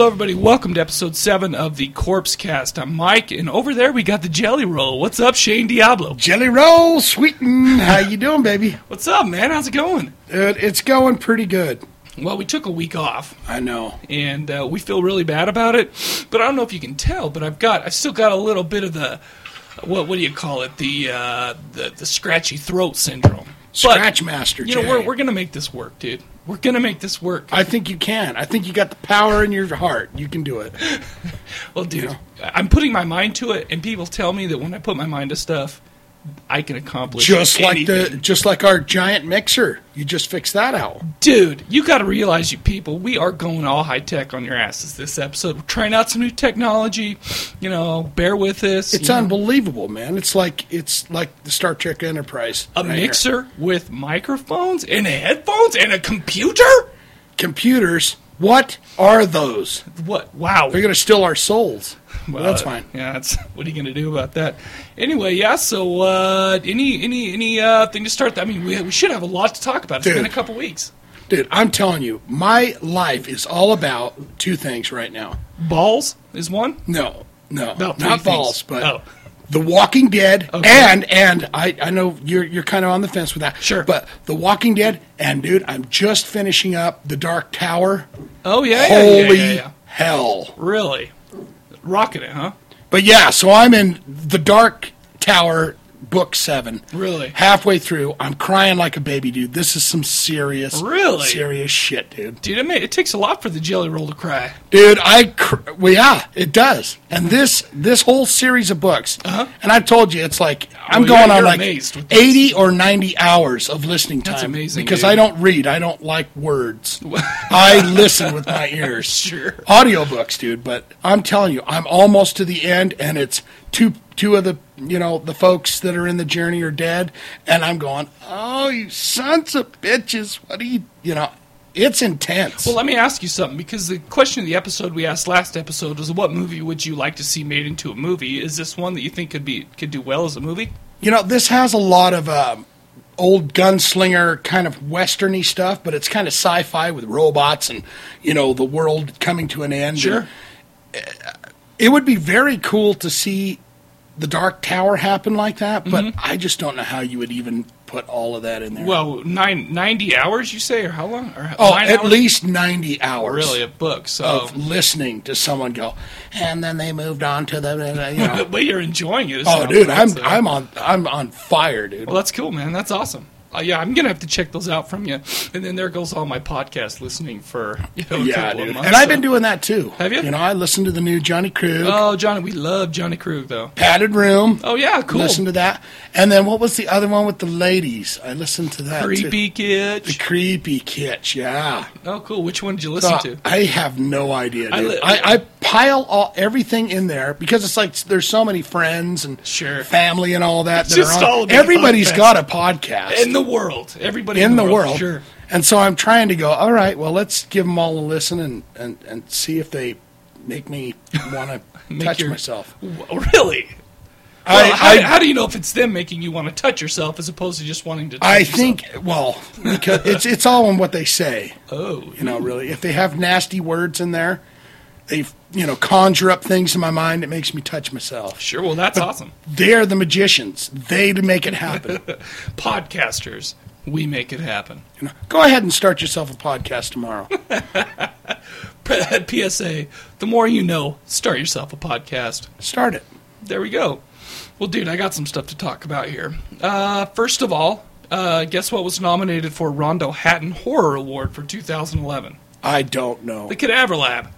Hello, everybody. Welcome to episode seven of the Corpse Cast. I'm Mike, and over there we got the Jelly Roll. What's up, Shane Diablo? Jelly roll, sweeten. How you doing, baby? What's up, man? How's it going? Dude, it's going pretty good. Well, we took a week off, I know. and uh, we feel really bad about it. But I don't know if you can tell, but I've got, I've still got a little bit of the, what, what do you call it? The, uh, the, the scratchy throat syndrome. But, Scratch master. You know, Jay. we're, we're gonna make this work, dude. We're gonna make this work. I think you can. I think you got the power in your heart. You can do it. Well, dude, know? I'm putting my mind to it, and people tell me that when I put my mind to stuff, I can accomplish Just like the, just like our giant mixer. You just fix that out. Dude, you got to realize, you people, we are going all high tech on your asses this episode. We're trying out some new technology. You know, bear with us. It's you know. unbelievable, man. It's like it's like the Star Trek Enterprise. a right here. mixer with microphones and headphones and a computer. Computers. What are those? What? Wow. They're going to steal our souls. Well, that's fine. Yeah, that's what are you gonna do about that? Anyway, yeah. So, uh, any any any uh, thing to start? I mean, we, we should have a lot to talk about. It's Dude. been a couple weeks. Dude, I'm telling you, my life is all about two things right now. Balls is one. No, no, No, not balls, but Oh. The Walking Dead, Okay. and and I, I know you're you're kind of on the fence with that. Sure. but The Walking Dead, and dude, I'm just finishing up The Dark Tower. Oh yeah, yeah, yeah, Holy yeah, yeah. hell! Really, rocking it, huh? But yeah, so I'm in The Dark Tower, book seven. Really? halfway through, I'm crying like a baby, dude. This is some serious, Really? serious shit, dude. Dude, it, may, it takes a lot for the jelly roll to cry. Dude, I cr- well, yeah, it does. And this this whole series of books, Uh-huh. and I've told you, it's like I'm Well, going on like amazed with this. eighty or ninety hours of listening time. That's amazing, because dude. I don't read. I don't like words. I listen with my ears. Sure. Audiobooks, dude. But I'm telling you, I'm almost to the end, and it's two two of the you know the folks that are in the journey are dead, and I'm going, oh, you sons of bitches! What are you you know? It's intense. Well, let me ask you something because the question of the episode we asked last episode was, "What movie would you like to see made into a movie?" Is this one that you think could be could do well as a movie? You know, this has a lot of um, old gunslinger kind of westerny stuff, but it's kind of sci-fi with robots and you know the world coming to an end. Sure. And, uh, it would be very cool to see the Dark Tower happen like that, but Mm-hmm. I just don't know how you would even put all of that in there. Well, nine, 90 hours, you say, or how long? Or oh, at hours? least ninety hours. really a book. So, Of listening to someone go, and then they moved on to the, you know. but you're enjoying it. oh, dude, I'm. I'm on I'm on fire, dude. Well, that's cool, man. That's awesome. Uh, yeah, I'm gonna have to check those out from you. And then there goes all my podcast listening for you know, Yeah, dude. months, And I've so- been doing that too. Have you? You know, I listened to the new Johnny Krug, Oh, Johnny, we love Johnny Krug though. Padded Room. Oh yeah, cool. Listen to that. And then what was the other one with the ladies? I listened to that Creepy too. kid. The creepy kitsch, yeah. Oh, cool. Which one did you listen So to? I have no idea. I li- I, I, pile all everything in there because it's like there's so many friends and Sure. family and all that. That are just all Everybody's got a podcast In the world, everybody in the world. Sure. And so I'm trying to go, all right, well, let's give them all a listen and, and, and see if they make me want to touch your- myself. Really? I, Well, how, I, how do you know if it's them making you want to touch yourself as opposed to just wanting to? Touch I yourself? think, well, because it's, it's all in what they say, Oh, you know, really. If they have nasty words in there, they, you know, conjure up things in my mind that makes me touch myself. sure. Well, that's awesome. They're the magicians. They make it happen. Podcasters, we make it happen. You know, go ahead and start yourself a podcast tomorrow. PSA: The more you know, start yourself a podcast. Start it. There we go. Well, dude, I got some stuff to talk about here. Uh, first of all, uh, guess what was nominated for Rondo Hatton Horror Award for 2011? I don't know. The Cadaver Lab.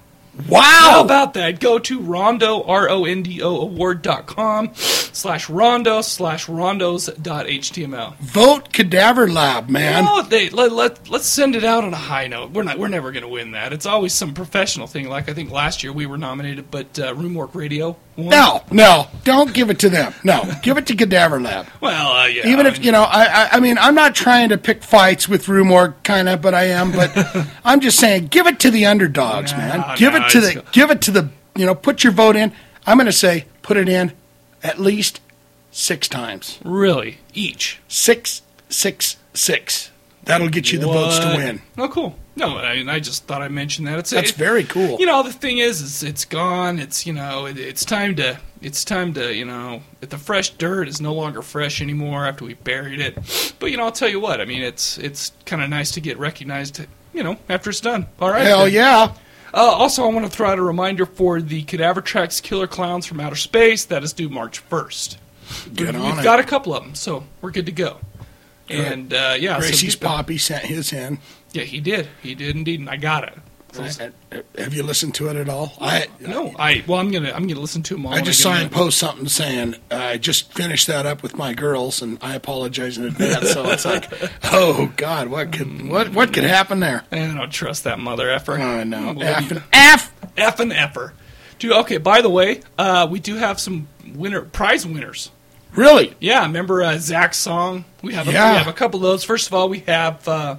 Wow. How about that? Go to rondo, R-O-N-D-O award.com slash rondo slash rondos.html. Vote Cadaver Lab, man. Oh, they let, let let's send it out on a high note. We're not we're never going to win that. It's always some professional thing. Like I think last year we were nominated, but uh, Rue Morgue Radio. No, no, don't give it to them. No, give it to Cadaver Lab. Well, uh, yeah. Even if you know, I, I, I mean, I'm not trying to pick fights with Rue Morgue, kind of, but I am. But I'm just saying, give it to the underdogs, No, man. Give no, it to the, give it to the, you know, put your vote in. I'm going to say, put it in at least six times. really each. Six, six, six. That'll get you the votes to win. Oh, cool. No, I, I just thought I'd mention that. It's That's it- very cool. You know, the thing is, is it's gone. It's you know, it, it's time to it's time to you know, the fresh dirt is no longer fresh anymore after we buried it. But you know, I'll tell you what. I mean, it's it's kind of nice to get recognized. You know, after it's done. All right. Hell then. yeah. Uh, also, I want to throw out a reminder for the Cadaver Tracks Killer Clowns from Outer Space. That is due March first. Get We've on it. got a couple of them, so we're good to go. And uh, yeah, so Gracie's it- Poppy sent his in. Yeah, he did. He did indeed, and I got it. So- Have you listened to it at all? I no, I well, I'm gonna I'm gonna listen to him. all. I just saw in post something saying uh, I just finished that up with my girls, and I apologize in advance. so it's like, oh God, what could what what could happen there? there. I don't trust that mother effer. I know. Well, F you- and F. F and effer. Dude, okay. By the way, uh, we do have some winner prize winners. Really? Yeah, remember uh, Zach's song? We have a, Yeah. we have a couple of those. First of all, we have uh,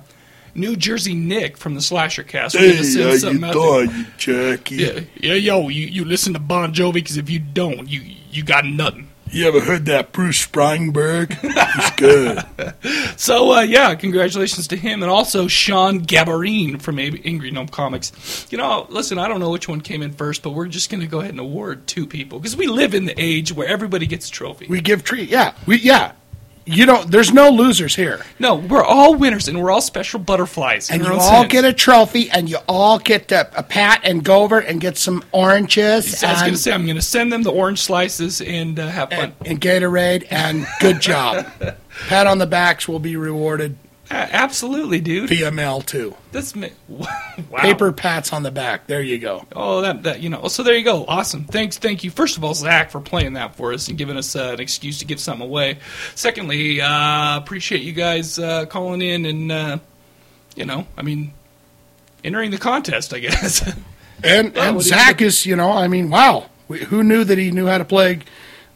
New Jersey Nick from the Slasher Cast. We're gonna send something out there. you jerky? Yeah, yeah, yo, you, you listen to Bon Jovi because if you don't, you you got nothing. You ever heard that Bruce Sprangberg? He's good. So uh, yeah, congratulations to him and also Sean Gabarine from A- Angry Gnome Comics. You know, listen, I don't know which one came in first, but we're just going to go ahead and award two people because we live in the age where everybody gets a trophy. We give treat. Yeah, we yeah. You don't. There's no losers here, no, we're all winners and we're all special butterflies. and you all sense. get a trophy, and you all get a, a pat and go over and get some oranges I was going to say I'm going to send them the orange slices and uh, have fun. and, and Gatorade, and good job. pat on the backs will be rewarded absolutely, dude. mail too. That's me. wow. Paper pats on the back. There you go. Oh, that that you know. So there you go. Awesome. Thanks, thank you. First of all, Zach, for playing that for us and giving us uh, an excuse to give something away. Secondly, uh, appreciate you guys uh, calling in and uh, you know, I mean, entering the contest. I guess. And and what do you Zach is, you know, I mean, wow. We, who knew that he knew how to play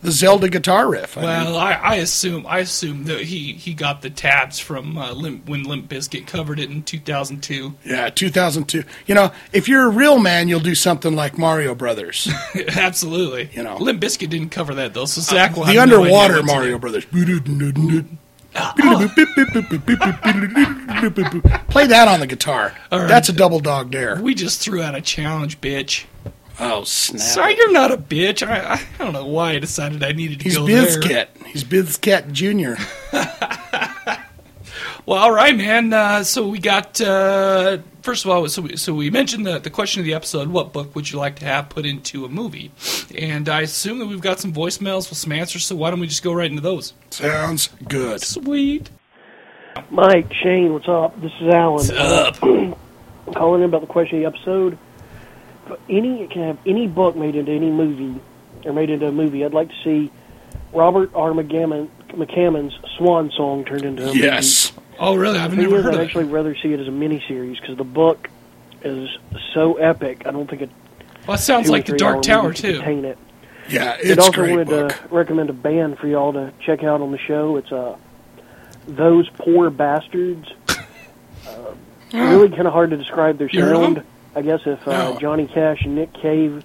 the Zelda guitar riff? I mean, well, I, I assume I assume that he he got the tabs from uh, Limp, when Limp Bizkit covered it in 2002. yeah, 2002. You know, if you're a real man, you'll do something like Mario Brothers, Absolutely. You know. Limp Bizkit didn't cover that though. So Zach will have the no underwater in Mario. Brothers. Play that on the guitar. Right. That's a double dog dare. We just threw out a challenge, bitch. Oh snap! Sorry, you're not a bitch. I, I don't know why I decided I needed to He's go there. Bizkit. He's Bizkit Junior. Well, all right, man. Uh, so we got uh, first of all, so we, so we mentioned the the question of the episode: What book would you like to have put into a movie? And I assume that we've got some voicemails with some answers. So why don't we just go right into those? Sounds good. Sweet. Mike, Shane, what's up? This is Alan. What's up? I'm calling in about the question of the episode. Any can have any book made into any movie or made into a movie. I'd like to see Robert R. McGammon, McCammon's Swan Song turned into a Yes. Oh, really? I've movie. Never heard I'd actually it. rather see it as a miniseries because the book is so epic. I don't think it. Well, it sounds like the Dark Tower movie too. Contain it. Yeah, it's a also wanted book. to recommend a band for y'all to check out on the show. It's uh, Those Poor Bastards. Uh, really kind of hard to describe their sound. I guess if uh, No. Johnny Cash and Nick Cave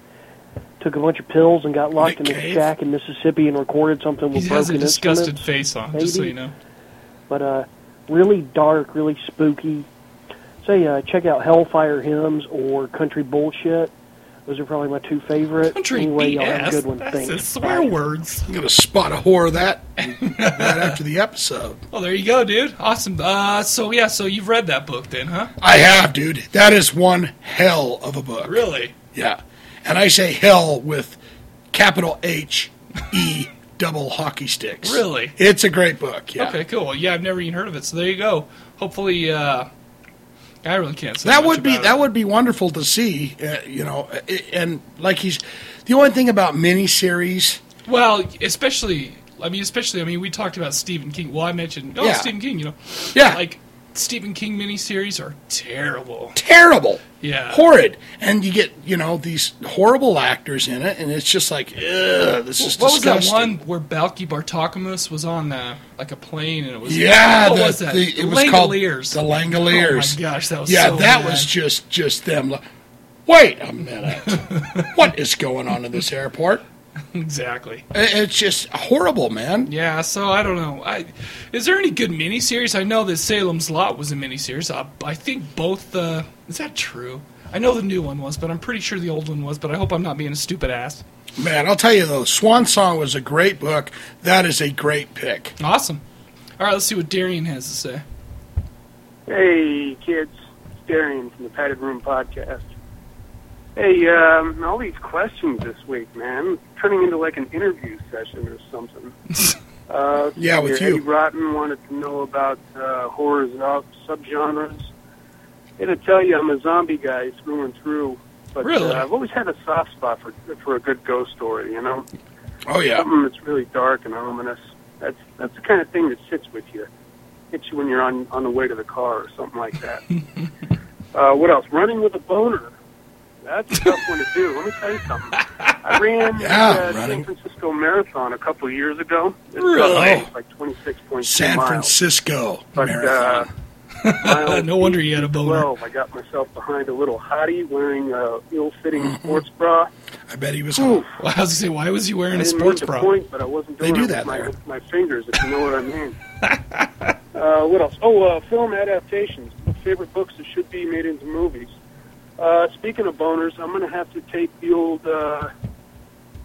took a bunch of pills and got locked Nick in a Cave? shack in Mississippi and recorded something with He has a disgusted face on, just so maybe. you know. But uh, really dark, really spooky. Say, uh, check out Hellfire Hymns or Country Bullshit. Those are probably my two favorite. Country anyway, y'all have a good one. That's Thanks. the swear Bye. words. I'm gonna spot a whore of that right after the episode. Well, there you go, dude. Awesome. Uh, so yeah, so you've read that book then, huh? I have, dude. That is one hell of a book. Really? Yeah, and I say hell with capital H E double hockey sticks. Really? It's a great book. Yeah. Okay, cool. Yeah, I've never even heard of it. So there you go. Hopefully, uh, I really can't say that would be that it. would be wonderful to see. Uh, you know, and like he's the only thing about miniseries. Well, especially, I mean, especially, I mean, we talked about Stephen King. Well, I mentioned, oh, Yeah. Stephen King, you know. Yeah. Like, Stephen King miniseries are terrible. Terrible, Yeah. horrid, and you get you know these horrible actors in it, and it's just like, ugh, this is what was that one where Balki Bartokomous was on uh, like a plane and it was Yeah, what the, was that? the- it was called Langoliers. the Langoliers. Oh my gosh, that was yeah, so that bad. was just just them. like, Wait a minute, what is going on in this airport? exactly. It's just horrible, man. Yeah, so I don't know. I, is there any good miniseries? I know that Salem's Lot was a miniseries. Uh, I think both. Uh, is that true? I know the new one was, but I'm pretty sure the old one was. But I hope I'm not being a stupid ass. Man, I'll tell you though, Swan Song was a great book. That is a great pick. Awesome. All right, let's see what Darian has to say. Hey, kids. It's Darian from the Padded Room Podcast. Hey, um, all these questions this week, man, turning into like an interview session or something. Uh, Yeah, with you. Eddie. Rotten wanted to know about uh, horror sub- subgenres. I gotta tell you, I'm a zombie guy through and through. But Really? uh, I've always had a soft spot for for a good ghost story. You know, Oh yeah, something that's really dark and ominous. That's that's the kind of thing that sits with you, hits you when you're on on the way to the car or something like that. uh, what else? Running with a boner. That's a tough one to do. Let me tell you something. I ran Yeah, the uh. San Francisco Marathon a couple of years ago. It's, uh, Really? like 26.2 San miles. Francisco But, marathon. Uh, no wonder you had a boner. 12, I got myself behind a little hottie wearing a ill-fitting Mm-hmm. sports bra. I bet he was. Well, I was gonna say, why was he wearing I a sports bra? point, but I wasn't They doing do it that with my, with my fingers, if you know what I mean. uh, what else? Oh, uh, film adaptations. Favorite books that should be made into movies. Uh, speaking of boners, I'm going to have to take the old uh,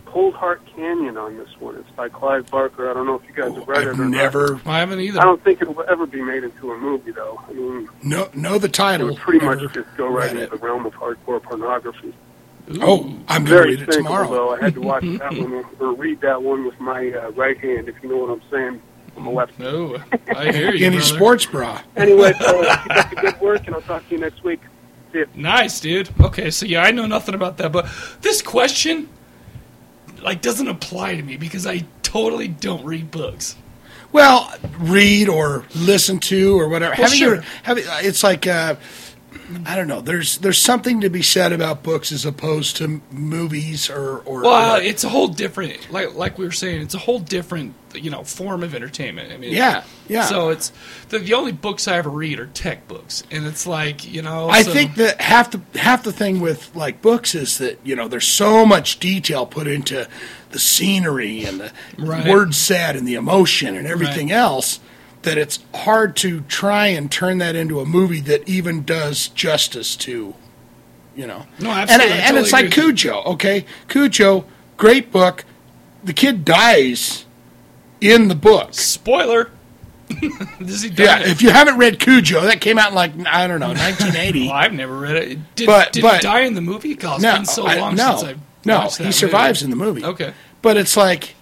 Cold Heart Canyon on this one. It's by Clive Barker. I don't know if you guys have read it I've or never I haven't either. I don't think it will ever be made into a movie, though. I mean, know know the it title. would pretty never much just go right into it. the realm of hardcore pornography. Oh, I'm going to Very read it tomorrow. though. I had to watch that one or read that one with my uh, right hand, if you know what I'm saying, on the left. No, I hear you. Any brother. sports bra? Anyway, so keep up the good work, and I'll talk to you next week. See ya. Nice, dude. Okay, so yeah, I know nothing about that, but this question like doesn't apply to me because I totally don't read books. Well, read or listen to or whatever. Well, having sure. your, having, it's like uh, I don't know. There's there's something to be said about books as opposed to movies or or. Well, or- it's a whole different, like like we were saying, it's a whole different, you know, form of entertainment. I mean, yeah, yeah. So it's the, the only books I ever read are tech books, and it's like you know. I so- think that half the half the thing with like books is that you know there's so much detail put into the scenery and the Right. word said and the emotion and everything Right. else that it's hard to try and turn that into a movie that even does justice to you know No, and, absolutely. I and it's like Cujo okay Cujo great book the kid dies in the book spoiler. Does he die? yeah if you haven't read Cujo that came out in like I don't know 1980 Well, I've never read it. Did, But- did but- he die in the movie? God, it's no, been so I- long no, since I've no, watched that he movie. survives in the movie. Okay. but it's like,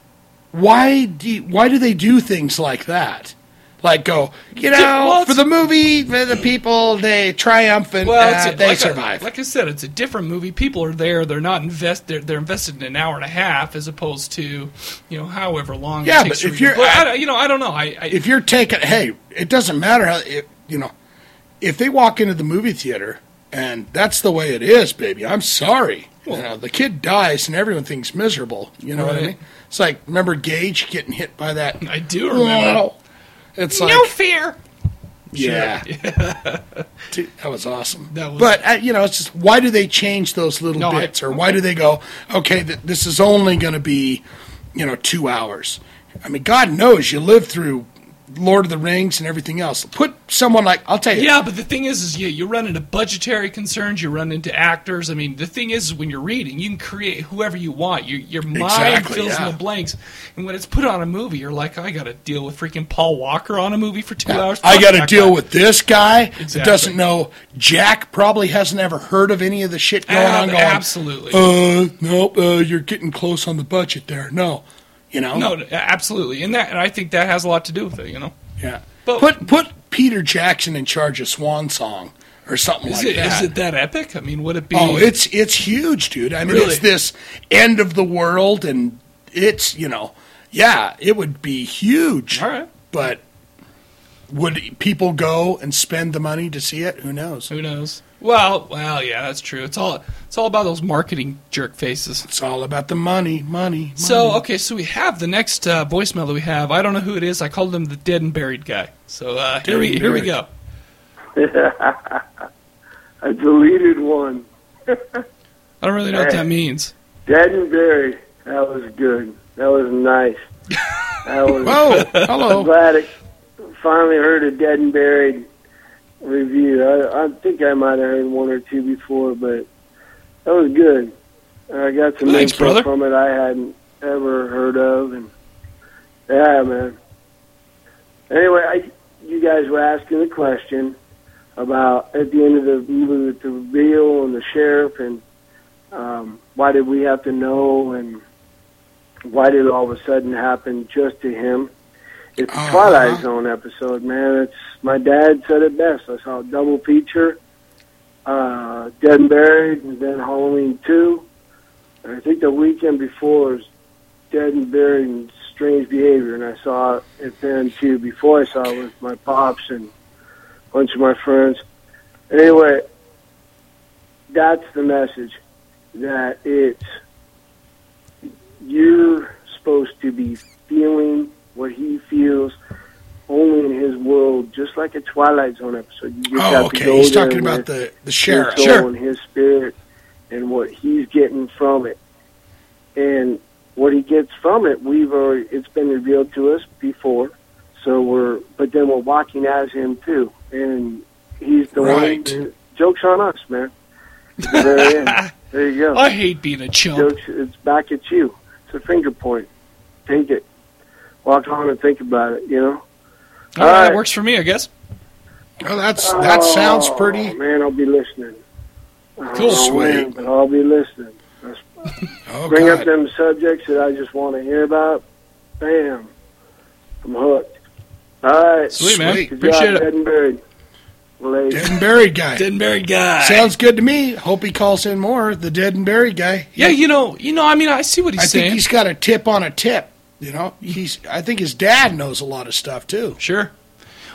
why do you- why do they do things like that? Like go, you know, well, for the movie, for the people, they triumphant, Well, uh, it's, they like, survive. I, like I said, it's a different movie. People are there; they're not invest. They're, they're invested in an hour and a half, as opposed to, you know, however long. Yeah, it takes but if you're-. I you know, I don't know. I, I if you're taking, hey, it doesn't matter how, if, you know, if they walk into the movie theater and that's the way it is, baby. I'm sorry. you know, the kid dies and everyone thinks miserable. You know what I mean? It's like remember Gage getting hit by that. I do remember. It's like no fear. Yeah. Dude, that was awesome. That was- but, uh, you know, it's just why do they change those little No, I- bits? or why do they go, okay, th- this is only going to be, you know, two hours? I mean, God knows you live through Lord of the Rings and everything else. Put someone like, I'll tell you. Yeah, but the thing is, is you, you run into budgetary concerns. You run into actors. I mean, the thing is, when you're reading, you can create whoever you want. Your your mind Exactly, fills yeah. in the blanks. And when it's put on a movie, you're like, I got to deal with freaking Paul Walker on a movie for two hours. I got to deal guy. with this guy Exactly. that doesn't know Jack. Probably hasn't ever heard of any of the shit going Ab- on. Going, absolutely. Uh, nope. Uh, you're getting close on the budget there. No, you know. No, absolutely, and that, and I think that has a lot to do with it. You know, Yeah. But- put put Peter Jackson in charge of Swan Song or something Is like it that. is it that epic? I mean, would it be? Oh, it's it's huge, dude. I mean, Really? it's this end of the world, and it's you know, yeah, it would be huge. all right. But would people go and spend the money to see it? Who knows? Who knows? Well, well, yeah, that's true. It's all it's all about those marketing jerk faces. It's all about the money, money. money. So okay, so we have the next uh, voicemail that we have. I don't know who it is. I called him the dead and buried guy. So uh, here we and here we go. I deleted one. I don't really know what that means. Dead and buried. That was good. That was nice. That was. whoa, I'm hello. glad I finally heard a dead and buried review. I, I think I might have heard one or two before, but that was good. I got some Thanks, brother. from it I hadn't ever heard of, and yeah, man. Anyway, I, you guys were asking the question about at the end of the movie with the reveal and the sheriff, and um, why did we have to know, and why did it all of a sudden happen just to him? It's a Uh-huh. Twilight Zone episode, man. It's my dad said it best. I saw a double feature, uh, Dead and Buried, and then Halloween Two. And I think the weekend before was Dead and Buried and Strange Behavior, and I saw it then too. Before I saw it with my pops and a bunch of my friends. Anyway, that's the message that it's you're supposed to be feeling what he feels only in his world, just like a Twilight Zone episode. You just Oh, have to okay. go He's there talking about the the sheriff. soul and his spirit and what he's getting from it. And what he gets from it, we've already it's been revealed to us before. So we're but then we're walking as him too. And he's the Right. one joke's on us, man. At the very end. There you go. I hate being a chump. Jokes it's back at you. It's a finger point. Take it. Walk on and think about it, you know? All right, Alright. works for me, I guess. Oh, that's that oh, sounds Oh, pretty. Man, I'll be listening. Cool. Oh, Sweet. man, but I'll be listening. That's Oh bring up them subjects that I just want to hear about. Bam, I'm hooked. All right, Sweet, man. Sweet. Good Appreciate job, it. Dead and buried. Late. Dead and buried guy. Dead and buried guy. Sounds good to me. Hope he calls in more. The dead and buried guy. yeah, you know, you know. I mean, I see what he's saying. I think saying. he's got a tip on a tip. You know, he's. I think his dad knows a lot of stuff too. Sure.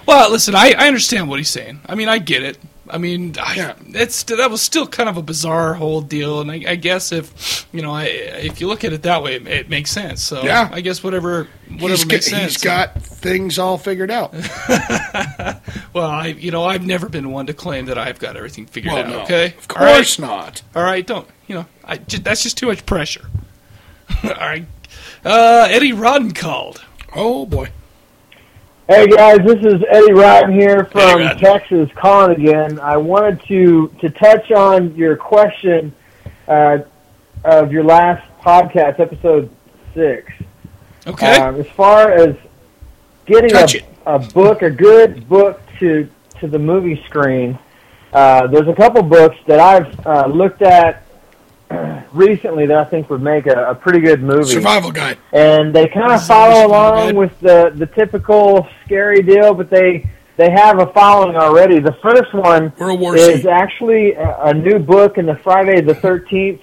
Well, listen, I, I understand what he's saying. I mean, I get it. I mean, I, Yeah. it's that was still kind of a bizarre whole deal, and I, I guess if you know, I, if you look at it that way, it, it makes sense. So Yeah. I guess whatever whatever He's, makes got, sense. he's got things all figured out. well, I you know, I've never been one to claim that I've got everything figured Well, out. no, Okay, of All right? course not. All right, don't you know? I that's just too much pressure. All right, uh, Eddie Rodden called. Oh boy. Hey guys, this is Eddie Rodden here from Rodden. Texas calling again. I wanted to to touch on your question uh, of your last podcast, episode six. Okay, Um, as far as getting Touch a, it. a book, a good book to to the movie screen, uh, there's a couple books that I've uh, looked at recently that I think would make a, a pretty good movie Survival guide. and they kind of follow along good. with the the typical scary deal, but they they have a following already. The first one is actually a, a new book in the Friday the Thirteenth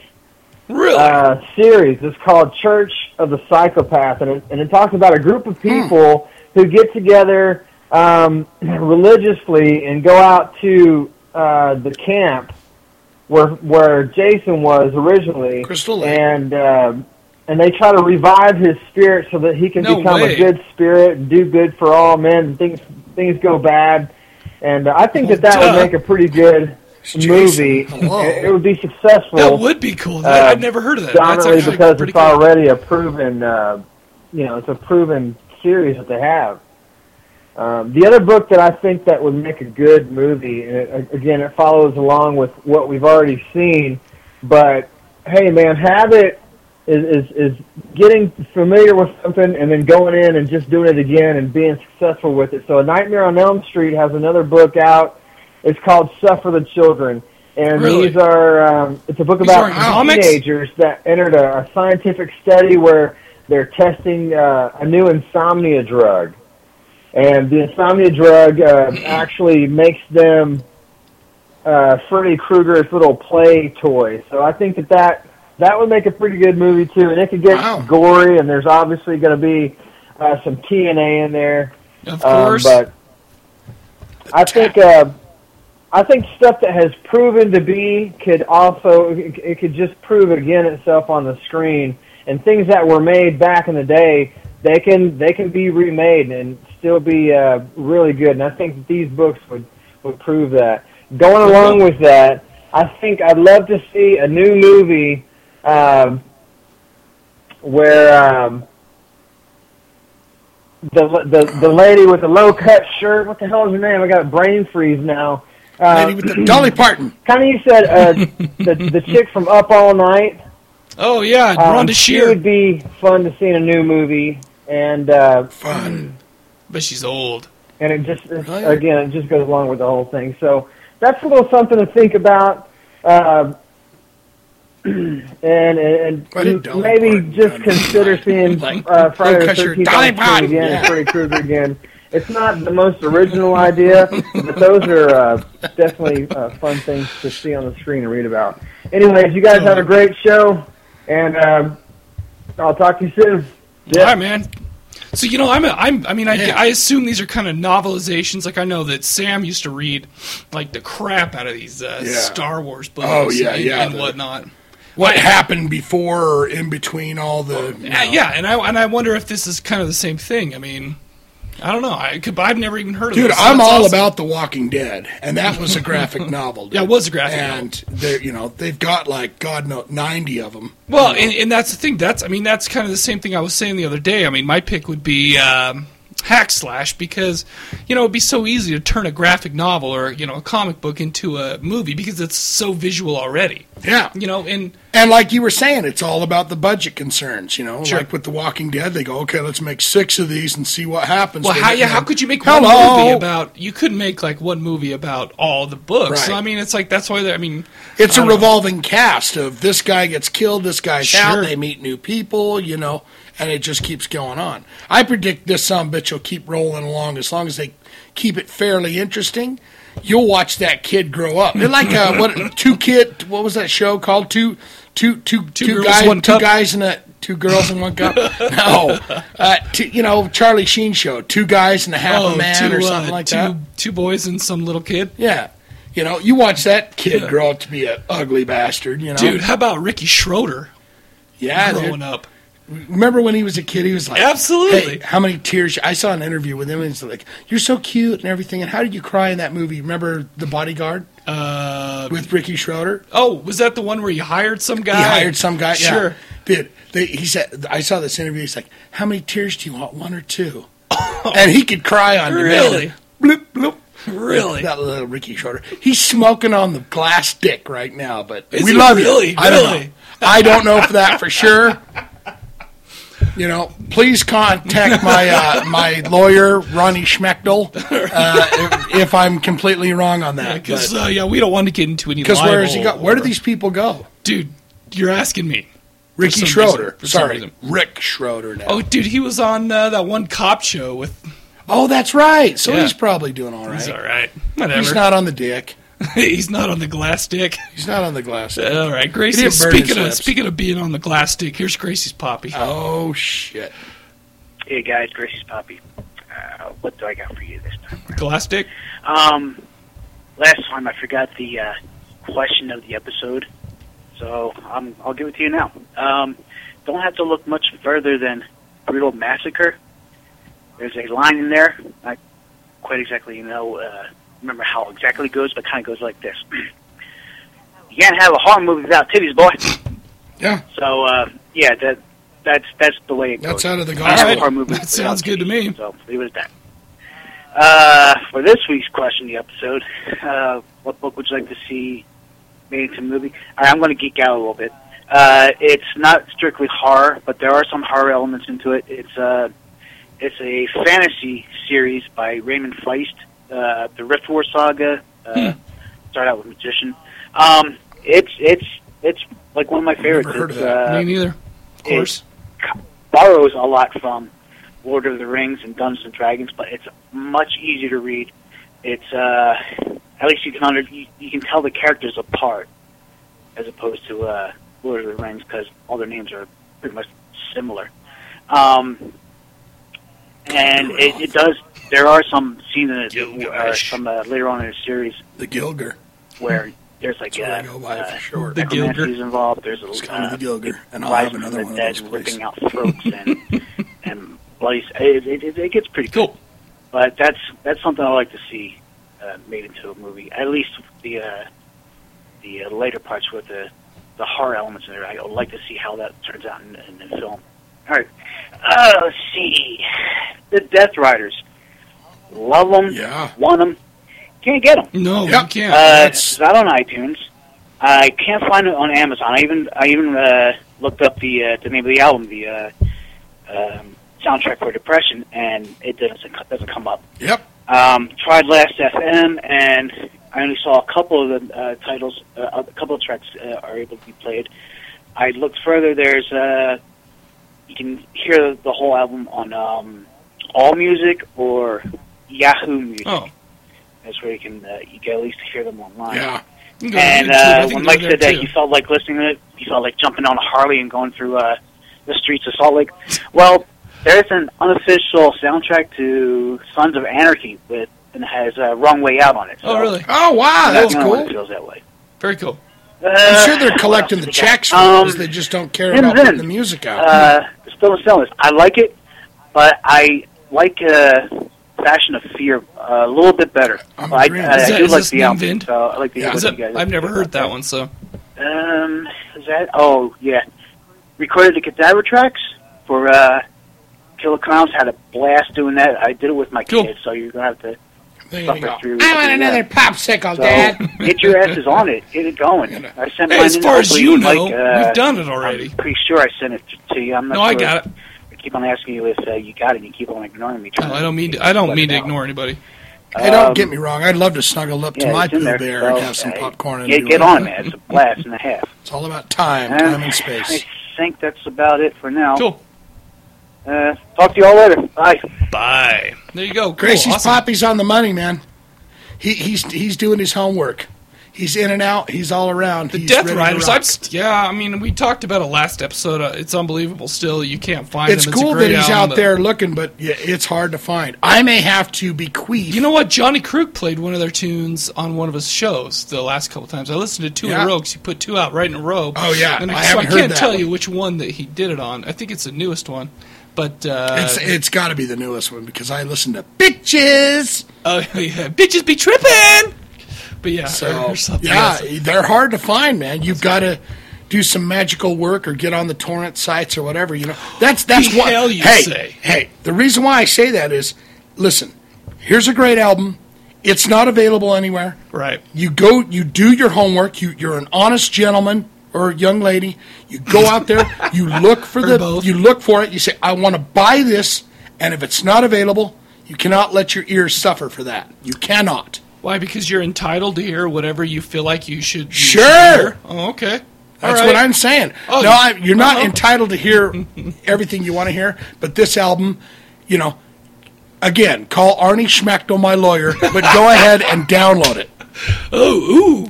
really? uh, series. It's called Church of the Psychopath, and it, and it talks about a group of people who get together um, religiously and go out to uh, the camp where where Jason was originally, Crystal Lake. and um, and they try to revive his spirit so that he can No become way. a good spirit and do good for all men. And things things go bad, and uh, I think that that Duh. would make a pretty good Jason, movie. hello. It, would be successful that would be cool. That, uh, I've never heard of that. That's dominantly because it's cool. already a proven, uh, you know, it's a proven series that they have. Um, the other book that I think that would make a good movie, and it, again, it follows along with what we've already seen, but hey, man, Habit is, is is getting familiar with something and then going in and just doing it again and being successful with it. So, A Nightmare on Elm Street has another book out. It's called Suffer the Children. And Really? these are, um, it's a book These about teenagers that entered a, a scientific study where they're testing uh, a new insomnia drug. And the insomnia drug uh, actually makes them uh, Freddy Krueger's little play toy. So I think that that that would make a pretty good movie too, and it could get Wow. gory, and there's obviously going to be uh, some TNA in there. Of Um, course. but I think uh, I think stuff that has proven to be could also it could just prove again itself on the screen, and things that were made back in the day they can they can be remade and still be uh, really good. And I think that these books would would prove that. Going along with that, I think I'd love to see a new movie um, where. Um, the the the lady with the low cut shirt. What the hell is her name? I got a brain freeze now. Uh, Lady with the Dolly Parton. kind of you said uh, the the chick from Up All Night. oh yeah, Um, Rhonda she would be fun to see in a new movie, and uh, Fun. but she's old. and it just it's- Really? again it just goes along with the whole thing. So that's a little something to think about. Uh, and and, and maybe Parton just done? consider seeing Like, uh, Friday the Thirteenth Dolly on screen Parton, again, yeah. and Freddy Krueger again. It's not the most original idea, but those are uh, definitely uh, fun things to see on the screen and read about. Anyways, you guys have a great show, and um, I'll talk to you soon. All right, man. So you know, I'm, a, I'm, I mean, I, Yeah. I assume these are kind of novelizations. Like I know that Sam used to read like the crap out of these uh, Yeah. Star Wars books. Oh, yeah, and, yeah, and the- whatnot. What happened before or in between all the. you Yeah, know. yeah, and I and I wonder if this is kind of the same thing. I mean, I don't know. I could, but I've never even heard of Dude, this. I'm all awesome. about The Walking Dead, and that was a graphic novel. Dude. Yeah, it was a graphic novel. and you know, they've got like God knows ninety of them. Well, and, and that's the thing. That's I mean, that's kind of the same thing I was saying the other day. I mean, my pick would be um, Hack Slash because you know it'd be so easy to turn a graphic novel or you know a comic book into a movie because it's so visual already. Yeah, You know, and and like you were saying, it's all about the budget concerns. You know, Sure. like with The Walking Dead, they go, okay, let's make six of these and see what happens. well, how yeah, how could you make one movie about? You couldn't make like one movie about all the books. So, I mean, it's like that's why. I mean, It's I a don't know. revolving cast of this guy gets killed, this guy's Sure. out, they meet new people, you know, and it just keeps going on. I predict this some bitch will keep rolling along as long as they keep it fairly interesting. You'll watch that kid grow up. They're like uh, what two kid? What was that show called? Two, two, two, Two two girls, guys, one two cup? guys in a two girls in one cup. no, uh, two, you know Charlie Sheen show. Two guys and a half oh, a man two, or something uh, like two, that. Two boys and some little kid. Yeah. You know, you watch that kid Yeah. grow up to be an ugly bastard. You know, Dude, how about Ricky Schroder yeah, dude. growing up? Remember when he was a kid? He was like, Absolutely. Hey, how many tears? I saw an interview with him, and he's like, "You're so cute and everything." And how did you cry in that movie? Remember The Bodyguard Uh, with Ricky Schroder? oh, was that the one where you hired some guy? He hired some guy. Yeah. Sure. Dude, they, he said, I saw this interview. He's like, "How many tears do you want? One or two? and he could cry on Really? demand. Bloop, bloop. Really? That little Ricky Schroder. He's smoking on the glass dick right now, but Is we love really? you. I don't know. I don't know for that for sure. You know, please contact my uh, my lawyer Ronnie Schmechtel uh, if, if I'm completely wrong on that. Because Because uh, yeah, we don't want to get into any. where has he libel go? Where do these people go? dude? You're asking me. Ricky Schroder. reason- Sorry. Rick Schroder. Now. Oh, dude, he was on uh, that one cop show with. Oh, that's right. So Yeah. he's probably doing all right. He's all right. Whatever. He's not on the dick. He's not on the glass stick. He's not on the glass. All right, Gracie. didn't burn his Speaking of speaking of being on the glass stick, here's Gracie's poppy. Oh shit. Hey guys, Gracie's Poppy. Uh, what do I got for you this time? Glass stick. Um, last time I forgot the uh, question of the episode, so um, I'll give it to you now. Um, don't have to look much further than Brutal Massacre. There's a line in there. I quite exactly know uh, remember how exactly it goes, but kind of goes like this: You can't have a horror movie without titties, boy. Yeah. So uh, yeah, that that's that's the way it goes. That's out of the You can't have a gospel. horror movie That sounds good to me. So leave it at that. Uh, for this week's question, of the episode, uh, what book would you like to see made into a movie? All right, I'm going to geek out a little bit. Uh, it's not strictly horror, but there are some horror elements into it. It's uh, it's a fantasy series by Raymond Feist, uh, the Rift War saga. Uh, Start out with Magician. Um, it's it's it's like one of my favorites. never heard of It's, that. uh, Me neither. Of course. borrows a lot from Lord of the Rings and Dungeons and Dragons, but it's much easier to read. It's uh, at least you can under you, you can tell the characters apart, as opposed to uh, Lord of the Rings because all their names are pretty much similar. Um, and it, it does. There are some scenes in it, uh, some uh, later on in the series The Gilger. where there's like That's what I uh, by uh, for short. The Gilger. involved. There's a It's kind of uh, the Gilger, and I'll have another from one the of dead, those, ripping out throats and and bloody. It, it, it, it gets pretty Cool. but that's that's something I like to see uh, made into a movie. At least the uh, the uh, later parts with the the horror elements in there. I would like to see how that turns out in, in the film. All right, uh, let's see the Death Riders. Love them, Yeah. want them, can't get them. No, Yep. you can't. Uh, it's not on iTunes. I can't find it on Amazon. I even I even uh, looked up the uh, the name of the album, the uh, um, soundtrack for Depression, and it doesn't doesn't come up. Yep. Um, tried Last FM, and I only saw a couple of the uh, titles. Uh, a couple of tracks uh, are able to be played. I looked further. There's uh, you can hear the whole album on um, All Music or Yahoo Music. oh, That's where you can uh, you can at least hear them online. Yeah. you can go to And uh, when Mike said that too. he felt like listening to it, he felt like jumping on a Harley and going through uh, the streets of Salt Lake. Well, there's an unofficial soundtrack to Sons of Anarchy with and has uh, "Wrong Way Out" on it. So Oh, really? Oh, wow. That's cool. feels that way. Very cool. Uh, I'm sure they're collecting the checks for Um, those. They just don't care about putting the music out. Uh, still in sellers. I like it, but I like uh, Fashion of Fear uh, a little bit better. I'm I. I, Is I that- do is like this the album, Nim Vind? so I like the. Yeah. what Is you that, guys I've never heard that one, so Um, is that? Oh, yeah. Recorded the cadaver tracks for uh, Killer Clowns. Had a blast doing that. I did it with my Cool. kids, so you're gonna have to there suffer through. I want another that. popsicle, So Dad. get your asses on it. Get it going. I sent Hey, mine as in. far as you know, Mike, uh, we've done it already. I'm pretty sure I sent it to you. I'm not No, I sure. got it. I keep on asking you if uh, you got it. and You keep on ignoring me. No, I don't mean to, I don't mean to ignore anybody. Hey, don't Um, get me wrong. I'd love to snuggle up to yeah, my it's in Pooh there, Bear so, and have some popcorn and Get, get on, man. It's a blast and a half. It's all about time, Uh, time and space. I think that's about it for now. Cool. Uh, talk to you all later. Bye. Bye. There you go. Cool. Gracie's awesome. Poppy's on the money, man. He, he's he's doing his homework. He's in and out. He's all around. The he's Death Riders. I'm yeah. I mean, we talked about it last episode. Uh, it's unbelievable. Still, you can't find It's them. cool a that he's out there looking, but yeah, it's hard to find. I may have to bequeath. You know what? Johnny Krug played one of their tunes on one of his shows the last couple times. I listened to two in a row because he put two out right in a row. Oh, yeah. and I so haven't I can't tell one. you which one that he did it on. I think it's the newest one, but uh, it's it's got to be the newest one because I listen to bitches. oh yeah, bitches be tripping. But yeah, So yeah, else. they're hard to find, man. You've got to do some magical work or get on the torrent sites or whatever. You know, that's that's The what. hell you hey, say. hey, the reason why I say that is, listen, here's a great album. It's not available anywhere. right. You go, you do your homework. You you're an honest gentleman or young lady. You go out there. You look for the. both. You look for it. You say, I want to buy this, and if it's not available, you cannot let your ears suffer for that. You cannot. Why? Because you're entitled to hear whatever you feel like you should. you Sure. should. Oh, okay. That's right. what I'm saying. Oh, no, I, you're not uh-huh. entitled to hear everything you want to hear, but this album, you know, again, call Arnie Schmechtel, my lawyer, but go ahead and download it. Oh,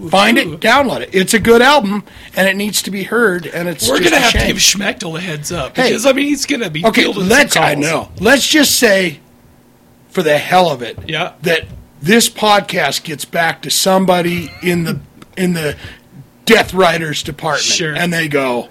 ooh. Find ooh. it, download it. It's a good album, and it needs to be heard, and it's We're gonna have to shame. give Schmechtel a heads up Hey. because I mean he's gonna be Okay, let's. I know. Let's just say, for the hell of it, Yeah. that this podcast gets back to somebody in the in the Death Riders department, Sure. and they go,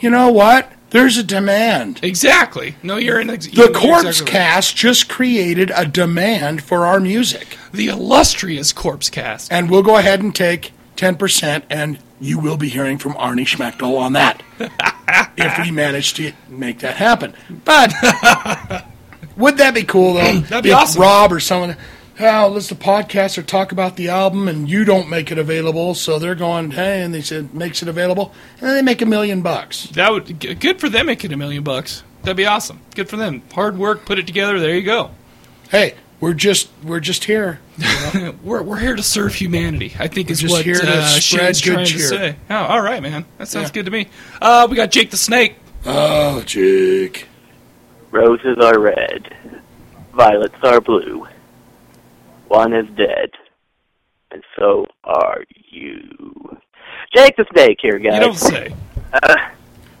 you know what? There's a demand. Exactly. No, you're in. Ex- The Corpse exactly. Cast just created a demand for our music, the illustrious Corpse Cast. and we'll go ahead and take ten percent, and you will be hearing from Arnie Schmechtel on that if we manage to make that happen. But would that be cool though? That'd be if awesome. Rob or someone. Oh, let's the podcast or talk about the album, and you don't make it available, so they're going, hey, and they said makes it available, and then they make a million bucks. That would g- good for them making a million bucks. That'd be awesome. Good for them. Hard work, put it together. There you go. Hey, we're just we're just here. We're, we're here to serve humanity. I think is what here to uh, spread Shane's good trying cheer. to say. Oh, all right, man. That sounds Yeah. good to me. Uh, we got Jake the Snake. Oh, Jake. Roses are red, violets are blue. One is dead, and so are you. Jake the Snake here, guys. You don't say. Uh,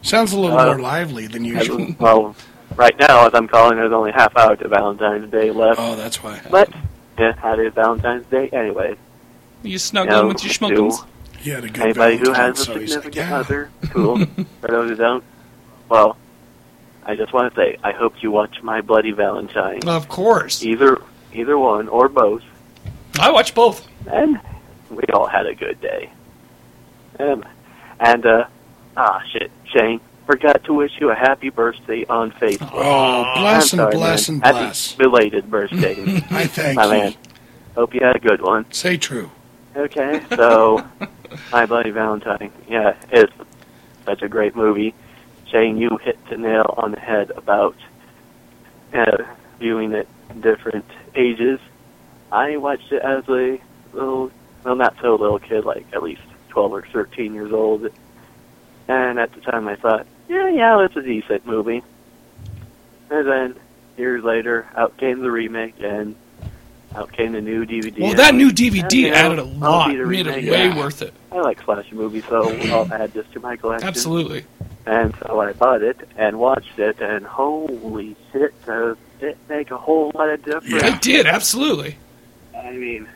Sounds a little Uh, more lively than usual. well, right now, as I'm calling, there's only half hour to Valentine's Day left. Oh, that's why. But, yeah, how is Valentine's Day anyway? You snuggling with your schmuckums? He had a good Anybody who has a so he's like, significant yeah. other, cool. For those who don't, well, I just want to say, I hope you watch My Bloody Valentine. Of course. Either, either one or both, I watch both. and we all had a good day. Um, and uh, ah, shit, Shane, forgot to wish you a happy birthday on Facebook. Oh, bless I'm and bless man. and happy bless. belated birthday, I thank my you. man. Hope you had a good one. Say true. Okay, so My Bloody Valentine, yeah, it's such a great movie. Shane, you hit the nail on the head about uh, viewing it in different ages. I watched it as a little, well, not so little kid, like at least 12 or 13 years old. And at the time I thought, yeah, yeah, it's a decent movie. And then years later, out came the remake, and out came the new DVD. Well, that new went, "Yeah, DVD you know, added a lot, the made it way Yeah. worth it. I like slasher movies, so I'll add this to my collection. Absolutely. And so I bought it and watched it, and holy shit, does it make a whole lot of difference. It did, absolutely. I mean,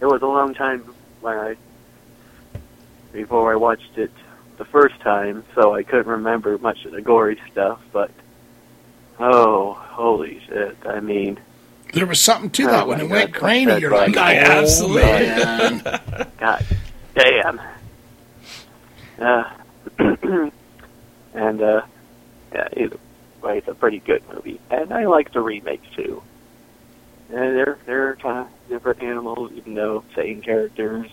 it was a long time when I before I watched it the first time, so I couldn't remember much of the gory stuff. But oh, holy shit! I mean, There was something to Oh that when my it went God, grainy. You're right. like, I oh, absolutely- man. God damn. Uh, and uh, yeah, either way, it's a pretty good movie, and I like the remake too. And they're they're kind of different animals, even though same characters,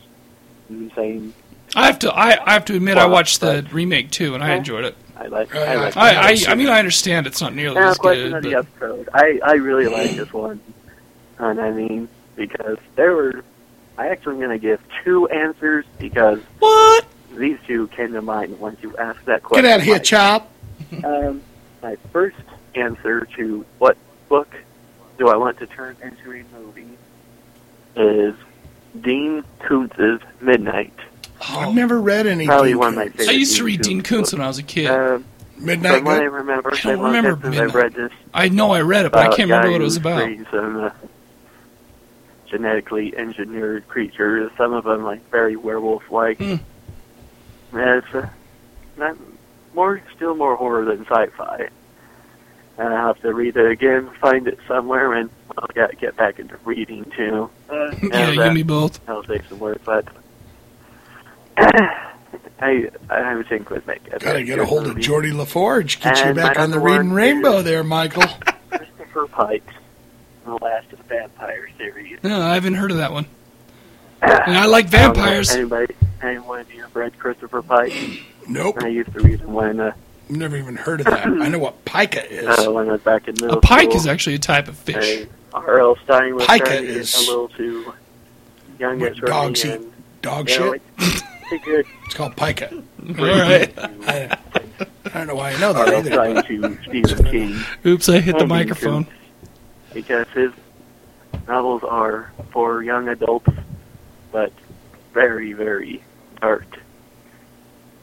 and same. I have to. I, I have to admit, I watched the but- remake too, and I enjoyed it. I like. I like. I, I, I mean. I understand it's not nearly Now, as question good. of the But episode. I I really like this one, and I mean because there were. I actually am going to give two answers because what? these two came to mind once you asked that question. Get out of here, Mike. Chop. Um, my first answer to what book do I want to turn into a movie is Dean Koontz's Midnight. I've never read any. Probably Dean one of my Koontz. favorite. I used to read Dean Dean Koontz when I was a kid. Um, Midnight from what I remember, I don't been remember time since I've read this. I know I read it, but I can't remember what it was about. some uh, genetically engineered creatures. Some of them like very werewolf-like. Hmm. Yeah, it's uh, not more, still more horror than sci-fi. And I have to read it again, find it somewhere, and I'll get get back into reading too. Uh, Yeah, and, you and me both. That'll take some work, but I I think would make it. Gotta get a hold of Geordi LaForge. Get you back on the reading rainbow there, Michael. Christopher Pike, the last of the vampire series. No, I haven't heard of that one. And I like vampires. I don't know if anybody, anyone of you have read Christopher Pike? Nope. I used to read him when uh, Never even heard of that. I know what pica is. uh, when I was back in middle A pike school. is actually a type of fish. R.L. Stine was Pica trying to is- get a little too young What for me, dogs eat and, dog you know, shit. it's pretty good. It's called pica. All right. I, I don't know why I know that R.L. either. Stine to Stephen King. Oops, I hit the King microphone. Because his novels are for young adults, but very, very dark.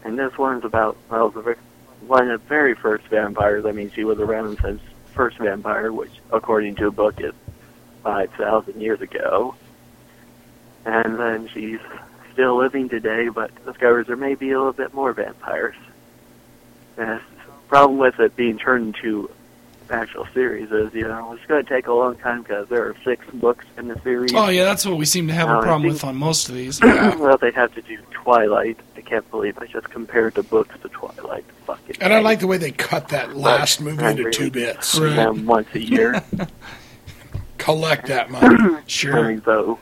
And this one's about, well, the, one of the very first vampires. I mean, she was around since first vampire, which, according to a book, is 5,000 years ago. And then she's still living today, but discovers there may be a little bit more vampires. And the problem with it being turned into actual series is, you know, it's going to take a long time because there are six books in the series. Oh yeah, that's what we seem to have No, a problem think- with on most of these. well, they have to do Twilight. I can't believe I just compared the books to Twilight. Fucking And I like the way they cut that last movie into really- two bits. Right. once a year. Collect that money. Sure. though,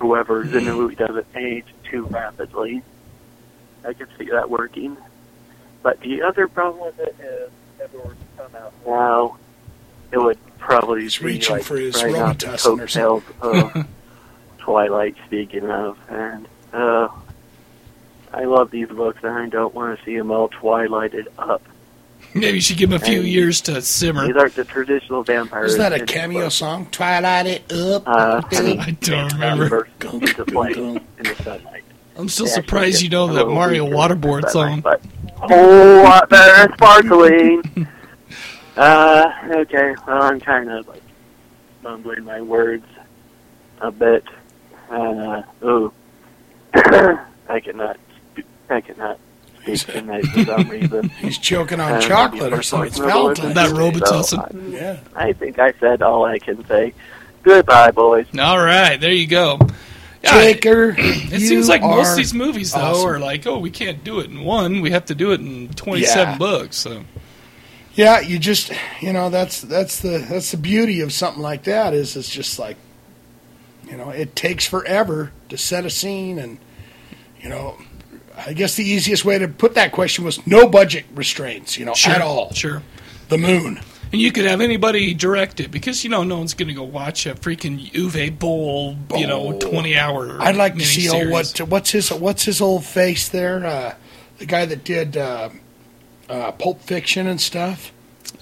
whoever's in the movie doesn't age too rapidly. I can see that working. But the other problem with it is, it to come out now, it would probably He's be reaching like for his right off the coattails of Twilight, speaking of. And uh, I love these books, and I don't want to see them all Twilighted up. Maybe you should give him a few And years to simmer. These aren't the traditional vampires. Is that a cameo book. song? Twilight it up. Uh, I don't remember. into flame in the sunlight. I'm still They surprised you know that Mario Waterboard song. But a whole lot better and sparkling. uh, okay, well, I'm kind of like mumbling my words a bit. Uh, ooh. I cannot, I cannot speak tonight for some reason. He's choking on Uh, chocolate or something. It's Valentine's. That Day. Robitussin. So, Yeah. I, I think I said all I can say. Goodbye, boys. All right, there you go. Yeah, it, Jaker, it you seems like most of these movies, though, awesome. are like, oh, we can't do it in one. We have to do it in 27 Yeah. books. So Yeah, you just you know that's that's the that's the beauty of something like that is it's just like you know it takes forever to set a scene and you know I guess the easiest way to put that question was no budget restraints you know sure, at all Sure. the moon And you could have anybody direct it because you know no one's going to go watch a freaking Uwe Boll, you know, twenty hour. I'd like to see oh, what what's his what's his old face there uh, the guy that did uh, uh, Pulp Fiction and stuff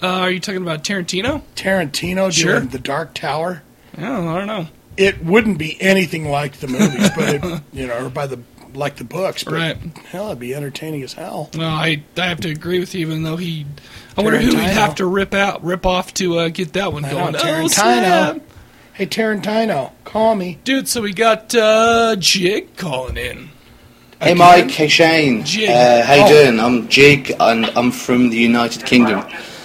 Uh, are you talking about Tarantino? Tarantino Sure. doing The Dark Tower Oh, I don't know. it wouldn't be anything like the movies, but it, you know, or by the like the books. But Right. hell, it'd be entertaining as hell. No, I I have to agree with you, even though he. I wonder who he'd have to rip out, rip off to uh, get that one I going. Oh, Tarantino. snap. Hey, Tarantino, call me. dude! So we got uh, Jig calling in. Hey Mike, hey Shane. Jig. Uh, how you Oh. doing? I'm Jig and I'm from the United Kingdom.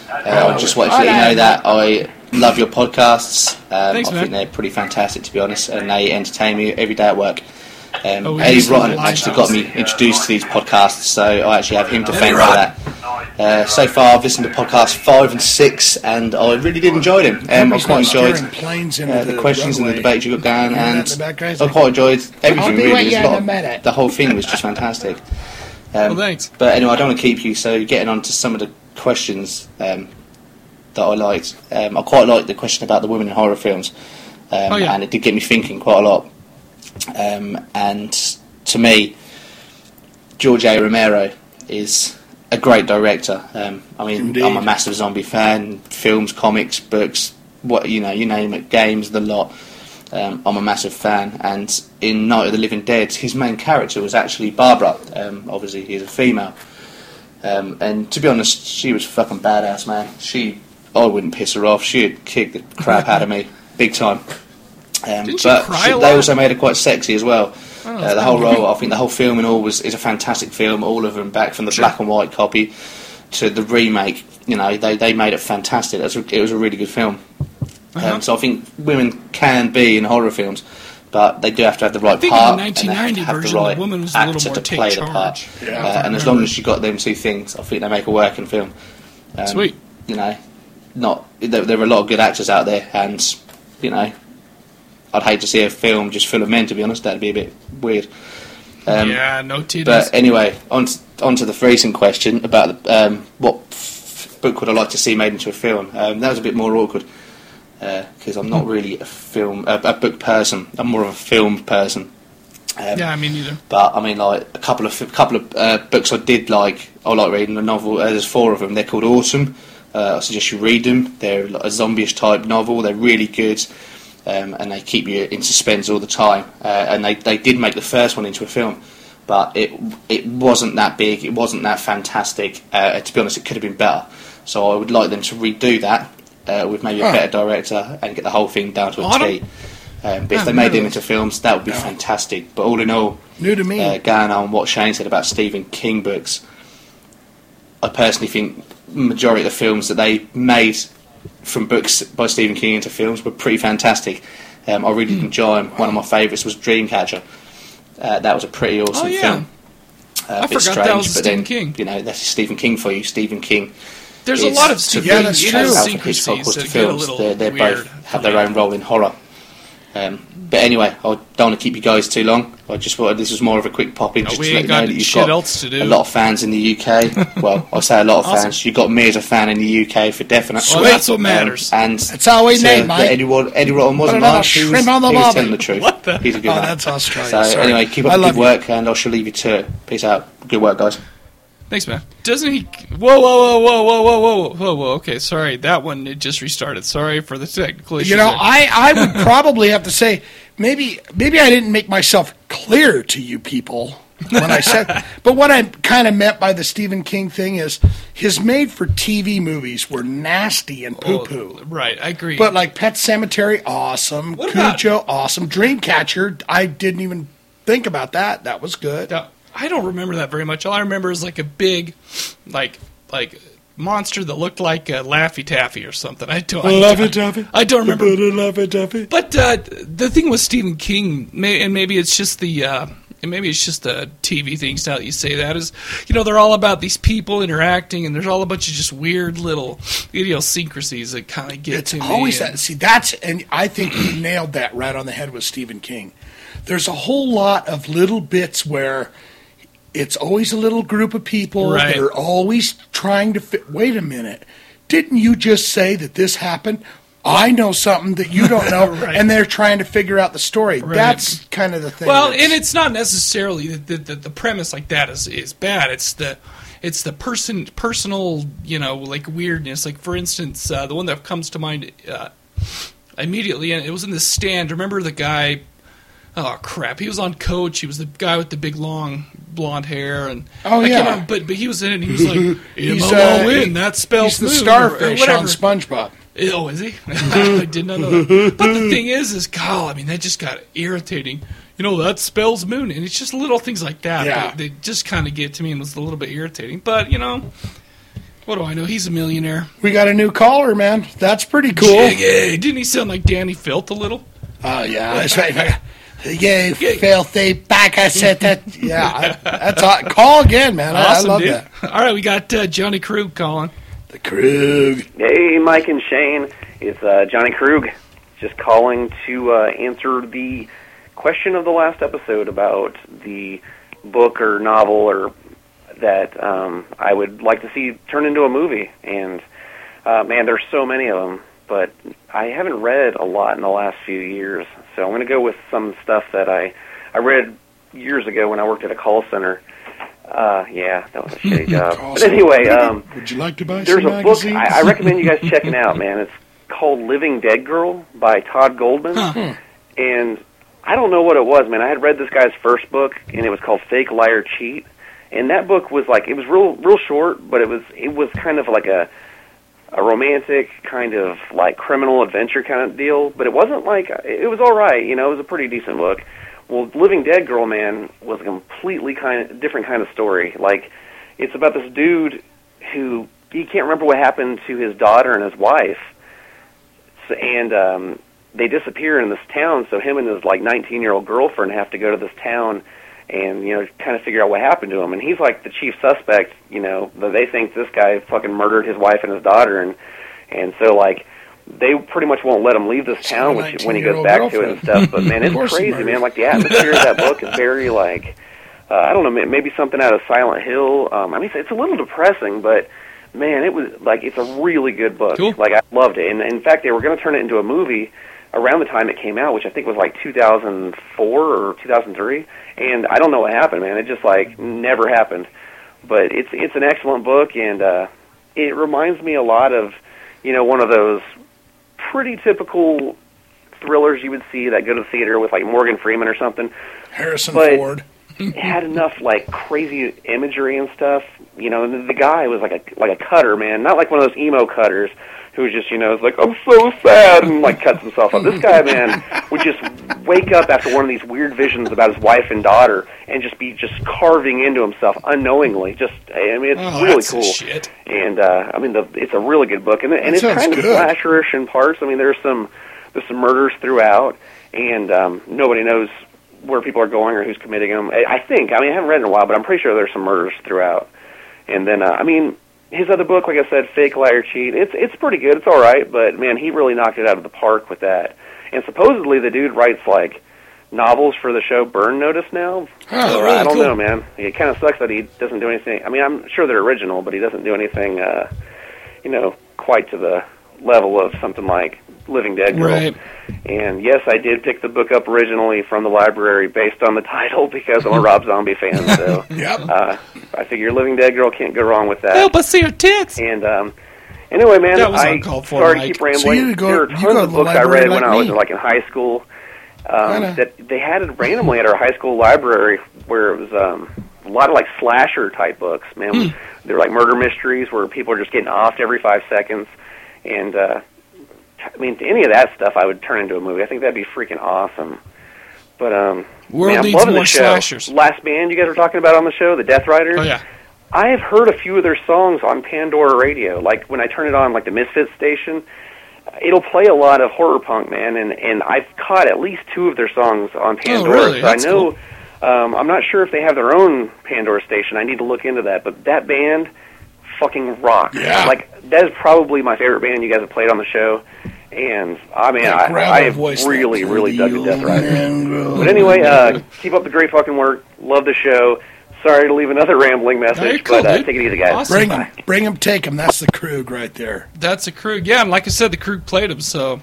Uh, I just wanted to let you know that I love your podcasts. Um, Thanks, I man. think they're pretty fantastic to be honest, and they entertain me every day at work. Um, Oh, Eddie Rotten actually got me introduced to these podcasts, so I actually have him to thank for that. Uh, so far, I've listened to podcast five and six, and I really did enjoy them. Um, I quite enjoyed uh, the questions and the debates you got going, and? I quite enjoyed everything. Really, with There's a lot of- the whole thing was just fantastic. Um, Well, thanks. But anyway, I don't want to keep you. So getting on to some of the questions um, that I liked. Um, I quite liked the question about the women in horror films, um, Oh, yeah. and it did get me thinking quite a lot. Um, and to me, George A. Romero is a great director. Um, I mean, Indeed. I'm a massive zombie fan. Films, comics, books, what you know, you name it, games, the lot. Um, I'm a massive fan, and in Night of the Living Dead, his main character was actually Barbara. Um, obviously, he's a female, um, and to be honest, she was fucking badass, man. She, I wouldn't piss her off. She'd kick the crap out of me, big time. Um, Didn't she but cry she- a they also made her quite sexy as well. Oh, uh, the whole role, I think, the whole film and all was is a fantastic film. All of them, back from the Sure. black and white copy to the remake. You know, they, they made it fantastic. It was, a, it was a really good film. Uh-huh. Um, so I think women can be in horror films, but they do have to have the right I think in part. the and they have 1990 to have version, the the right woman was a little actor more to take play the charge. part. Yeah, Uh, and as long as you got them two things, I think they make a working film. Um, Sweet. You know, not there, there are a lot of good actors out there, and you know, I'd hate to see a film just full of men. To be honest, that'd be a bit weird. Um, yeah, no titties. but anyway, on to, on to the recent question about um, what f- book would I like to see made into a film. Um, that was a bit more awkward because I'm not really a film a, a book person. I'm more of a film person. Um, yeah, I mean neither. But I mean, like a couple of a couple of uh, books I did like. I like reading. A novel. Uh, there's four of them. They're called Autumn. Uh, I suggest you read them. They're like a zombie-ish type novel. They're really good, um, and they keep you in suspense all the time. Uh, and they, they did make the first one into a film, but it it wasn't that big. It wasn't that fantastic. Uh, to be honest, it could have been better. So I would like them to redo that uh, with maybe a better director and get the whole thing down to a Autumn? Um, but if Ah, they made them into films, that would be fantastic. But all in all, New to me. uh, going on what Shane said about Stephen King books, I personally think majority of the films that they made from books by Stephen King into films were pretty fantastic. Um, I really Hmm. enjoy them. One of my favourites was Dreamcatcher. Uh, that was a pretty awesome Oh, yeah. film. Uh, I forgot that strange, was but Stephen then, King. You know, that's Stephen King for you. Stephen King. There's a lot of Stephen Yeah, King that's as true. Hitchcock was to films. They're, they both have their own role in horror. Um, but anyway, I don't want to keep you guys too long. I just wanted this was more of a quick pop in No, just we to let you know that you've shit got else to do. a lot of fans in the UK. well, I say a lot of Awesome. fans. You've got me as a fan in the UK for definite. Well, that's what matters. Um, and That's all we to- need, that mate. Eddie, Wa- Eddie Rotten wasn't Put another harsh. He was, on the he was telling the truth. What the- He's a good Oh, man. that's Australia. So Sorry. anyway, keep I up the good you. work, and I shall leave you to it. Peace out. Good work, guys. Thanks, man. Doesn't he? Whoa, whoa, whoa, whoa, whoa, whoa, whoa, whoa, whoa. Okay, sorry. That one it just restarted. Sorry for the technical issue. You know, there. I I would probably have to say maybe maybe I didn't make myself clear to you people when I said. but what I kind of meant by the Stephen King thing is his made-for-TV movies were nasty and oh, poo-poo. Oh, right, I agree. But like Pet Sematary, awesome. What Cujo, about- awesome. Dreamcatcher, I didn't even think about that. That was good. That, I don't remember that very much. All I remember is like a big, like like monster that looked like a Laffy Taffy or something. I don't. I, Laffy Taffy? I don't remember. Laffy Taffy. But uh, the thing with Stephen King, may, and maybe it's just the. Uh, and maybe it's just the TV things now that you say that is, you know, they're all about these people interacting, and there's all a bunch of just weird little idiosyncrasies that kind of get It's to me. always and- that. See, that's and I think you nailed that right on the head with Stephen King. There's a whole lot of little bits where it's always a little group of people Right. that are always trying to fit. Wait a minute, didn't you just say that this happened? I know something that you don't know, Right. and they're trying to figure out the story. Right. That's kind of the thing. Well, and it's not necessarily that the, the, the premise like that is, is bad. It's the it's the person personal you know like weirdness. Like for instance, uh, the one that comes to mind uh, immediately, and it was in the stand. Remember the guy? Oh crap! He was on Coach. He was the guy with the big long blonde hair, and Oh, I yeah. remember, but but he was in it. and He was like, He's, "M O O uh, That spells he's the moon," or starfish on SpongeBob. Oh, is he? I did not know that. But the thing is, is God, I mean, that just got irritating. You know, that spells moon, and it's just little things like that Yeah. that, that just kind of get to me and was a little bit irritating. But you know, what do I know? He's a millionaire. We got a new caller, man. That's pretty cool. Jiggy. Didn't he sound like Dani Filth a little? Oh yeah, that's right. You filthy back! I said that. Yeah, I, that's all. call again, man. I, I awesome, love dude. that. All right, we got uh, Johnny Krug calling. The Krug. Hey, Mike and Shane. It's uh, Johnny Krug. Just calling to uh, answer the question of the last episode about the book or novel or that um, I would like to see turn into a movie. And uh, man, there's so many of them, but I haven't read a lot in the last few years. So I'm going to go with some stuff that I I read years ago when I worked at a call center. Uh, yeah, that was a shitty job. But anyway, um, Would you like to buy there's some a book? I, I recommend you guys checking out, man. It's called Living Dead Girl by Todd Goldman, and I don't know what it was, man. I had read this guy's first book, and it was called Fake Liar Cheat, and that book was like it was real, real short, but it was it was kind of like a a romantic kind of like criminal adventure kind of deal, but it wasn't like it was all right, you know. It was a pretty decent book. Well, Living Dead Girl, man, was a completely kind of different kind of story. Like, it's about this dude who he can't remember what happened to his daughter and his wife, and um, they disappear in this town. So him and his like 19 year old girlfriend have to go to this town and you know kind of figure out what happened to him. And he's like the chief suspect. You know, that they think this guy fucking murdered his wife and his daughter, and and so like they pretty much won't let him leave this town which, when he goes 19-year-old back to it and stuff. But man, it's crazy, man. Like the atmosphere of that book is very like uh, I don't know, maybe something out of Silent Hill. Um, I mean, it's, it's a little depressing, but man, it was like it's a really good book. Cool. Like I loved it, and in fact, they were going to turn it into a movie around the time it came out, which I think was like 2004 or 2003. And I don't know what happened, man. It just like never happened. But it's it's an excellent book, and uh, it reminds me a lot of you know one of those pretty typical thrillers you would see that go to the theater with like Morgan Freeman or something Harrison but- Ford. it had enough like crazy imagery and stuff. You know, and the, the guy was like a like a cutter, man, not like one of those emo cutters who's just you know is like I'm so sad and like cuts himself up. This guy, man, would just wake up after one of these weird visions about his wife and daughter and just be just carving into himself unknowingly. Just I mean, it's Oh, really cool. shit. And uh, I mean, the, it's a really good book, and, and That it's kind of good. slasherish in parts. I mean, there's some there's some murders throughout, and um, nobody knows where people are going or who's committing them. I, I think. I mean, I haven't read in a while, but I'm pretty sure there's some murders throughout. And then, uh, I mean, his other book, like I said, Fake Liar Cheat. It's it's pretty good. It's all right, but man, he really knocked it out of the park with that. And supposedly, the dude writes like novels for the show Burn Notice now. Oh, So, really I don't cool. know, man. It kind of sucks that he doesn't do anything. I mean, I'm sure they're original, but he doesn't do anything, uh, you know, quite to the level of something like Living Dead Girl. Right. And yes, I did pick the book up originally from the library based on the title because I'm a Rob Zombie fan. So Yep. uh, I figure Living Dead Girl can't go wrong with that. Help us see her tits. And um, anyway, man, That was I uncalled for, sorry Mike. to keep So you go- there are you tons go of books I library read when like I was me. like in high school um, that they had it randomly at our high school library where it was um, a lot of like slasher type books. Man, Hmm. they're like murder mysteries where people are just getting offed every five seconds, and uh, I mean any of that stuff I would turn into a movie. I think that'd be freaking awesome. But um, World man, I'm needs loving more the show. slashers. Last band you guys were talking about on the show, the Death Riders. Oh yeah. I have heard a few of their songs on Pandora Radio. Like when I turn it on, like the Misfits station, it'll play a lot of horror punk, man. And and I've caught at least two of their songs on Pandora. Oh, really? So I know. Um, I'm not sure if they have their own Pandora station. I need to look into that. But that band fucking rocks. Yeah. Like that is probably my favorite band you guys have played on the show. And I mean, That I, I have really, really dug the Death Riders. Riders. But anyway, uh, keep up the great fucking work. Love the show. Sorry to leave another rambling No, you're message, cool, but uh, take it easy, guys. Awesome. Bring Bye. him, bring him, take him. That's the Krug right there, That's the Krug. Yeah, and like I said, the Krug played him, so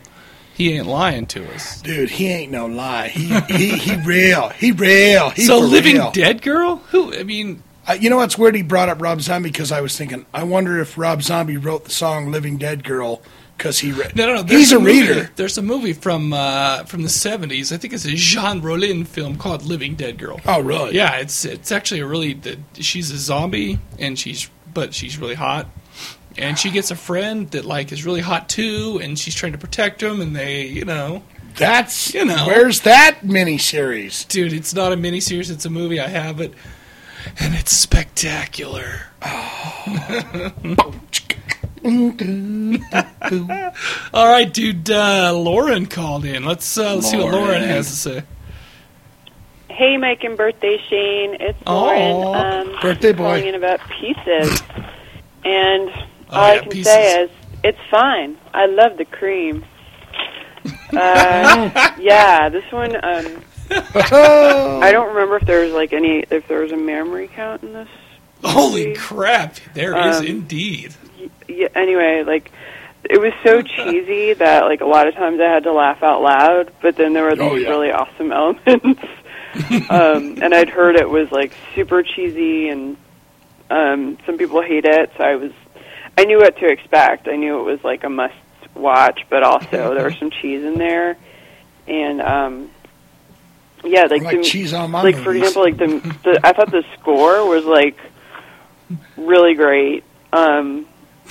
he ain't lying to us. dude. He ain't no lie. He he he real. He real. He so Living real. Dead Girl? Who? I mean, Uh, you know what's weird? He brought up Rob Zombie because I was thinking. I wonder if Rob Zombie wrote the song "Living Dead Girl" because he read. no, no, no. He's a movie- reader. There's a movie from uh, from the '70s. I think it's a Jean Rollin film called Living Dead Girl. Oh, really? Yeah, it's it's actually a really. The, she's a zombie, and she's but she's really hot, and she gets a friend that like is really hot too, and she's trying to protect him, and they, you know, That's You know. Where's that miniseries? dude, it's not a miniseries, it's a movie. I have it, and it's spectacular. All right, dude. Uh, Lauren called in. Let's uh, let's see what Lauren Lauren. has to say. Hey, Mike and birthday Shane. It's Aw. Lauren. Um, Birthday boy. Calling in about pieces, and Oh, all yeah, I can Pieces. say is it's fine. I love the cream. Uh, yeah, this one. Um, I don't remember if there was like any if there was a memory count in this. Holy crap! There is Um, indeed. Yeah, anyway, like it was so cheesy that like a lot of times I had to laugh out loud, but then there were these Oh, yeah. really awesome elements. um, and I'd heard it was like super cheesy, and um, some people hate it. So I was, I knew what to expect. I knew it was like a must watch, but also there was some cheese in there, and um, yeah, like, like the, cheese on my like for example, like the, the I thought the score was like really great. Um,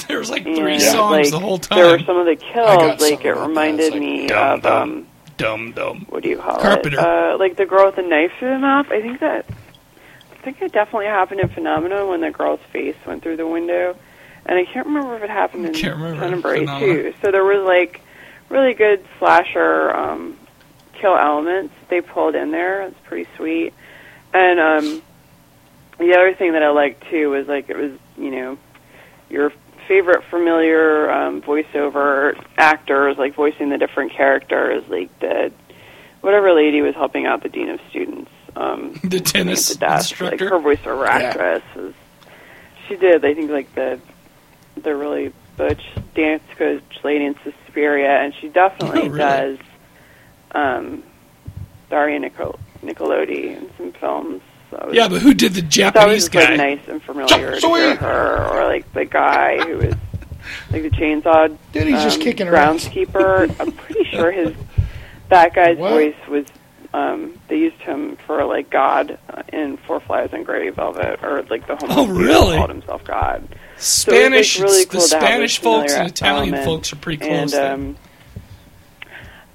There was like three Yeah. songs like, the whole time. There were some of the kills, like it reminded like, me dum, of dum. um, Dum dum. what do you call Carpenter. it? Uh, like the girl with the knife through the mouth. I think that I think it definitely happened in Phenomena when the girl's face went through the window, and I can't remember if it happened in Can't remember Son of Bray too. So there was like really good slasher um, kill elements they pulled in there. It's pretty sweet, and um, the other thing that I liked too was like it was you know your favorite familiar um, voiceover actors like voicing the different characters like the whatever lady was helping out the dean of students um The tennis to death. instructor. like her voiceover Yeah. actress she did I think like the the really butch dance coach lady in Suspiria and she definitely Oh, really? does um Daria Nicol- Nicolodi in some films so it was- Yeah, but who did the that was Japanese like guy? nice and familiar to her, or like the guy who was like the chainsaw Dude, he's just um, kicking around. groundskeeper. I'm pretty sure his that guy's What? voice was. Um, they used him for like God uh, in Four Flies and Grey Velvet, or like the homeless Oh, really? called himself God. Spanish, so was, like, really the cool to have Spanish folks and Italian element. folks are pretty close. And um,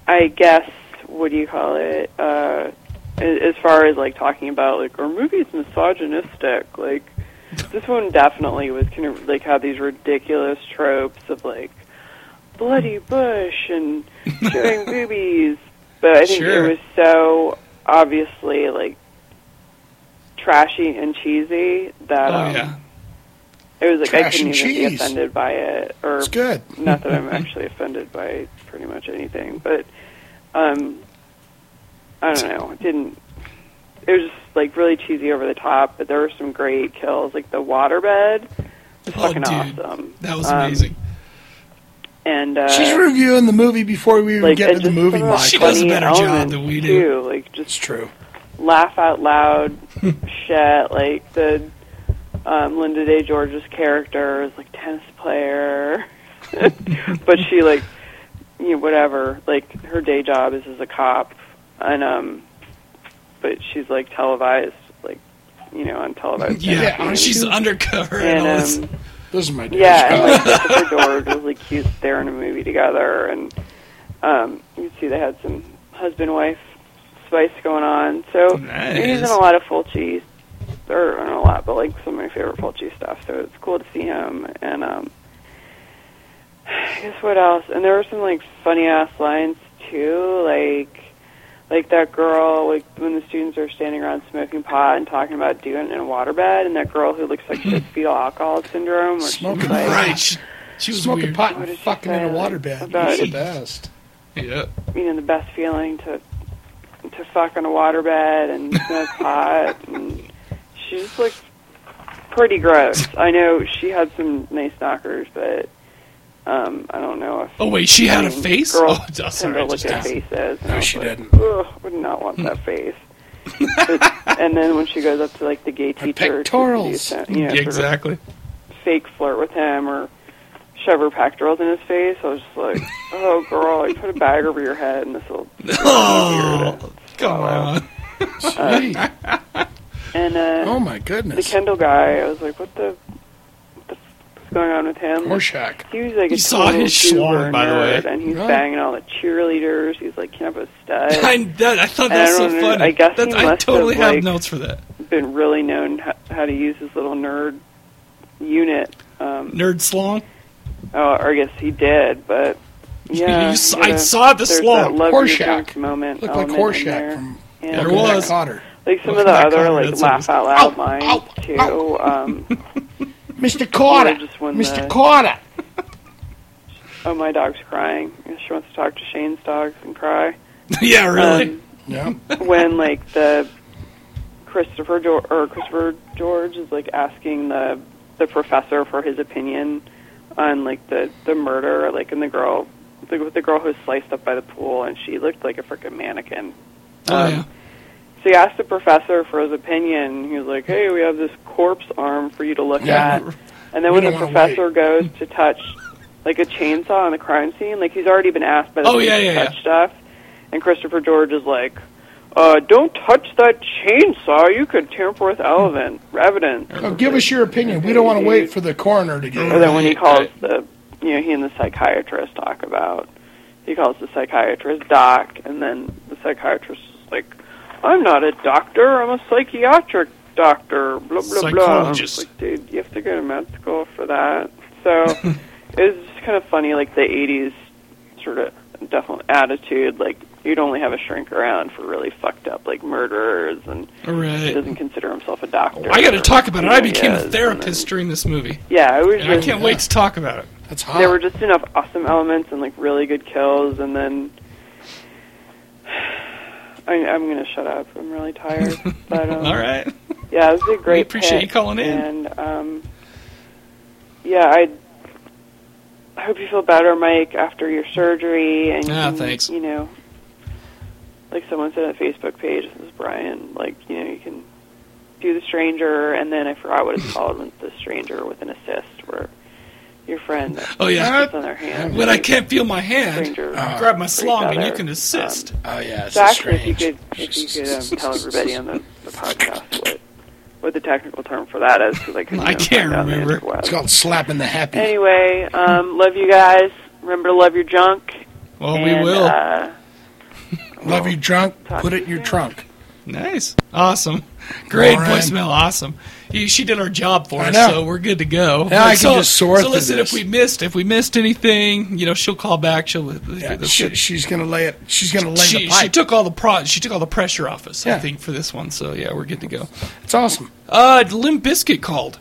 I guess what do you call it? Uh, as far as like talking about like our movie's misogynistic, like this one definitely was kind of like had these ridiculous tropes of like bloody bush and showing boobies, but I think Sure. it was so obviously like trashy and cheesy that oh um, yeah, it was like I Trash couldn't and even be offended by it or It's good. not that I'm actually offended by pretty much anything, but um, I don't know. It didn't. It was just like really cheesy over the top, but there were some great kills, like the waterbed was Oh, fucking dude. awesome. that was Um, amazing. and uh, She's reviewing the movie before we even like, get to the movie, some of Mike. She does a better job than we do. Too. Like just It's true. laugh out loud shit. Like the um, Linda Day George's character is like tennis player, but she like you know whatever. Like her day job is as a cop, and um, but she's like televised, like you know on televised. Yeah, TV. she's undercover and, all and this. um, This is my day yeah, and job. like Christopher George was like cute. They're in a movie together, and um, you see they had some husband wife spice going on. So Nice. he's in a lot of Fulci, or not a lot, but like some of my favorite Fulci stuff. So it's cool to see him. And um, I guess what else? And there were some like funny ass lines too, like. Like that girl, like when the students are standing around smoking pot and talking about doing it in a waterbed, and that girl who looks like she has mm-hmm. fetal alcohol syndrome, where she's Smoking like, Right. She, she was Smoking weird. pot and fucking in a waterbed. about- the best. Yeah. you know the best feeling to to fuck on a waterbed and smoke pot and she just looks pretty gross. I know she had some nice knockers, but um I don't know if Oh, wait, she had a face? Girls Oh, tend that's all right, to look just at ask. faces. No, she like, didn't. Ugh, would not want that face. And then when she goes up to like the gay teacher to do pectorals. some, you know, Yeah, sort of exactly. fake flirt with him or shove her pectorals in his face. I was just like, oh, girl, like put a bag over your head and this will. Oh, come on. Gee. And uh, oh my goodness, the goodness. Kendall guy, I was like, what the, what the f- what's going on with him? Horshack. He was like You a saw his schlong, by the way. nerd, and he's Right. banging all the cheerleaders. He's like, can I have a stud? I, that, I thought And that was I so know, funny. I guess That- he I must totally have, have like, notes for that. Been really known how, how to use his little nerd unit. Um, Nerd slong? oh, or I guess he did, but yeah, You s- yeah. I saw the slong. your moment. Looked like element in Horshack there. from And, There was. Kotter. Like some of the other like that's laugh out loud Ow, lines ow, too. Um, Mr. Carter. Yeah, just when Mr. the- Carter. oh, my dog's crying. She wants to talk to Shane's dogs and cry. yeah, really. Um, Yeah. when like the Christopher George, or Christopher George is like asking the the professor for his opinion on like the the murder, like in the girl, the, with the girl who was sliced up by the pool, and she looked like a freaking mannequin. oh, Um, yeah. So he asked the professor for his opinion. He was like, "Hey, we have this corpse arm for you to look Yeah. at." And then when the professor goes to touch like a chainsaw on the crime scene, like he's already been asked by the Oh, police yeah, to yeah, touch stuff, and Christopher George is like, uh, "Don't touch that chainsaw. You could tamper with evidence." evidence. Oh, give us your opinion. We don't want to wait for the coroner to get Or then when he calls the, you know, he and the psychiatrist talk about, he calls the psychiatrist Doc, and then the psychiatrist is like, I'm not a doctor, I'm a psychiatric doctor, blah, blah, blah. I'm Psychologist. just like, dude, you have to go to med school for that. So it was just kind of funny, like the 80s sort of definite attitude, like, you'd only have a shrink around for really fucked up, like, murderers, and he Right. doesn't consider himself a doctor. I got to talk about it. I became a therapist then- during this movie. Yeah, it was And I can't wait to talk about it. That's hot. there were just enough awesome elements and like really good kills, and then I, I'm gonna shut up. I'm really tired. But um, All right. yeah, it was a great. We appreciate you calling in. And um, yeah, I. I hope you feel better, Mike, after your surgery. And Ah, you- thanks. You know, like someone said on the Facebook page, this is Brian. Like you know, you can do the stranger, and then I forgot what it's called, with the stranger with an assist, where your friend Oh, yeah. puts on their hand. When I can't feel my hand, Stranger grab my for slong each and you can assist. oh yeah, it's So actually, if you could, if you could um, tell everybody on the, the podcast what what the technical term for that is, because I couldn't I even can't find out on the remember. It's called slapping the happy. Anyway, um, love you guys. Remember to love your junk. Well, we will. Uh, Love you drunk. Put it in your soon. trunk. Nice. Awesome. Great Lauren. voicemail. Awesome. He, she did our job for us, so we're good to go. Now I can so, just sort So through listen, this. if we missed, if we missed anything, you know, she'll call back. She'll. Yeah, she, she's gonna lay it. She's gonna lay she, the pipe. she took all the pro. She took all the pressure off us. I think for this one. So yeah, we're good to go. it's awesome. Uh, Limp Bizkit called.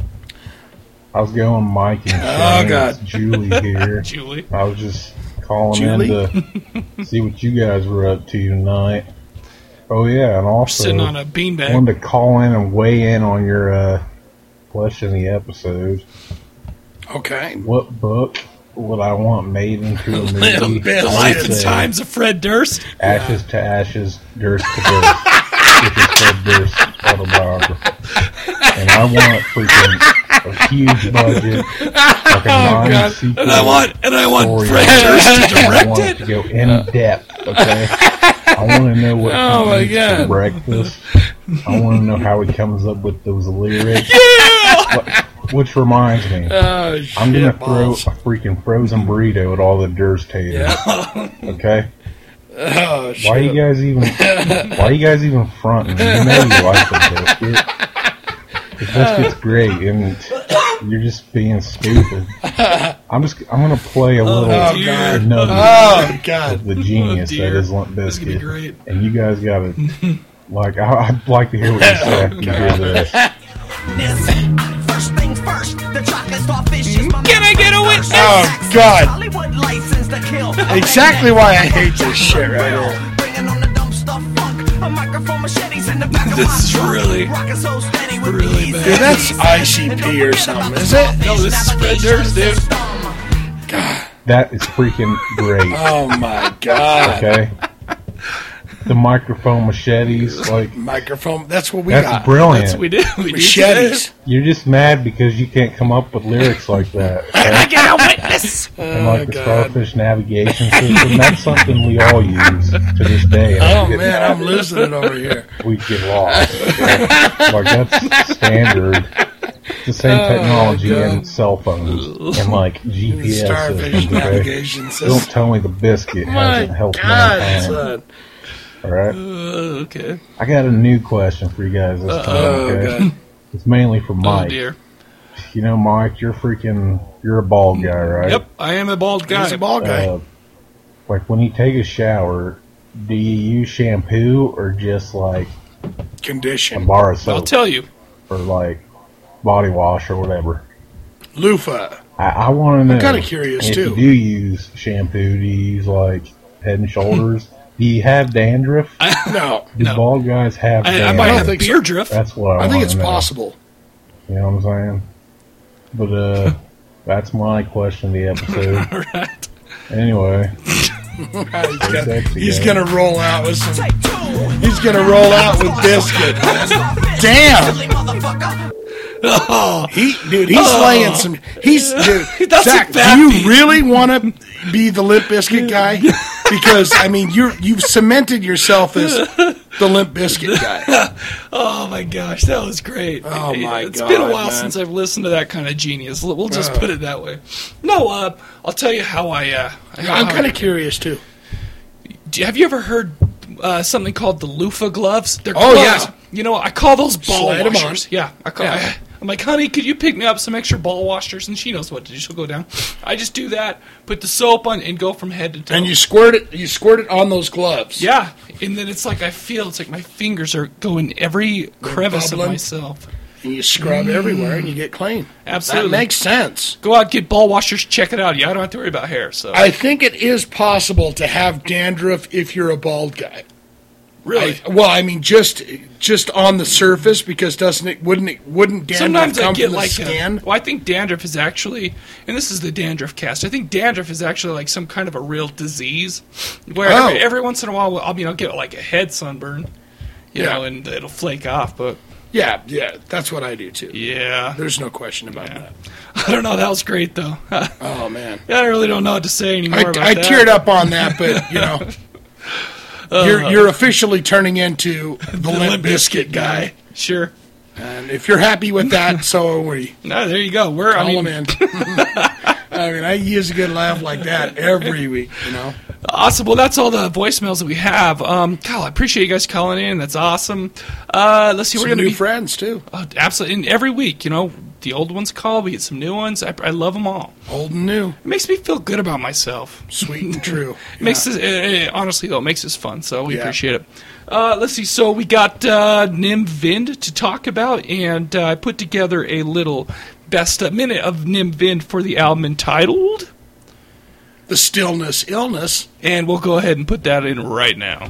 How's it going, Mike and Oh, Shane? God. It's Julie here. Julie. I was just calling Julie? in to see what you guys were up to tonight. Oh yeah, and also Sitting on a beanbag. wanted to call in and weigh in on your uh, question of the episode. Okay. What book would I want made into a movie. The I life and times of Fred Durst. Ashes to ashes, Durst to Durst. which is Fred Durst's autobiography. And I want freaking a huge budget, like a Oh, God. nine-sequel And I want- and I want Fred. Durst to I direct want it. to go in depth, okay? I want to know what Oh, my God. for breakfast. I want to know how he comes up with those lyrics. Yeah! Which reminds me, Oh, I'm gonna throw a freaking frozen burrito at all the Durst haters. Okay. Oh, Why you guys even? Why you guys even fronting? You know you like the biscuit. The biscuit's great, and you're just being stupid. I'm just. I'm gonna play a oh, little Oh, God. nugget Oh, God. of the genius Oh, that is Limp This is gonna be Biscuit, and you guys gotta like. I, I'd like to hear what you oh, say after you hear this. First things first, the chocolate starfish is my Can I get a witness? Oh, God. Hollywood license to kill. Exactly why I hate this shit right here. This my is really, so steady with really bad. Dude, that's ICP or something, is it? No, this is Fred Durst, dude. That is freaking great. Oh, my God. Okay. The microphone machetes, like Microphone. That's what we that's got. brilliant. That's what we did. We did Machetes. You're just mad because you can't come up with lyrics like that. okay? get a witness. and like Oh, the God. Starfish navigation system, that's something we all use to this day. Oh, we get- man, I'm losing it over here. We get lost. okay? like that's standard. The same Oh, technology God. in cell phones and like GPS Starfish systems. Okay? navigation system. Don't tell me the biscuit My hasn't helped God, mankind. son. All right. Uh, okay. I got a new question for you guys this time. Oh, Okay. God. It's mainly for Oh Mike. dear. You know, Mike, you're freaking, you're a bald guy, right? Yep, I am a bald guy. He's a ball guy. Uh, like when you take a shower, do you use shampoo or just like a bar of I'll tell you. or like body wash or whatever? Loofah. I, I want to know. I'm kinda curious, if too. You do use shampoo? Do you use like Head and Shoulders? Do you have dandruff? No. Do No. bald guys have I, I dandruff? might have think beer drift. That's what I, I think wanna it's know. possible. You know what I'm saying? But uh, that's my question of the episode. All right. Anyway, he's gonna, he's gonna roll out with some. He's gonna roll out with biscuit. Damn. Oh, He, dude, he's Oh. laying some. He's dude. That's a Zach, bad do you beat. really want to be the Limp Bizkit guy? Because I mean, you're you've cemented yourself as the Limp Bizkit guy. oh my gosh, that was great. Oh, my It's been a while man. since I've listened to that kind of genius. We'll just Oh. put it that way. No, uh, I'll tell you how I. Uh, how, I'm kind of curious too. You- Have you ever heard uh, something called the loofah gloves? They're Oh, gloves. yeah. You know, I call those ball Slide washers. Yeah, I call. Yeah. I, am like, honey, could you pick me up some extra ball washers? And she knows what to do. She'll go down. I just do that. Put the soap on and go from head to toe. And you squirt it. You squirt it on those gloves. yeah, and then it's like I feel it's like my fingers are going every crevice of myself. And you scrub mm. everywhere, and you get clean. Absolutely. That makes sense. Go out, get ball washers, check it out. Yeah, I don't have to worry about hair. So I think it is possible to have dandruff if you're a bald guy. Really, I- well, I mean, just just on the surface, because doesn't it? Wouldn't it? Wouldn't dandruff sometimes I come get from the like skin? A, uh, well, I think dandruff is actually, and this is the dandruff cast. I think dandruff is actually like some kind of a real disease, where Oh. every, every once in a while, I mean, I'll get like a head sunburn, you Yeah. know, and it'll flake off. But yeah, yeah, that's what I do too. yeah, There's no question about that. I don't know. That was great though. Oh man, I really don't know what to say anymore. I, I teared up on that, but you know, you're you're officially turning into the, Limp Bizkit guy. Sure. And if you're happy with that, so are we. No, there you go. We're I Call mean, in. I mean, I use a good laugh like that every week. You know. Awesome. Well, that's all the voicemails that we have. Um, Kyle, I appreciate you guys calling in. That's awesome. Uh, let's see. Some we're going to new be friends too. Oh, absolutely. And every week, you know, the old ones call. We get some new ones. I, I love them all. Old and new, It makes me feel good about myself. sweet and true. It makes this, uh, uh, honestly though, it makes this fun. So we Yeah. appreciate it. Uh, let's see. So we got uh, Nim Vind to talk about, and uh, I put together a little best uh, minute of Nim Vind for the album entitled, the stillness, illness. and we'll go ahead and put that in right now.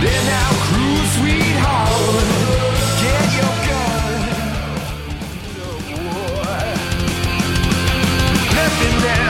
been there.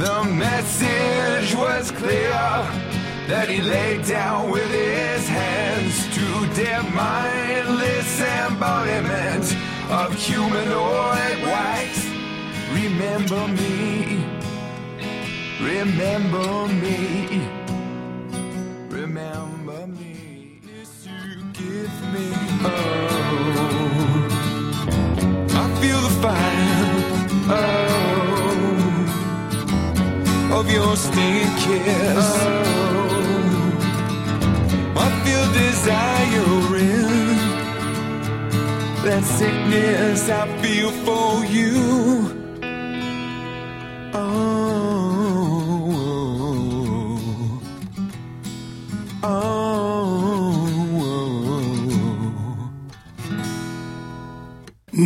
The message was clear that he laid down with his hands to their mindless embodiment of humanoid wax. Remember me, remember me. me. Oh, I feel the fire. Oh, of your stinging kiss. Oh, I feel desiring that sickness I feel for you.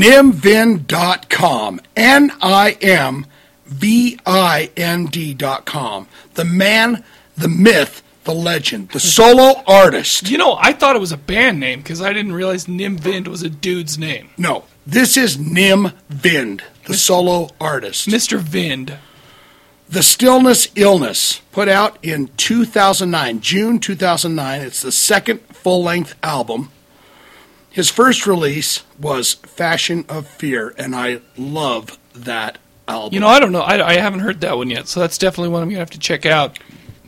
nimvind.com. N I M V I N D.com. The man, the myth, the legend, the solo artist. You know, I thought it was a band name because I didn't realize Nim Vind was a dude's name. No, this is Nim Vind, the Mr. solo artist. Mr. Vind. The Stillness Illness, put out in 2009, June 2009. It's the second full length album. His first release was Fashion of Fear, and I love that album. You know, I don't know. I, I haven't heard that one yet, so that's definitely one I'm gonna have to check out.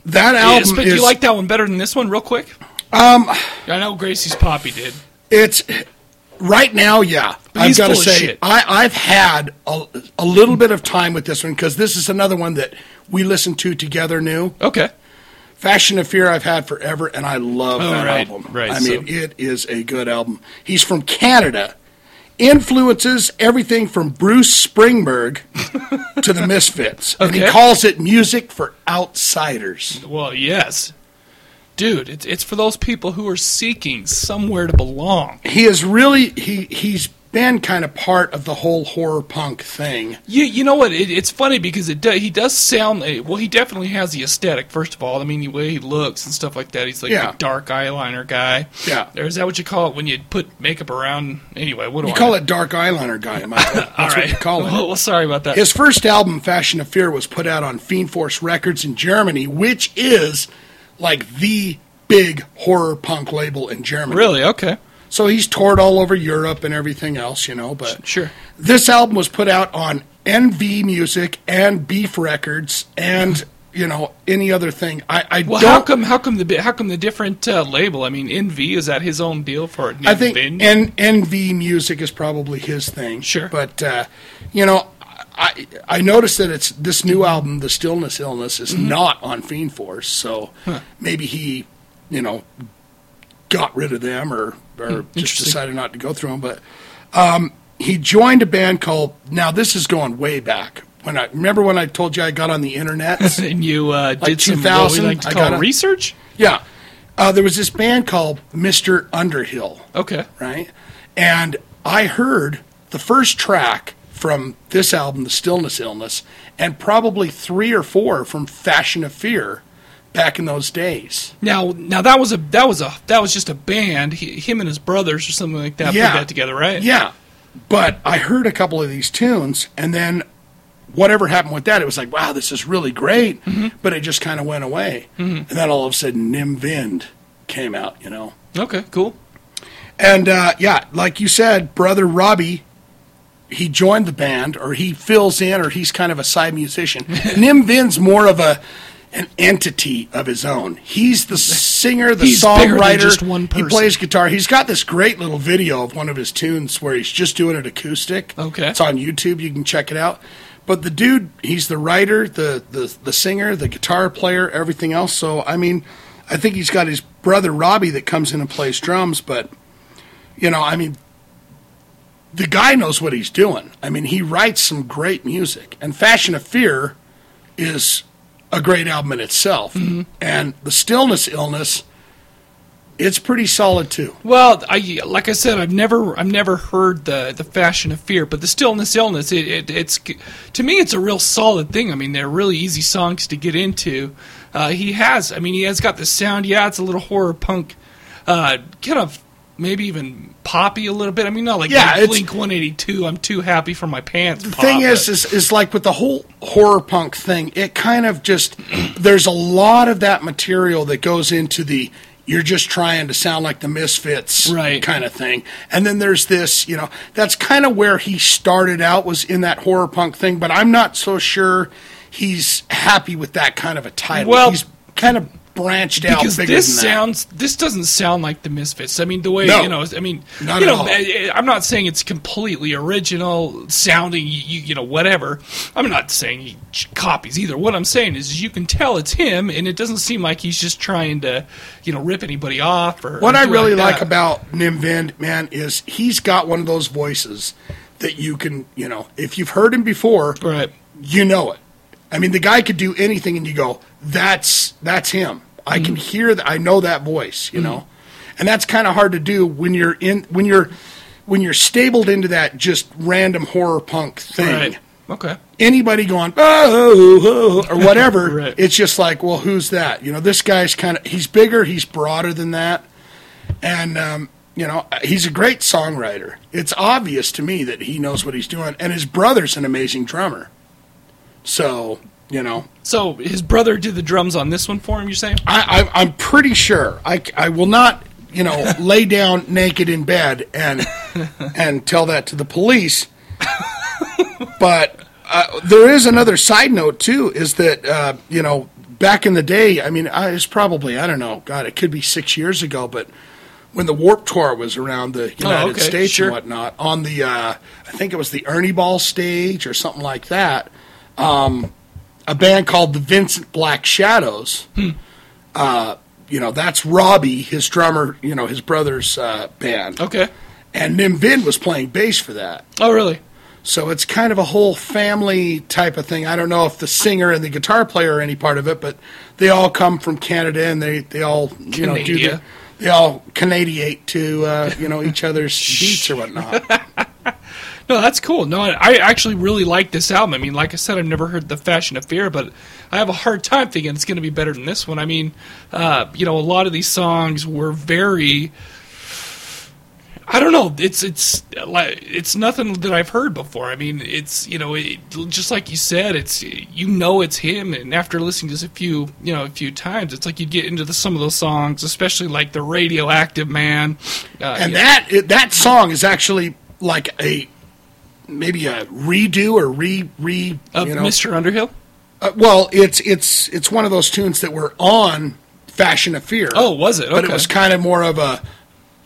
That album but is. you like that one better than this one, real quick? um, I know Gracie's Poppy did. It's right now, yeah. But I've got to say. I, I've had a, a little bit of time with this one because this is another one that we listened to together. New, okay. Fashion of Fear, I've had forever, and I love Oh, that right, album. right, I mean, so- it is a good album. He's from Canada. Influences everything from Bruce Springberg to the Misfits, and he calls it music for outsiders. Well, yes, dude, it's it's for those people who are seeking somewhere to belong. He is really he he's been kind of part of the whole horror punk thing. You you know what? It, it's funny because it do, he does sound eh, well. He definitely has the aesthetic. First of all, I mean the way he looks and stuff like that. He's like Yeah. the dark eyeliner guy. Yeah. Or is that what you call it when you put makeup around? Anyway, what do You I call it dark eyeliner guy, Michael. That's All what you call it. Well, well, sorry about that. His first album, Fashion of Fear, was put out on Fiend Force Records in Germany, which is like the big horror punk label in Germany. Really? Okay. So he's toured all over Europe and everything else, you know. But sure, this album was put out on NV Music and Beef Records and you know any other thing. I, I Well, don't. how come how come the how come the different uh, label? I mean, NV is that his own deal for it? I think N- NV Music is probably his thing. Sure, but uh, you know, I I noticed that it's this new album, The Stillness Illness, is Mhm. not on Fiend Force, so Huh. maybe he, you know, got rid of them or or Hmm, just decided not to go through them. But um, he joined a band called. Now this is going way back. When I remember when I told you I got on the internet and you uh, like did some what we like to I call got a- research. Yeah, uh, there was this band called Mister Underhill. Okay, right, and I heard the first track from this album, The Stillness Illness, and probably three or four from Fashion of Fear back in those days. Now, now that was a that was a that was just a band. He, him and his brothers or something like that Yeah. put that together, right? Yeah, but I heard a couple of these tunes, and then whatever happened with that, it was like, wow, this is really great, but it just kind of went away. Mhm. And then all of a sudden, Nim Vind came out, you know. Okay, cool. And uh, yeah, like you said, brother Robbie, he joined the band, or he fills in, or he's kind of a side musician. Nim Vind's more of a an entity of his own. He's the singer, the He's songwriter. just one He plays guitar. He's got this great little video of one of his tunes where he's just doing it acoustic. Okay. it's on YouTube. You can check it out. But the dude, he's the writer, the the the singer, the guitar player, everything else. So I mean, I think he's got his brother Robbie that comes in and plays drums, but you know, I mean, the guy knows what he's doing. I mean, he writes some great music, and Fashion of Fear is a great album in itself. Mm-hmm. And the Stillness Illness, it's pretty solid too. Well, I like I said, I've never I've never heard the the fashion of fear, but the stillness illness, it, it it's to me it's a real solid thing. I mean, they're really easy songs to get into. Uh, he has, I mean, he has got the sound. Yeah, it's a little horror punk, uh, kind of maybe even poppy a little bit. I mean, not like, Yeah, Blink One Eighty Two. I'm too happy for my pants. The thing is, is, is like with the whole horror punk thing, it kind of just there's a lot of that material that goes into the you're just trying to sound like the Misfits Right. kind of thing, and then there's this, you know, that's kind of where he started out was in that horror punk thing, but I'm not so sure he's happy with that kind of a title. Well- he's kind of branched out because bigger this sounds this doesn't sound like the misfits i mean the way No. you know i mean Not you know all. I- i'm not saying it's completely original sounding you, you, know whatever i'm not saying he copies either what i'm saying is you can tell it's him and it doesn't seem like he's just trying to you know rip anybody off or What or I really like that. about Nim Vind, man, is he's got one of those voices that you can, you know, if you've heard him before, right. you know it. I mean, the guy could do anything, and you go, "That's that's him." I can mm. hear that. I know that voice, you mm. know, and that's kind of hard to do when you're in when you're when you're stabled into that just random horror punk thing. Right. okay Anybody going oh, oh, oh or whatever, Right. it's just like, well, who's that? You know, this guy's kind of he's bigger, he's broader than that, and um, you know, uh, he's a great songwriter. It's obvious to me that he knows what he's doing, and his brother's an amazing drummer. So You know, So his brother did the drums on this one for him. You're saying? I, I, I'm pretty sure. I, I will not, you know, lay down naked in bed and and tell that to the police. but uh, there is another side note too. Is that uh, you know back in the day? I mean, I, it's probably I don't know. God, it could be six years ago, but when the Warped Tour was around the United Oh, okay, States sure. and whatnot, on the uh, I think it was the Ernie Ball stage or something like that. Um, a band called the Vincent Black Shadows. Hmm. Uh, you know, that's Robbie, his drummer. You know, his brother's uh, band. Okay. And Nim Vind was playing bass for that. Oh, really? So it's kind of a whole family type of thing. I don't know if the singer and the guitar player are any part of it, but they all come from Canada and they, they all you know do the, they all Canadiate to uh, you know each other's beats or whatnot. No, that's cool. No, I, I actually really like this album. I mean, like I said, I've never heard the Fashion of Fear, but I have a hard time thinking it's going to be better than this one. I mean, uh, you know, a lot of these songs were very. I don't know. It's it's it's nothing that I've heard before. I mean, it's you know, it, just like you said, it's you know it's him, and after listening to this a few you know a few times, it's like you get into the, some of those songs, especially like the Radioactive Man, uh, and you know. that that song is actually like a maybe a redo or re re Of you know, Mr. Underhill. Uh, well, it's it's it's one of those tunes that were on Fashion of Fear. Oh, was it? But it was kind of more of a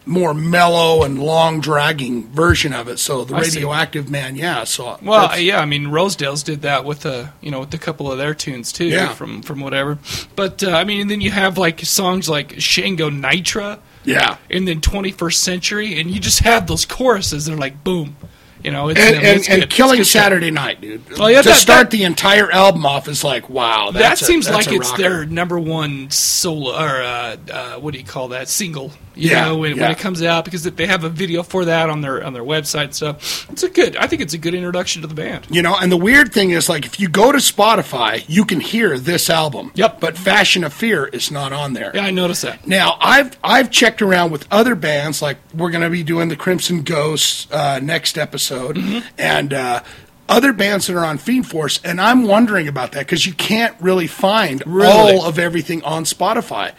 more mellow and long dragging version of it. So the I see. Radioactive Man, yeah. So Well, yeah, I mean Rosedale's did that with a you know with a couple of their tunes too Yeah. from from whatever. But uh, I mean, and then you have like songs like Shango Nitra, Yeah. and then 21st Century, and you just have those choruses. They're like boom, you know. It's, and, and, and. Killing stuff. Saturday Night, dude. Oh, yeah, to that- start the entire album off is like, wow. That That's a- seems like it's rocker. their number one solo or uh, uh, what do you call that single? You Yeah, know, when, when it comes out because they have a video for that on their on their website. So it's a good. I think it's a good introduction to the band. You know, and the weird thing is, like, if you go to Spotify, you can hear this album. Yep. But Fashion of Fear is not on there. Yeah, I noticed that. Now, I've I've checked around with other bands, like we're going to be doing the Crimson Ghosts uh, next episode, Mm-hmm. and uh, other bands that are on Fiend Force, and I'm wondering about that because you can't really find Really? all of everything on Spotify.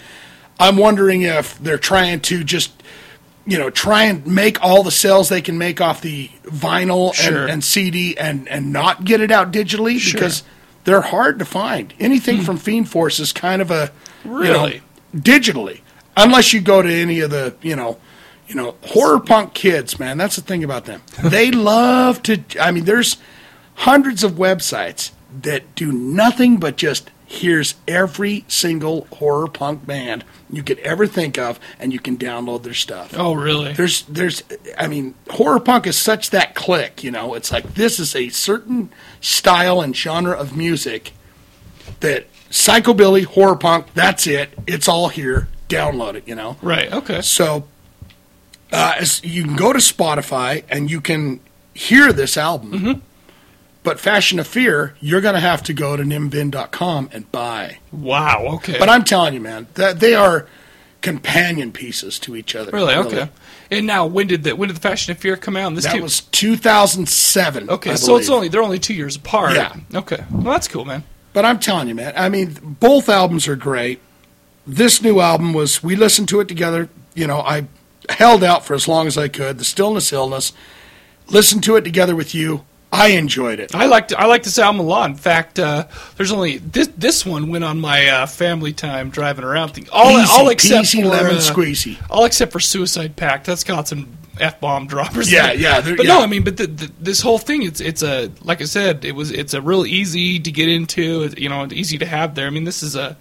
I'm wondering if they're trying to just you know try and make all the sales they can make off the vinyl Sure. and, and CD and and not get it out digitally Sure. because they're hard to find. Anything from Fiend Force is kind of a you know, Really? digitally, unless you go to any of the you know you know horror punk kids. Man, that's the thing about them. they love to. I mean, there's hundreds of websites that do nothing but just here's every single horror punk band you could ever think of and you can download their stuff Oh, really? there's there's i mean horror punk is such that click you know it's like this is a certain style and genre of music that psychobilly horror punk that's it it's all here download it you know Right. Okay. so uh, you can go to spotify and you can hear this album Mm-hmm. but fashion of fear you're going to have to go to nimvind.com and buy Wow. Okay. but i'm telling you man that they are companion pieces to each other Really? Okay. And now, when did the when did the Fashion of Fear come out? And this that too? was 2007 okay. I So it's only they're only two years apart. Yeah. Okay. Well, that's cool, man. But I'm telling you, man. I mean, both albums are great. This new album was. We listened to it together. You know, I held out for as long as I could. The Stillness Illness. Listened to it together with you. I enjoyed it. I liked I liked this album a lot. In fact, uh, there's only this this one went on my uh, family time driving around thing. All Easy all except for lemon uh, squeezy. All except for Suicide Pact. That's got some f bomb droppers. Yeah, yeah, But yeah. no, I mean, but the, the, this whole thing, it's it's a like I said, it was it's a real easy to get into. You know, easy to have there. I mean, this is a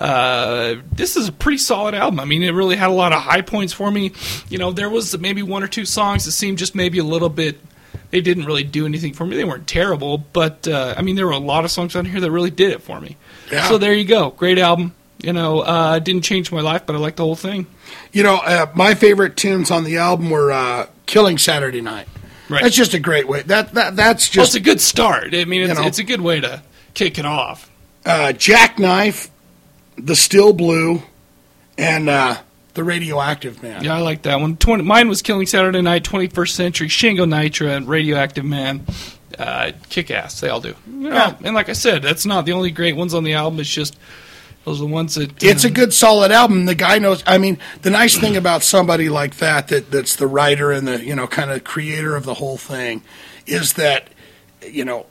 uh, this is a pretty solid album. I mean, it really had a lot of high points for me. You know, there was maybe one or two songs that seemed just maybe a little bit. They didn't really do anything for me. They weren't terrible, but uh, I mean, there were a lot of songs on here that really did it for me. Yeah. So there you go, great album. You know, uh, didn't change my life, but I like the whole thing. You know, uh, my favorite tunes on the album were uh, "Killing Saturday Night." Right. That's just a great way. That that that's Well, just it's a good start. I mean, it's, You know. it's a good way to kick it off. uh, Jackknife, the Still Blue, and uh, the Radioactive Man. Yeah, I like that one. 20, mine was Killing Saturday Night, 21st Century, Shingo Nitra, and Radioactive Man. uh, kick ass. They all do. You know, And like I said, that's not the only great ones on the album. It's just those are the ones that. It's uh, a good, solid album. The guy knows. I mean, the nice thing about somebody like that, that that's the writer and the you know kind of creator of the whole thing, is that you know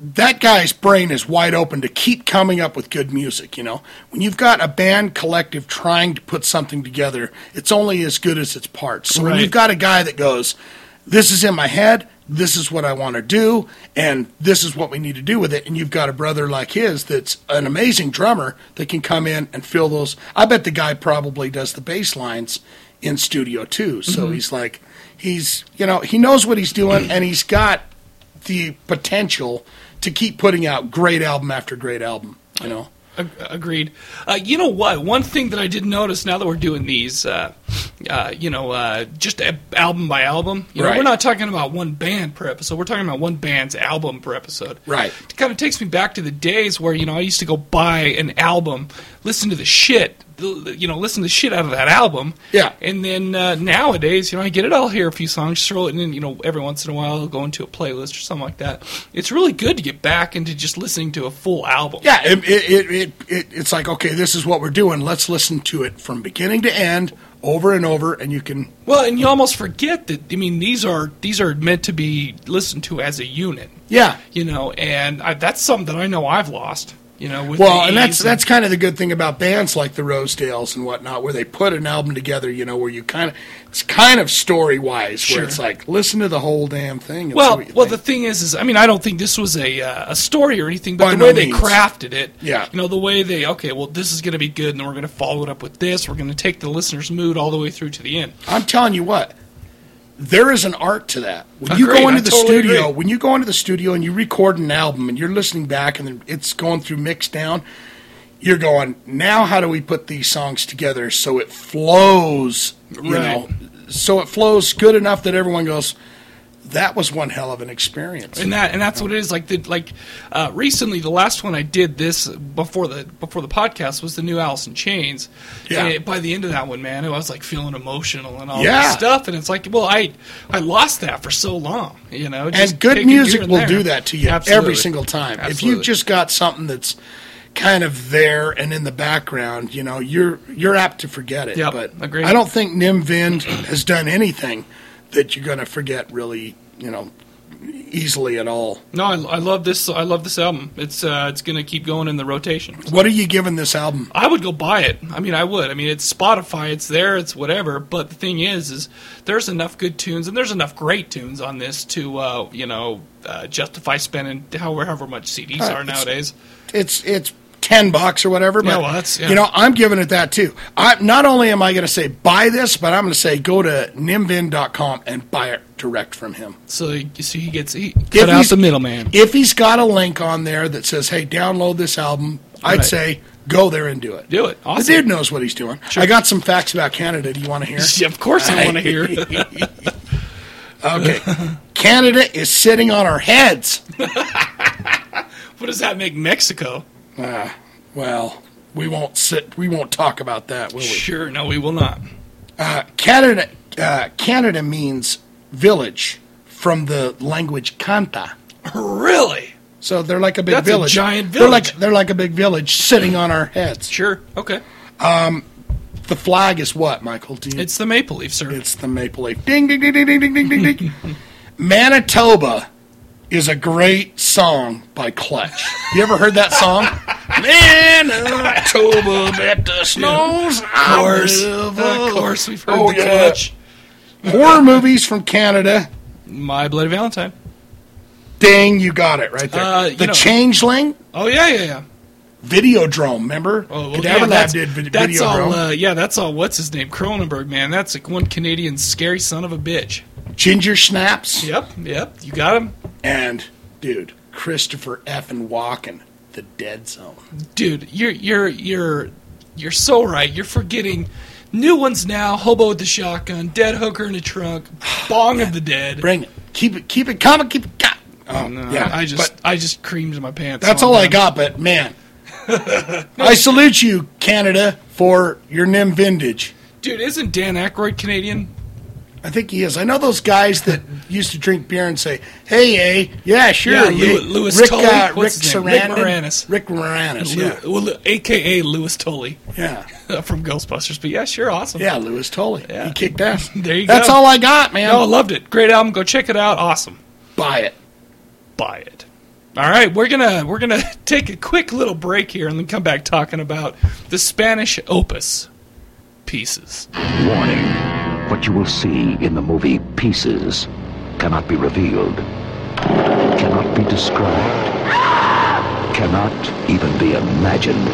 that guy's brain is wide open to keep coming up with good music. You know, when you've got a band collective trying to put something together, it's only as good as its parts. So when you've got a guy that goes, "This is in my head." This is what I want to do, and this is what we need to do with it. And you've got a brother like his that's an amazing drummer that can come in and fill those. I bet the guy probably does the bass lines in studio too. So Mhm. he's like, he's, you know, he knows what he's doing, and he's got the potential to keep putting out great album after great album. You know, Agreed. Uh, you know what? One thing that I did notice now that we're doing these, uh, uh, you know, uh, just album by album. You know, Right. we're not talking about one band per episode. We're talking about one band's album per episode. Right. It kind of takes me back to the days where you know I used to go buy an album, listen to the shit, you know, listen to the shit out of that album. Yeah. And then uh, nowadays, you know, I get it. I'll hear a few songs, throw it in, you know, every once in a while, I'll go into a playlist or something like that. It's really good to get back into just listening to a full album. yeah, it, it, it, it, it, it's like okay, this is what we're doing. Let's listen to it from beginning to end, over and over, and you can. Well, and you almost forget that. I mean, these are these are meant to be listened to as a unit. Yeah. You know, and I, that's something that I know I've lost. You know, with well, and that's ease that's kind of the good thing about bands like the Rosedales and whatnot, where they put an album together. You know, where you kind of it's kind of story wise, Sure. where it's like listen to the whole damn thing. And well, well, think. the thing is, is I mean, I don't think this was a uh, a story or anything, but By the no way they crafted it, Yeah. you know, the way they okay, well, this is going to be good, and then we're going to follow it up with this. We're going to take the listener's mood all the way through to the end. I'm telling you what, there is an art to that. When you Agreed, go into I the totally studio, agree. when you go into the studio and you record an album and you're listening back and it's going through mix down, you're going, now how do we put these songs together so it flows, you Right. know, so it flows good enough that everyone goes, that was one hell of an experience. and that and that's what it is like the like uh, recently the last one I did this before the before the podcast was the new Alice in Chains. Yeah. And by the end of that one, man, I was like feeling emotional and all Yeah. this stuff, and it's like, well, I I lost that for so long, you know. just and good music and will there. do that to you Absolutely. every single time. If you've just got something that's kind of there and in the background, you know, you're you're apt to forget it. Yep, but agreed. I don't think Nim Vind has done anything that you're going to forget really, you know, easily at all. No, I, I love this. I love this album. It's uh, it's going to keep going in the rotation. What are you giving this album? I would go buy it. I mean, I would. I mean, it's Spotify. It's there. It's whatever. But the thing is, is there's enough good tunes and there's enough great tunes on this to uh, you know uh, justify spending however, however much CDs are nowadays. It's it's ten bucks or whatever. But Yeah, well, that's- yeah. you know, I'm giving it that too. I not only am I going to say buy this, but I'm going to say go to nimvind.com and buy it direct from him. So you see, he gets he If cut out he's- the middleman. If he's got a link on there that says, "Hey, download this album," I'd Right. say go there and do it. Do it. Awesome. The dude knows what he's doing. I got some facts about Canada. Do you want to hear? Yeah, of course I wanna hear. okay, Canada is sitting on our heads. What does that make Mexico? Ah, well, we won't sit. We won't talk about that, will we? Sure, no, we will not. Uh, Canada. Uh, Canada means village from the language Canta. Really? So they're like a big That's a village. They're like they're like a big village sitting on our heads. Sure. Okay. Um, the flag is what, Michael? Do you, It's the maple leaf, sir. It's the maple leaf. Ding ding ding ding ding ding ding ding. ding. Manitoba is a great song by Clutch. You ever heard that song? Manitoba, bet the snows. Of course. Of course, we've heard Oh, the yeah. clutch. Horror movies from Canada. My Bloody Valentine. Ding, you got it right there. Uh, the know- Changeling. Oh yeah, yeah, yeah. Videodrome, remember? Oh, well, Cadaver yeah, Lab that's, did vid- that's all. Uh, yeah, that's all. What's his name? Cronenberg, man. That's like one Canadian scary son of a bitch. Ginger Snaps. Yep, yep. You got him, And, dude, Christopher F. and Walken, The Dead Zone. dude. You're you're you're you're so right. You're forgetting new ones now. Hobo with the shotgun, dead hooker in the trunk, bong of the dead. Bring it. Keep it, keep it coming, keep it coming. Oh, No, yeah. I just I just creamed my pants. that's all I got, but man. I salute you, Canada, for your NIM vintage. Dude, isn't Dan Aykroyd Canadian? I think he is. I know those guys that used to drink beer and say, "Hey, eh, yeah, sure." Yeah, yeah." Louis, Louis Rick, Tully. uh, Rick What's his name? Rick Moranis. Rick Moranis. Lou- Yeah, well, AKA Louis Tully. Yeah. from Ghostbusters. But yeah, sure, awesome. yeah, Louis Tully. He kicked ass. There you That's go. That's all I got, man. No, I loved it. Great album. Go check it out. Awesome. Buy it. Buy it. All right, we're gonna we're gonna take a quick little break here and then come back talking about the Spanish opus pieces. Warning. What you will see in the movie Pieces cannot be revealed, cannot be described, cannot even be imagined.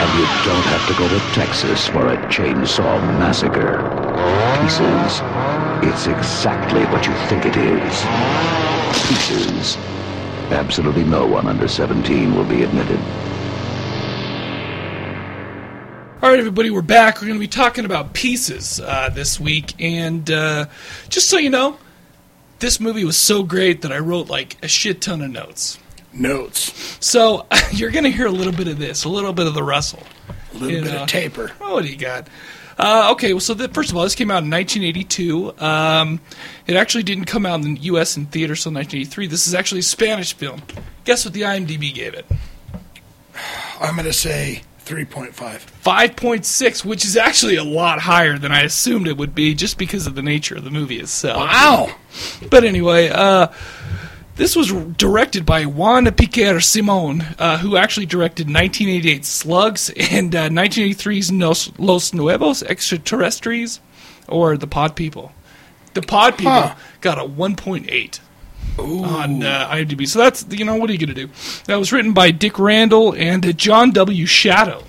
And you don't have to go to Texas for a chainsaw massacre. Pieces. It's exactly what you think it is. Pieces. Absolutely no one under 17 will be admitted. All right, everybody, we're back. We're going to be talking about pieces uh, this week, and uh, just so you know, this movie was so great that I wrote like a shit ton of notes. Notes. So you're going to hear a little bit of this, a little bit of the rustle, A little bit of taper. Oh, what do you got? Uh, okay, well, so the, first of all, this came out in 1982. Um, it actually didn't come out in the U.S. in theaters until 1983. This is actually a Spanish film. Guess what the IMDb gave it? I'm going to say 3.5. 5.6, which is actually a lot higher than I assumed it would be just because of the nature of the movie itself. Wow. But anyway, uh, this was directed by Juan Piquer Simon, uh, who actually directed 1988 Slugs and uh, 1983's Nos, Los Nuevos Extraterrestres, or The Pod People. The Pod People Huh. got a 1.8 on uh, IMDb. So that's, you know, what are you going to do? That was written by Dick Randall and uh, John W. Shadow.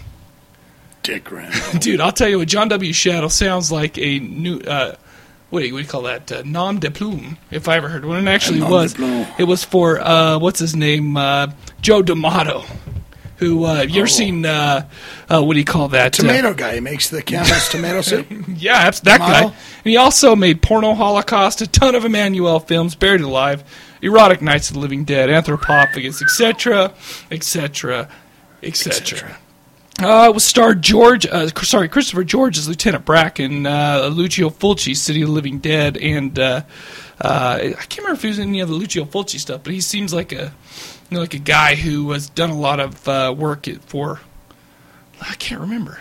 Dick Randall. Dude, I'll tell you what, John W. Shadow sounds like a new, uh, what do you, what do you call that? Uh, nom de plume, if I ever heard one. It actually A nom de was. It was for, uh, what's his name? Uh, Joe D'Amato. Who, uh, have you ever seen, uh, uh, what do you call that? Uh, Tomato guy. He makes the Campbell's tomato soup. yeah, that's that guy. And he also made Porno Holocaust, a ton of Emanuelle films, Buried Alive, Erotic Nights of the Living Dead, Anthropophagus, etc., etc., etc. Uh, it was starred George, uh, sorry, Christopher George as Lieutenant Bracken, uh, Lucio Fulci, City of the Living Dead, and uh, uh, I can't remember if he was in any of the Lucio Fulci stuff, but he seems like a you know, like a guy who has done a lot of uh, work for. I can't remember.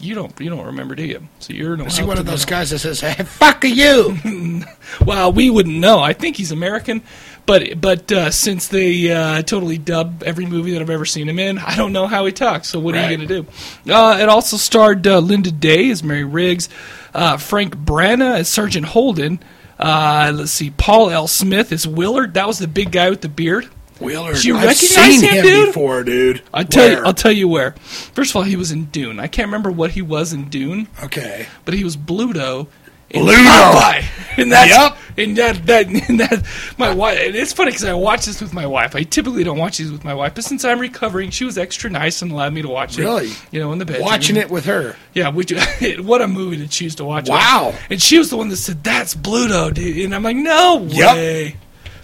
You don't you don't remember, do you? So you're no Is he one of those guys that says, hey, fuck you? Well, we wouldn't know. I think he's American, but but uh, since they uh, totally dub every movie that I've ever seen him in, I don't know how he talks. So what are you going to do? Uh, it also starred uh, Linda Day as Mary Riggs, uh, Frank Braña as Sergeant Holden. Uh, let's see, Paul L. Smith as Willard. That was the big guy with the beard. Willard. Do you I've recognize seen him, him dude? before, dude. I tell you, I'll tell you where. First of all, he was in Dune. I can't remember what he was in Dune. Okay. but he was Bluto. In Bluto. Popeye. And that's, Yep. And that, that, and that, my wife, it's funny because I watch this with my wife. I typically don't watch these with my wife, but since I'm recovering, she was extra nice and allowed me to watch it. Really? You know, in the bed, Watching it with her. Yeah, would you, what a movie to choose to watch. it. Wow. And she was the one that said, that's Bluto, dude. And I'm like, no Yep. way.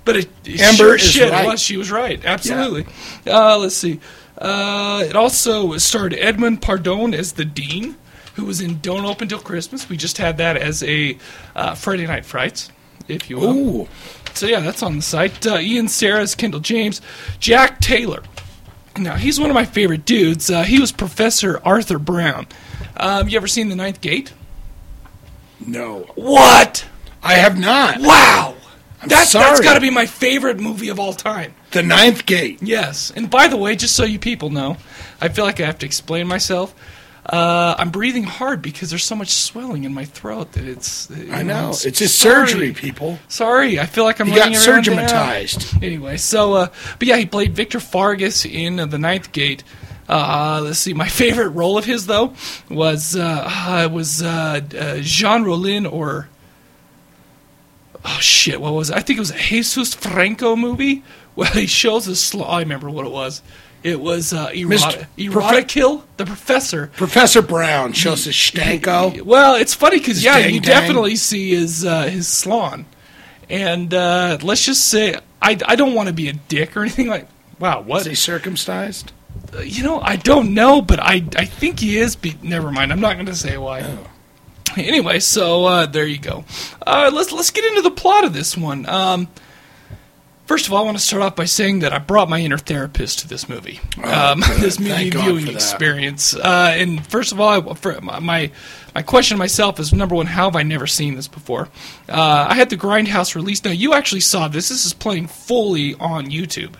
But it, Amber sure is shit right. was. She was right. Absolutely. Uh, let's see. Uh, it also starred Edmund Purdom as the dean, who was in Don't Open Till Christmas. We just had that as a uh, Friday Night Frights, if you will. Ooh. So yeah, that's on the site. Uh, Ian Sera's Kendall James, Jack Taylor. Now he's one of my favorite dudes. Uh, he was Professor Arthur Brown. Um, you ever seen The Ninth Gate? No. What? I have not. Wow. I'm That's sorry. that's got to be my favorite movie of all time. The Ninth Gate. Yes. And by the way, just so you people know, I feel like I have to explain myself. Uh, I'm breathing hard because there's so much swelling in my throat that it's. I know. I'm It's just sorry. surgery, people. Sorry, I feel like I'm You got running around now. surgematized. Anyway, so uh, but yeah, he played Victor Fargas in uh, The Ninth Gate. Uh, let's see, my favorite role of his though was uh, uh, was uh, uh, Jean Rollin or oh shit, what was it? I think it was a Jesus Franco movie where he shows a sl- I remember what it was. It was uh, erotic, erotic kill the professor. Professor Brown shows his stanko. Well, it's funny because yeah, you dang. definitely see his uh, his salon, and uh, let's just say I, I don't want to be a dick or anything like. Wow, what? Is he circumcised? You know, I don't know, but I I think he is. Be, never mind. I'm not going to say why. Oh. anyway, so uh, there you go. Uh, let's let's get into the plot of this one. Um, first of all, I want to start off by saying that I brought my inner therapist to this movie, um, this movie Thank viewing experience. Uh, and first of all, I, my my question to myself is number one: How have I never seen this before? Uh, I had the Grindhouse release. Now you actually saw this. This is playing fully on YouTube.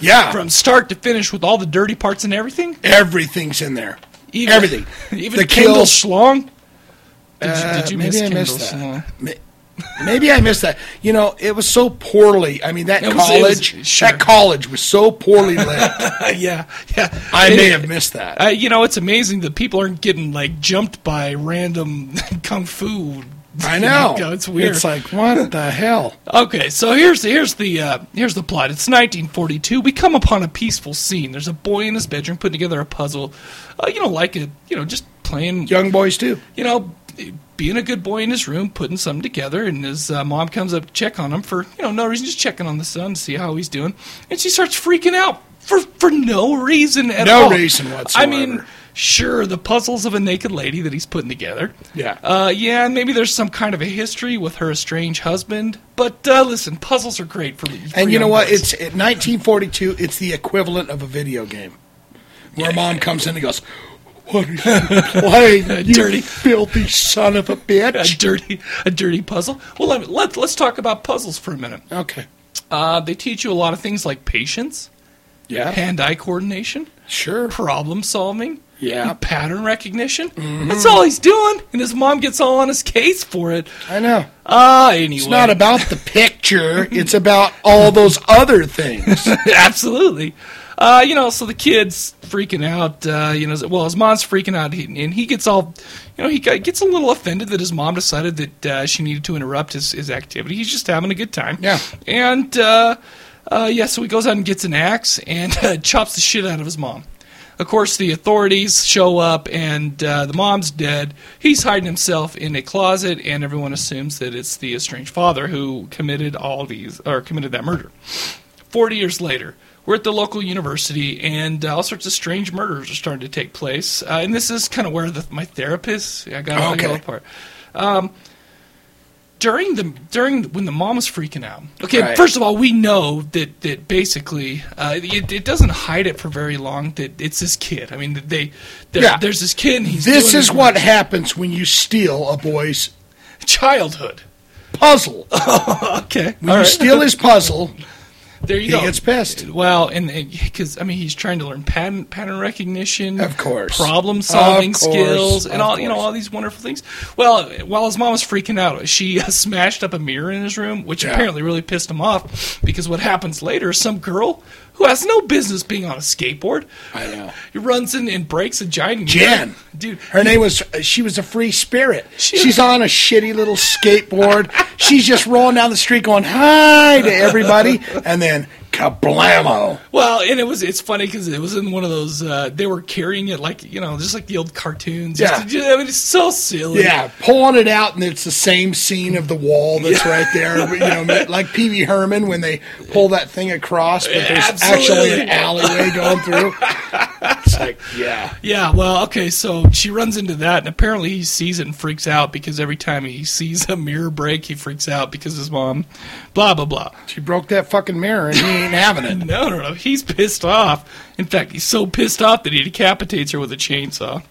Yeah, from start to finish with all the dirty parts and everything. Everything's in there. Even, Everything. Even The Kendall kills- Schlong. Did you, Uh, did you maybe miss I missed that. Maybe I missed that. You know, it was so poorly. I mean, that was- it was- college, sure. that college was so poorly lit. yeah, yeah. I may have missed that. Uh, you know, it's amazing that people aren't getting like jumped by random kung fu. I know. it's weird. It's like what the hell? Okay, so here's here's the uh, here's the plot. It's 1942. We come upon a peaceful scene. There's a boy in his bedroom putting together a puzzle. Uh, you know, like a you know, just playing. Young boys too. You know, being a good boy in his room, putting something together, and his uh, mom comes up to check on him for you know no reason, just checking on the son to see how he's doing, and she starts freaking out for for no reason at No all. No reason whatsoever. I mean. Sure, the puzzles of a naked lady that he's putting together. Yeah. Uh, yeah, and maybe there's some kind of a history with her estranged husband. But uh, listen, puzzles are great for. for And you know what? boys. It's 1942. It's the equivalent of a video game, where mom comes in and goes, "What are you playing? you Dirty. filthy son of a bitch!" a dirty, a dirty puzzle. Well, let, let, let's talk about puzzles for a minute. Okay. Uh, they teach you a lot of things like patience, Yeah. hand-eye coordination, Sure. problem solving, Yeah. pattern recognition. That's all he's doing, and his mom gets all on his case for it. I know. Ah, anyway, It's not about the picture. It's about all those other things. Absolutely. Uh, you know, so the kid's freaking out. Uh, you know, well, his mom's freaking out, and he gets all, you know, he gets a little offended that his mom decided that uh, she needed to interrupt his, his activity. He's just having a good time. Yeah. And uh, uh, yeah, so he goes out and gets an axe and uh, chops the shit out of his mom. Of course, the authorities show up, and uh, the mom's dead. He's hiding himself in a closet, and everyone assumes that it's the estranged father who committed all these or committed that murder. Forty years later, we're at the local university, and uh, all sorts of strange murders are starting to take place. Uh, and this is kind of where the, my therapist I got all Okay. a part. Um, during the during when the mom was freaking out. Okay, Right. first of all, we know that that basically uh, it, it doesn't hide it for very long that it's this kid. I mean, they Yeah. there's this kid. And he's this is what happens when you steal a boy's childhood puzzle. okay, When all you right. steal his puzzle, There you he go. He gets pissed. Well, and because I mean, he's trying to learn pattern pattern recognition, Of course. problem solving course. skills, and Of all you know all these wonderful things. Well, while his mom was freaking out, she uh, smashed up a mirror in his room, which Yeah. apparently really pissed him off. Because what happens later is some girl who has no business being on a skateboard. I know. He runs in and breaks a giant Jen. dude. Her name was. She was a free spirit. She- She's on a shitty little skateboard. She's just rolling down the street, going hi to everybody, and then kablamo. Well, and it was it's funny because it was in one of those. Uh, they were carrying it like you know, just like the old cartoons. Yeah. Just- I mean, it's so silly. Yeah, pulling it out, and it's the same scene of the wall that's right there. You know, like Pee Wee Herman when they pull that thing across, but there's actually an alleyway going through. It's like, yeah, Yeah, well, okay, so she runs into that, and apparently he sees it and freaks out because every time he sees a mirror break, he freaks out because his mom, blah, blah, blah. she broke that fucking mirror, and he ain't having it. No, no, no, he's pissed off. In fact, he's so pissed off that he decapitates her with a chainsaw.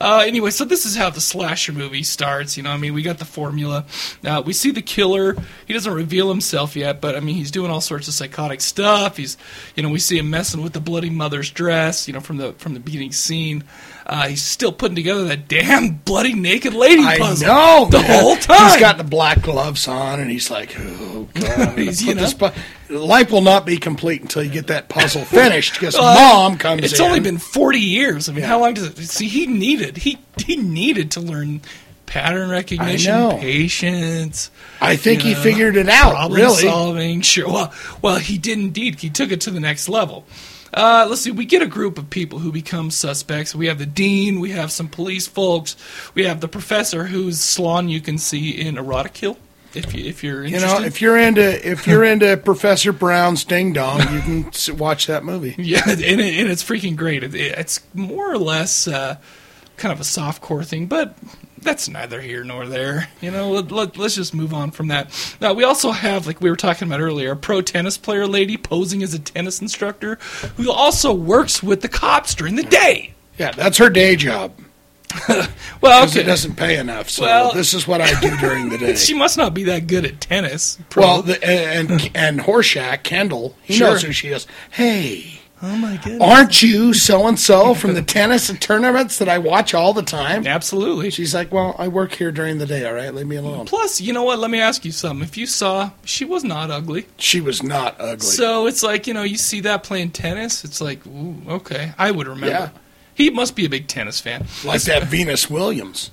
Uh, anyway, so this is how the slasher movie starts. You know, I mean, we got the formula. Uh, we see the killer. He doesn't reveal himself yet, but I mean, he's doing all sorts of psychotic stuff. He's, you know, we see him messing with the bloody mother's dress. You know, from the from the beginning scene. Uh, he's still putting together that damn bloody naked lady I puzzle. know the man. whole time. He's got the black gloves on, and he's like, "Oh God, I'm gonna He's, you know. this pu- life will not be complete until you get that puzzle finished." Because Uh, mom comes in. It's in. only been forty years. I mean, Yeah. how long does it? See, he needed he he needed to learn pattern recognition, know. patience. I think he know, figured it out. Problem Really, solving. Sure. Well, well, he did indeed. He took it to the next level. Uh, let's see. We get a group of people who become suspects. We have the dean. We have some police folks. We have the professor, whose salon you can see in Erotikill. If you if you're you know, if you're into if you're into Professor Brown's Ding Dong, you can watch that movie. Yeah, and, it, and it's freaking great. It, it's more or less uh, kind of a soft core thing, but that's neither here nor there. You know, let, let, let's just move on from that. Now, we also have, like we were talking about earlier, a pro tennis player lady posing as a tennis instructor who also works with the cops during the day. Yeah, that's her day job. Well, okay. it doesn't pay enough. So Well- this is what I do during the day. she must not be that good at tennis. Well, the, and and Horshack Kendall, he Sure. knows who she is. Hey, oh my goodness. aren't you so and so from the tennis and tournaments that I watch all the time? Absolutely. She's like, well, I work here during the day. All right, leave me alone. Plus, you know what? Let me ask you something. If you saw, she was not ugly. She was not ugly. So it's like, you know, you see that playing tennis, it's like, ooh, okay, I would remember. Yeah. He must be a big tennis fan. like that Venus Williams.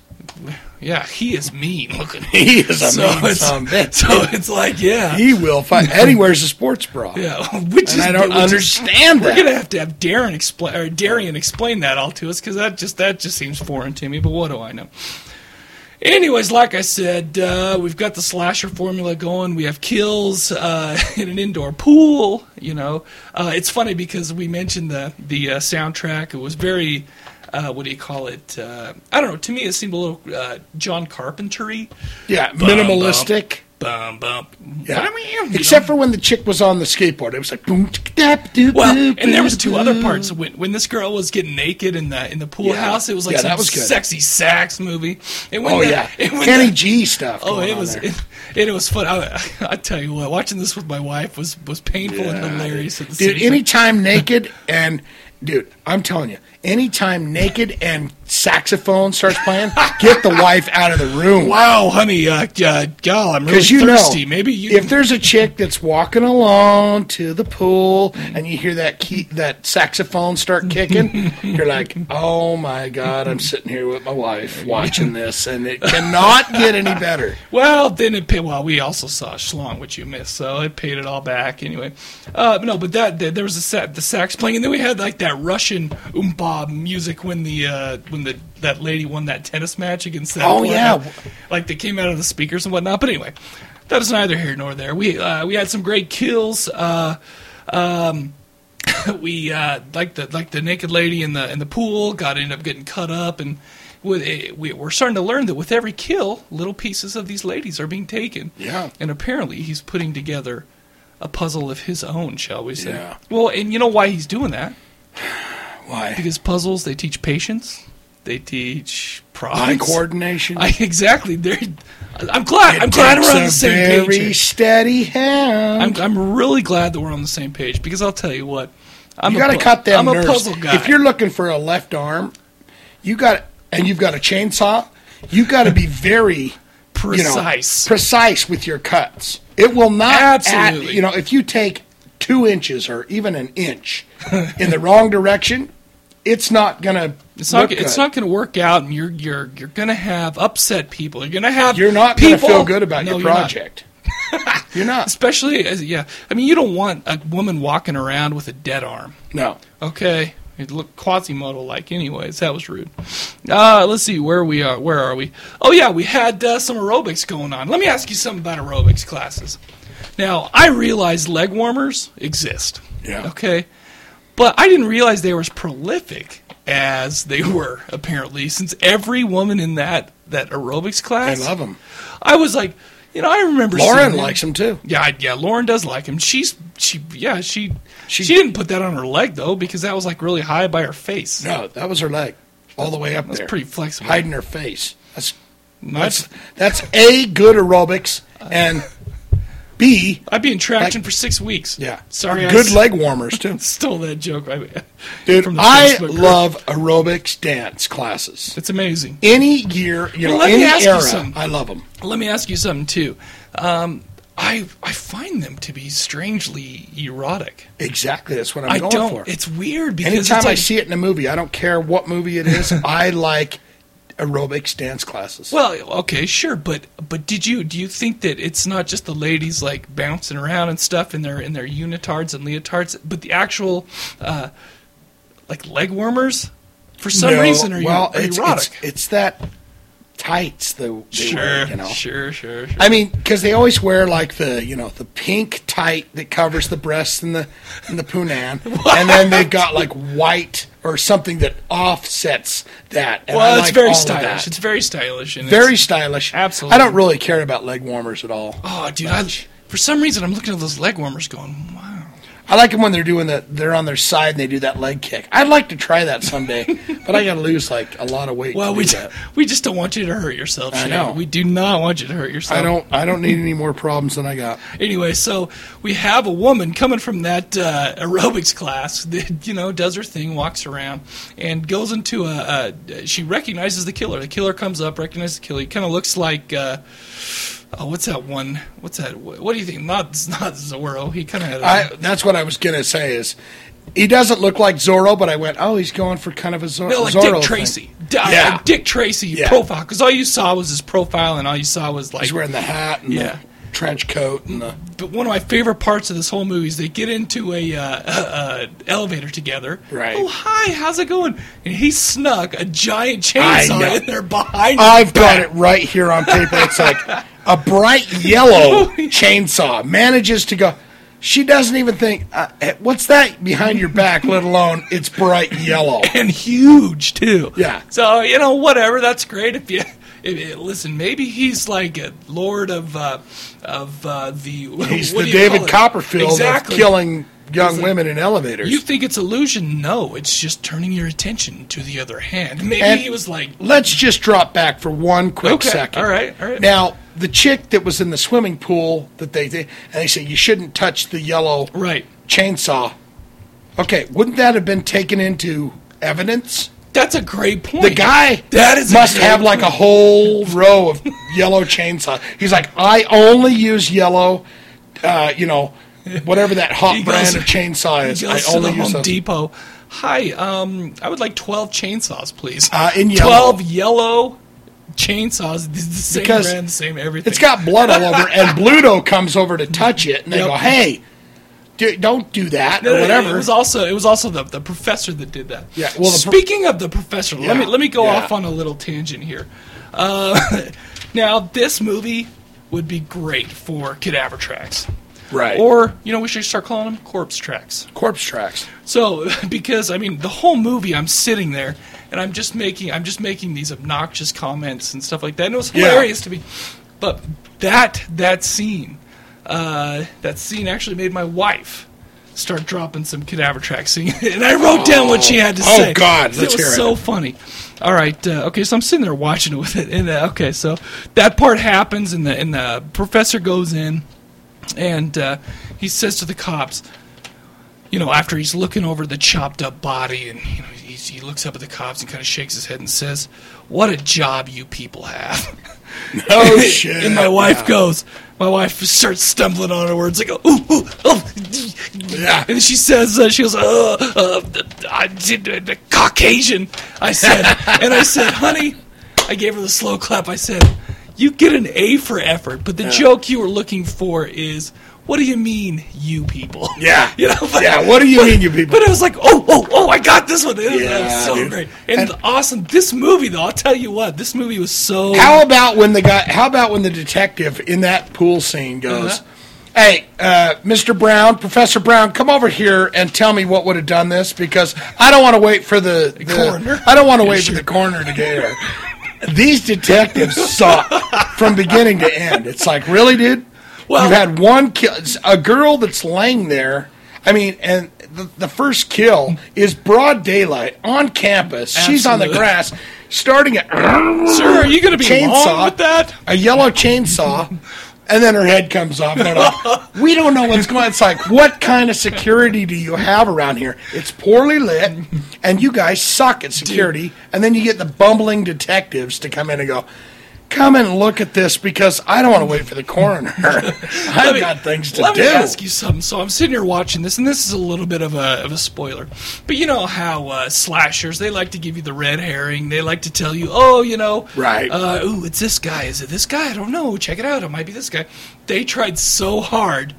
Yeah, he is mean looking. He is a So mean it's- son bitch. So it's like, yeah. He will fight. Eddie wears a sports bra. Yeah, which is I don't which is- understand We're gonna have to have Darren explain or Darian explain that all to us because that just that just seems foreign to me. But what do I know? Anyways, like I said, uh, we've got the slasher formula going. We have kills uh, in an indoor pool. You know, uh, it's funny because we mentioned the the uh, soundtrack. It was very, uh, what do you call it? Uh, I don't know. To me, it seemed a little uh, John Carpentery. Yeah, Bum, minimalistic. Bum bum. Yeah. You Except for when the chick was on the skateboard, it was like boom. doo, Well, doo, and there was two other parts when when this girl was getting naked in the in the pool Yeah. house. It was like Yeah, some that was good. sexy sax movie. And when Oh the- yeah, and Kenny the- G stuff. Oh, it was it, it was fun. I, I tell you what, watching this with my wife was was painful and hilarious at the dude. same time. Anytime naked and dude, I'm telling you, anytime naked and saxophone starts playing, get the wife out of the room. Wow, honey, uh, uh, gal, I'm really you thirsty. know, Maybe you. if there's a chick that's walking along to the pool and you hear that key, that saxophone start kicking, you're like, "Oh my god, I'm sitting here with my wife watching this, and it cannot get any better." Well, then it paid. Well, we also saw Schlong, which you missed, so it paid it all back anyway. Uh, no, but that there was a set the sax playing, and then we had like that Russian oompa music when the uh, when the that lady won that tennis match against that. Oh, yeah. like they came out of the speakers and whatnot. But anyway, that is neither here nor there. We uh, we had some great kills. Uh, um, we uh, like the like the naked lady in the in the pool got ended up getting cut up and. With a, we, we're starting to learn that with every kill, little pieces of these ladies are being taken. Yeah. And apparently, he's putting together a puzzle of his own, shall we say? Yeah. Well, and you know why he's doing that? Why? Because puzzles they teach patience, they teach Eye coordination. I, exactly. They're, I'm glad. It I'm glad we're on the same very page. here. steady hand. I'm, I'm really glad that we're on the same page because I'll tell you what. I'm you got to cut them I'm nerves. a puzzle guy. If you're looking for a left arm, you got and you've got a chainsaw. You got to be very Precise. you know, precise with your cuts. It will not Absolutely. add- you know, if you take two inches or even an inch in the wrong direction, it's not gonna. It's not. It's good. not going to work out, and you're you're you're going to have upset people. You're going to have. You're not going gonna feel good about your project. you're not. Especially as yeah. I mean, you don't want a woman walking around with a dead arm. No. Okay. It looked Quasimodo like, anyways. That was rude. Uh, let's see where we are. Where are we? Oh yeah, we had uh, some aerobics going on. Let me ask you something about aerobics classes. Now, I realize leg warmers exist. Yeah. Okay. But I didn't realize they were as prolific as they were, apparently, since every woman in that, that aerobics class. I love them. I was like, you know, I remember Lauren likes them too. Yeah, I- yeah, Lauren does like him. She's she yeah, she, she didn't put that on her leg though because that was like really high by her face. No, that was her leg, all the way up That's there. pretty flexible. hiding her face. That's- that's that's a good aerobics and b I'd be in traction for six weeks. Yeah, Sorry, good leg warmers too. Stole that joke, I, Dude, from the I Facebook group. love aerobics dance classes. It's amazing. Any year, you Well, know, any era. I love them. Let me ask you something too. Um, I I find them to be strangely erotic. Exactly, that's what I'm I going don't. for. It's weird because Anytime it's I see it in a movie, I don't care what movie it is. I like aerobics dance classes. Well, okay, sure, but but did you do you think that it's not just the ladies like bouncing around and stuff in their in their unitards and leotards, but the actual uh, like leg warmers for some No, reason are, well, are it's, erotic? It's, it's that tights the they Sure, wear, you know. sure, sure, sure. I mean, because they always wear like the you know the pink tight that covers the breasts and the and the punan, and then they've got like white or something that offsets that. And I well, it's like very stylish. It's very stylish. And very stylish. Absolutely. I don't really care about leg warmers at all. Oh, dude! I, for some reason, I'm looking at those leg warmers, going, "Wow." I like them when they're doing that. They're on their side and they do that leg kick. I'd like to try that someday, but I got to lose like a lot of weight. Well, we ju- we just don't want you to hurt yourself. I know. We do not want you to hurt yourself. I don't. I don't need any more problems than I got. Anyway, so we have a woman coming from that uh, aerobics class that you know does her thing, walks around, and goes into a. a she recognizes the killer. The killer comes up, recognizes the killer. He kind of looks like. Uh, oh, what's that one? What's that? What, do you think? Not not Zorro. He kind of had. That's what I was gonna say. Is he doesn't look like Zorro, but I went, oh, he's going for kind of a Zor- no, like Zorro Dick. Tracy. D- Yeah. Dick Tracy Yeah. profile. Because all you saw was his profile, and all you saw was like He's wearing the hat and Yeah. the trench coat and the. But one of my favorite parts of this whole movie is they get into a, uh, uh, elevator together. Right. Oh hi, how's it going? And he snuck a giant chainsaw in there behind. I've got it right here on paper. It's like a bright yellow chainsaw manages to go. She doesn't even think, uh, eh, what's that behind your back, let alone it's bright yellow. and huge too. Yeah. So you know, whatever. That's great. If you if, if- listen, maybe he's like a lord of uh, of uh, the. He's the do you call David? Copperfield exactly. of killing young like- women in elevators. You think it's illusion? No, it's just turning your attention to the other hand. Maybe And he was like, let's just drop back for one quick Okay, second. all right, all right. Now, the chick that was in the swimming pool that they and they say you shouldn't touch the yellow right chainsaw. Okay, wouldn't that have been taken into evidence? That's a great point. The guy That is must have like a whole row of yellow chainsaw. He's like, I only use yellow. Uh, you know, whatever that hot brand of chainsaw is. I only use Home. Depot. Hi, um, I would like twelve chainsaws, please. Uh, in yellow. Twelve yellow chainsaws. The same Because brand, the same everything. It's got blood all over, and Bluto comes over to touch it, and they Yep. go, "Hey, do, don't do that," No, or whatever. It was also it was also the, the professor that did that. Yeah, well, the pro- speaking of the professor, let me let me go yeah. off on a little tangent here. Uh, now, this movie would be great for cadaver tracks, right? or you know, we should start calling them corpse tracks. corpse tracks. So, because I mean, the whole movie, I'm sitting there and I'm just making, I'm just making these obnoxious comments and stuff like that. And it was Yeah. hilarious to me. But that that scene, uh, that scene actually made my wife start dropping some cadaver tracks, and I wrote down what she had to Oh, say. Oh God, it let's was hear it. so funny. All right, uh, okay, so I'm sitting there watching it with it, and uh, okay, so that part happens, and the and the professor goes in, and uh, he says to the cops, you know, after he's looking over the chopped up body, and you know, he's, he looks up at the cops and kind of shakes his head and says, "What a job you people have." Oh and, shit! And my wife Yeah. goes, my wife starts stumbling on her words. I go, ooh, ooh, oh, Yeah. and she says, uh, she goes, uh, uh, I did uh, the Caucasian. I said, and I said, honey, I gave her the slow clap. I said, you get an A for effort, but the Yeah. joke you were looking for is, what do you mean, you people? Yeah. You know, but- Yeah, what do you but- mean, you people? But it was like, oh, oh, oh, I got this one. It was, it was Yeah, so dude. great and, And- awesome. This movie, though, I'll tell you what, this movie was so. How about when the guy? How about when the detective in that pool scene goes, Uh-huh. "Hey, uh, Mr. Brown, Professor Brown, come over here and tell me what would have done this because I don't want to wait for the, the coroner? I don't want to Yeah, wait sure. for the coroner to get here." These detectives suck from beginning to end. It's like, really, dude? Well- you had one kill, a girl that's laying there. I mean, and the, the first kill is broad daylight on campus. She's on the grass, starting at. Sir, are you going to be chainsaw with that? a yellow chainsaw, and then her head comes off. And like, we don't know what's going. on. It's like, what kind of security do you have around here? It's poorly lit, and you guys suck at security. And then you get the bumbling detectives to come in and go. Come and look at this because I don't want to wait for the coroner. I've me- got things to do. Let me ask you something. So I'm sitting here watching this, and this is a little bit of a, of a spoiler. But you know how uh, slashers, they like to give you the red herring. They like to tell you, oh, you know, Right. Uh, ooh, it's this guy. Is it this guy? I don't know. Check it out. It might be this guy. They tried so hard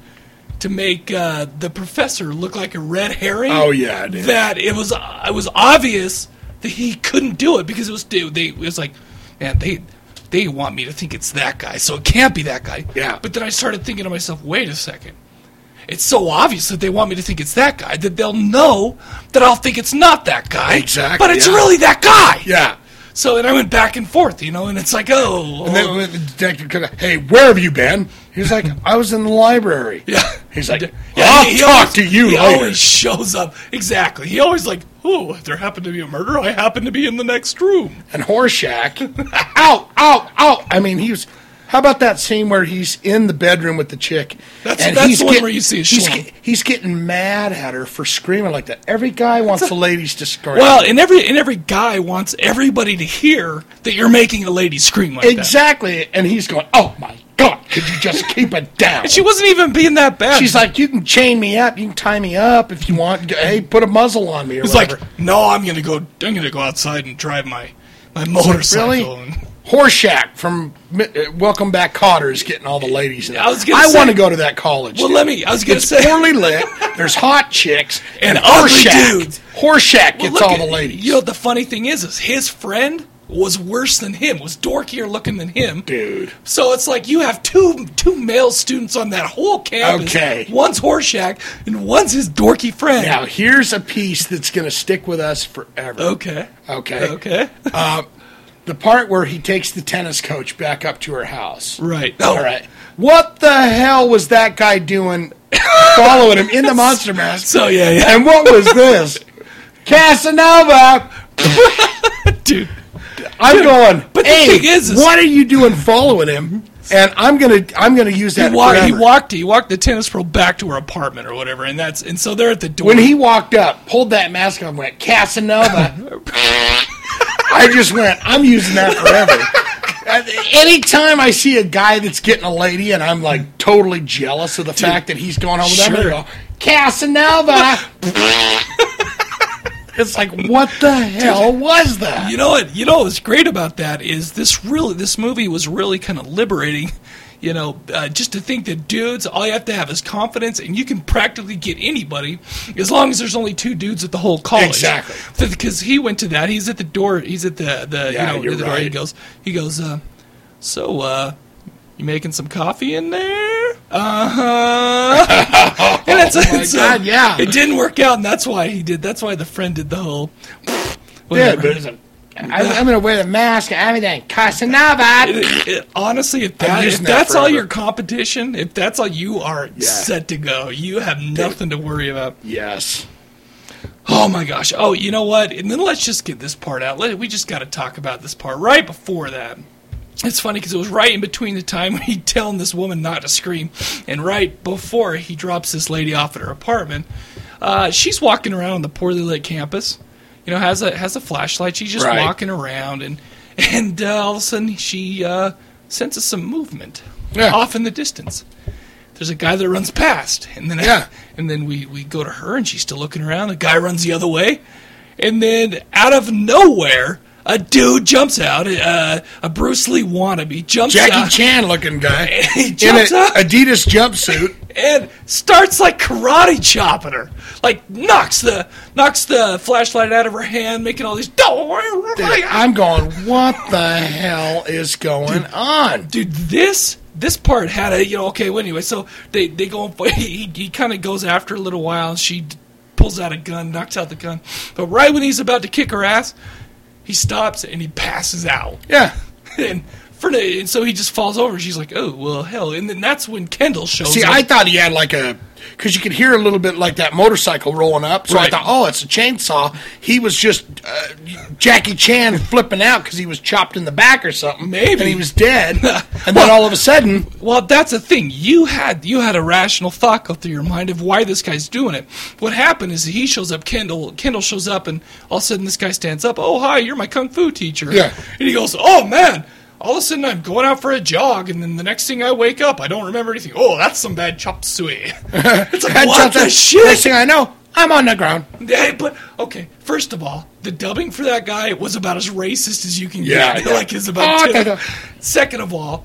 to make uh, the professor look like a red herring. Oh, yeah, dude. that it was uh, it was obvious that he couldn't do it because it was they it was like, man, they they want me to think it's that guy, so it can't be that guy. Yeah. But then I started thinking to myself, wait a second. It's so obvious that they want me to think it's that guy that they'll know that I'll think it's not that guy. Exactly, But it's yeah. really that guy. Yeah. So then I went back and forth, you know, and it's like, oh. And then the detective could hey, where have you been? He's like, I was in the library. Yeah. He's like, Yeah, I'll he- he talk always- to you he later. always shows up. Exactly. He always like, oh, if there happened to be a murder, I happen to be in the next room. And Horshack, out, out, out. I mean, he was. How about that scene where he's in the bedroom with the chick? That's- and that's he's the one where you see he's, get- he's getting mad at her for screaming like that. Every guy wants the ladies to scream. Well, and every and every guy wants everybody to hear that you're making a lady scream like that. exactly. And he's going, "Oh my god, could you just keep it down?" And she wasn't even being that bad. She's like, "You can chain me up, you can tie me up if you want. Hey, put a muzzle on me or He's whatever." like, no, I'm gonna go. I'm gonna go outside and drive my my motorcycle. Really? And- Horshack from uh, Welcome Back Kotter is getting all the ladies. In I was gonna I want to go to that college. Well, dude. let me- I was gonna it's say- poorly lit. There's hot chicks And and, ugly Horshack. dudes. Horshack Well, gets all at- the ladies. You know, the funny thing is, is his friend was worse than him. Was dorkier looking than him, dude. So it's like you have two two male students on that whole campus. Okay. one's Horshack and one's his dorky friend. Now here's a piece that's going to stick with us forever. Okay. Okay. Okay. Uh, the part where he takes the tennis coach back up to her house. Right. All right. What the hell was that guy doing following him in the monster mask? So, yeah, yeah. And what was this? Casanova! Dude. I'm Dude, going, but the hey, thing is- is- what are you doing following him? And I'm gonna I'm gonna use He, that wa- he walked. He walked the tennis pro back to her apartment or whatever, and that's and so they're at the door. when he walked up, pulled that mask off, and went Casanova. I just went. I'm using that forever. Anytime I see a guy that's getting a lady, and I'm like totally jealous of the fact that he's going home with I Sure. go Casanova. it's like, what the hell was that? You know what? You know what was great about that is this really this movie was really kind of liberating. You know, uh, just to think that dudes, all you have to have is confidence, and you can practically get anybody as long as there's only two dudes at the whole college. Exactly. Because he went to that. He's at the door. He's at the the Yeah, you know you're the door. He goes. He goes. Uh, so, uh, you making some coffee in there? Uh huh. and it's, Oh my it's, God, yeah. It didn't work out, and that's why he did. That's why the friend did the whole. Yeah, but it's a, I, I'm gonna wear the mask and everything. Casanova. It- it- honestly, if, that, if using that that's all your competition, if that's all you are set to go, you have nothing to worry about. Yes. Oh my gosh. Oh, you know what? And then let's just get this part out. Let, we just got to talk about this part right before that. It's funny because it was right in between the time when he's telling this woman not to scream, and right before he drops this lady off at her apartment. Uh, she's walking around on the poorly lit campus. You know, has a has a flashlight. She's just Right. walking around, and and uh, all of a sudden she uh, senses some movement Yeah. off in the distance. There's a guy that runs past, and then Yeah. and then we we go to her, and she's still looking around. The guy runs the other way, and then out of nowhere, a dude jumps out. Uh, a Bruce Lee wannabe jumps Jackie out. Chan looking guy He in jumps an out Adidas jumpsuit. and starts like karate chopping her. Like knocks the knocks the flashlight out of her hand, making all these. Dude, I'm going, what the hell is going on? Dude, this this part had a you know okay. Well, anyway, so they they go he he kind of goes after a little while. and She pulls out a gun, knocks out the gun, but right when he's about to kick her ass, he stops and he passes out. Yeah. and for and so he just falls over. She's like, oh well, hell. And then that's when Kendall shows See, up. I thought he had like a because you could hear a little bit like that motorcycle rolling up. So Right. I thought, oh, it's a chainsaw. He was just uh, Jackie Chan flipping out because he was chopped in the back or something. Maybe. and he was dead. and then all of a sudden, Well, that's the thing. You had you had a rational thought go through your mind of why this guy's doing it. What happened is he shows up. Kendall Kendall shows up, and all of a sudden this guy stands up. Oh, hi, you're my kung fu teacher. Yeah. And he goes, Oh man. All of a sudden, I'm going out for a jog, and then the next thing I wake up, I don't remember anything. Oh, that's some bad chop suey. it's like what the shit? Next thing I know, I'm on the ground. Hey, but okay. First of all, the dubbing for that guy was about as racist as you can Yeah, get. yeah. like it's about. Oh, two- no, no. Second of all,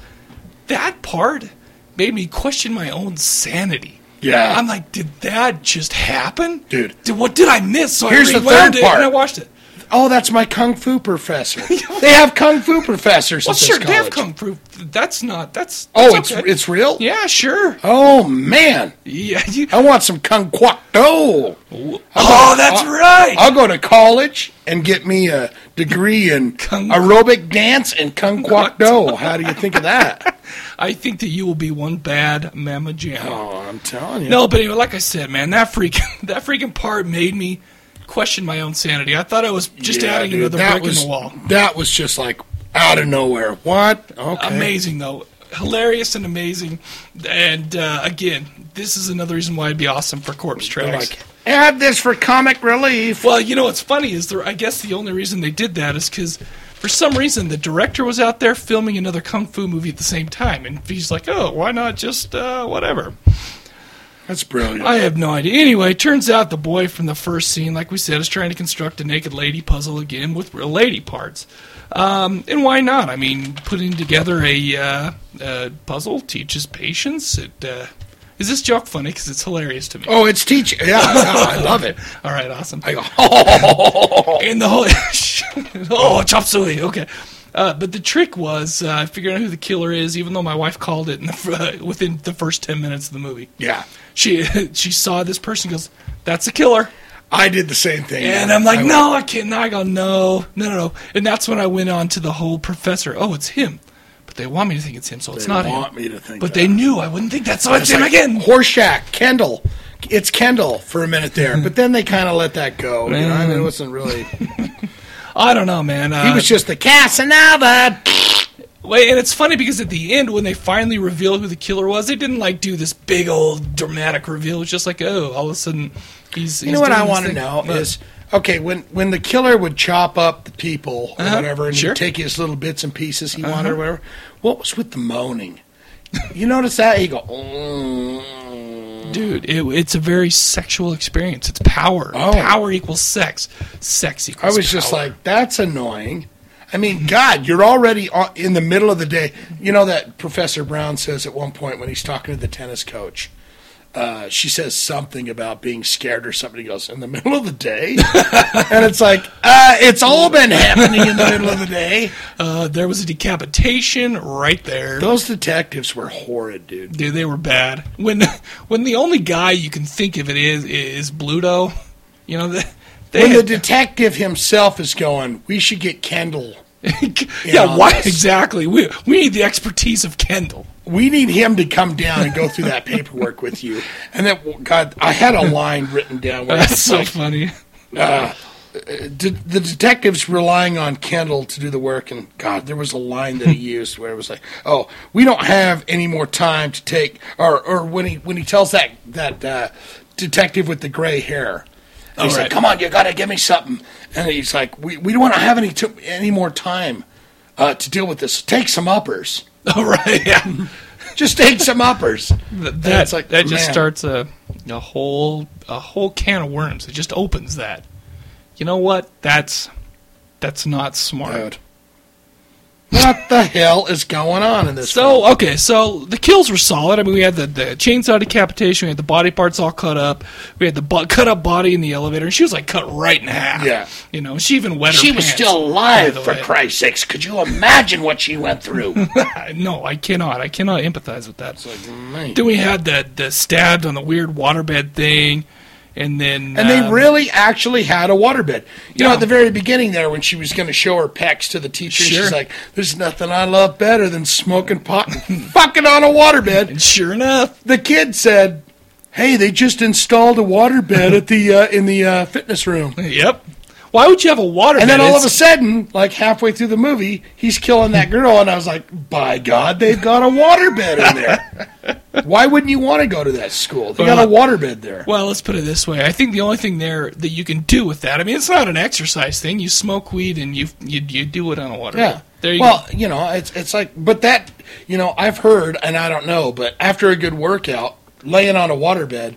that part made me question my own sanity. Yeah. I'm like, did that just happen, Dude. Did, what did I miss? So Here's I the third part. and I watched it. Oh, that's my kung fu professor. they have kung fu professors Well, at this sure, they have kung fu. That's not. That's. Oh, that's it's okay. it's real. Yeah, sure. Oh man. Yeah. I want some kung kwak do. Oh, that's right. I'll go to college and get me a degree in kung aerobic dance and kung kwak do. How do you think of that? I think that you will be one bad Mama Jam. Oh, I'm telling you. No, but anyway, like I said, man, that freaking that freaking part made me question my own sanity. I thought I was just Yeah, adding dude, another brick was, in the wall. That was just like out of nowhere. What? Okay. Amazing though, hilarious and amazing. And uh, again, this is another reason why it'd be awesome for Corpse Tracks. like, add this for comic relief. Well, you know what's funny is there. I guess the only reason they did that is because for some reason the director was out there filming another kung fu movie at the same time, and he's like, "Oh, why not just uh, whatever." That's brilliant. I have no idea. Anyway, turns out the boy from the first scene, like we said, is trying to construct a naked lady puzzle again with real lady parts. Um, and why not? I mean, putting together a, uh, uh puzzle teaches patience. It uh, is this joke funny because it's hilarious to me. Oh, it's teaching. Yeah, I love it. All right, awesome. I go, oh, and the whole oh chop suey. Okay. Uh, but the trick was uh, figuring out who the killer is, even though my wife called it in the, uh, within the first ten minutes of the movie. Yeah. She she saw this person goes, "That's a killer." I did the same thing. And. I'm like, I no, I can't. And I go, no, no, no, no. And that's when I went on to the whole professor. Oh, it's him. But they want me to think it's him, so it's They not want him. me to think But that. they knew I wouldn't think that, so it's, It's him like again. Horshack, Kendall. It's Kendall for a minute there, but then they kind of let that go. You know, I mean, it wasn't really. I don't know, man. Uh, he was just the Casanova. Wait, and it's funny because at the end, when they finally reveal who the killer was, they didn't like do this big old dramatic reveal. It was just like, oh, all of a sudden he's. You he's know what I want to know is okay when when the killer would chop up the people or Uh-huh, whatever and sure. he'd take his little bits and pieces he wanted Uh-huh. or whatever. What was with the moaning? you notice that he go. "Mm." Dude, it, it's a very sexual experience. It's power. Oh. Power equals sex. Sex equals. I was just like, that's annoying. I mean, God, you're already in the middle of the day. You know that Professor Brown says at one point when he's talking to the tennis coach, uh, she says something about being scared or something. He goes, in the middle of the day? and it's like, uh, it's all been happening in the middle of the day. Uh, there was a decapitation right there. Those detectives were horrid, dude. Dude, they were bad. When when the only guy you can think of it is is Bluto, you know, the, they when the detective himself is going, we should get Kendall. yeah, why this. exactly? We we need the expertise of Kendall. We need him to come down and go through that paperwork with you. And then, God, I had a line written down where That's so like, funny. uh, de- the detective's relying on Kendall to do the work, and God, there was a line that he used where it was like, "Oh, we don't have any more time to take," or or when he when he tells that that uh, detective with the gray hair, he's Oh, like, "Come on, you got to give me something," and he's like, "We we don't want to have any to- any more time uh, to deal with this. Take some uppers." All right, yeah. Just take some uppers. That And like, that just man. starts a a whole a whole can of worms. It just opens that. You know what? That's that's not smart. Dude. What the hell is going on in this? So okay, so the kills were solid. I mean, we had the, the chainsaw decapitation, we had the body parts all cut up, we had the bu- cut up body in the elevator, and she was like cut right in half. Yeah. you know, she even wet her She was still alive, for. Christ's sakes. Could you imagine what she went through? no, I cannot. I cannot empathize with that. man. then we had the the stabbed on the weird waterbed thing, and then And they um, really actually had a waterbed. You know, at the very beginning there, when she was going to show her pecs to the teacher, Sure. she's like, "There's nothing I love better than smoking pot, and fucking on a waterbed." And sure enough, the kid said, "Hey, they just installed a waterbed at the uh, in the uh, fitness room." Yep. Why would you have a waterbed? And then all of a sudden, like halfway through the movie, he's killing that girl, and I was like, "By God, they've got a waterbed in there." Why wouldn't you want to go to that school? They got a waterbed there. Well, let's put it this way. I think the only thing there that you can do with that, I mean, it's not an exercise thing. You smoke weed and you you, you do it on a water. Yeah. There you well, go. you know, it's it's like, but that, you know, I've heard, and I don't know, but after a good workout, laying on a waterbed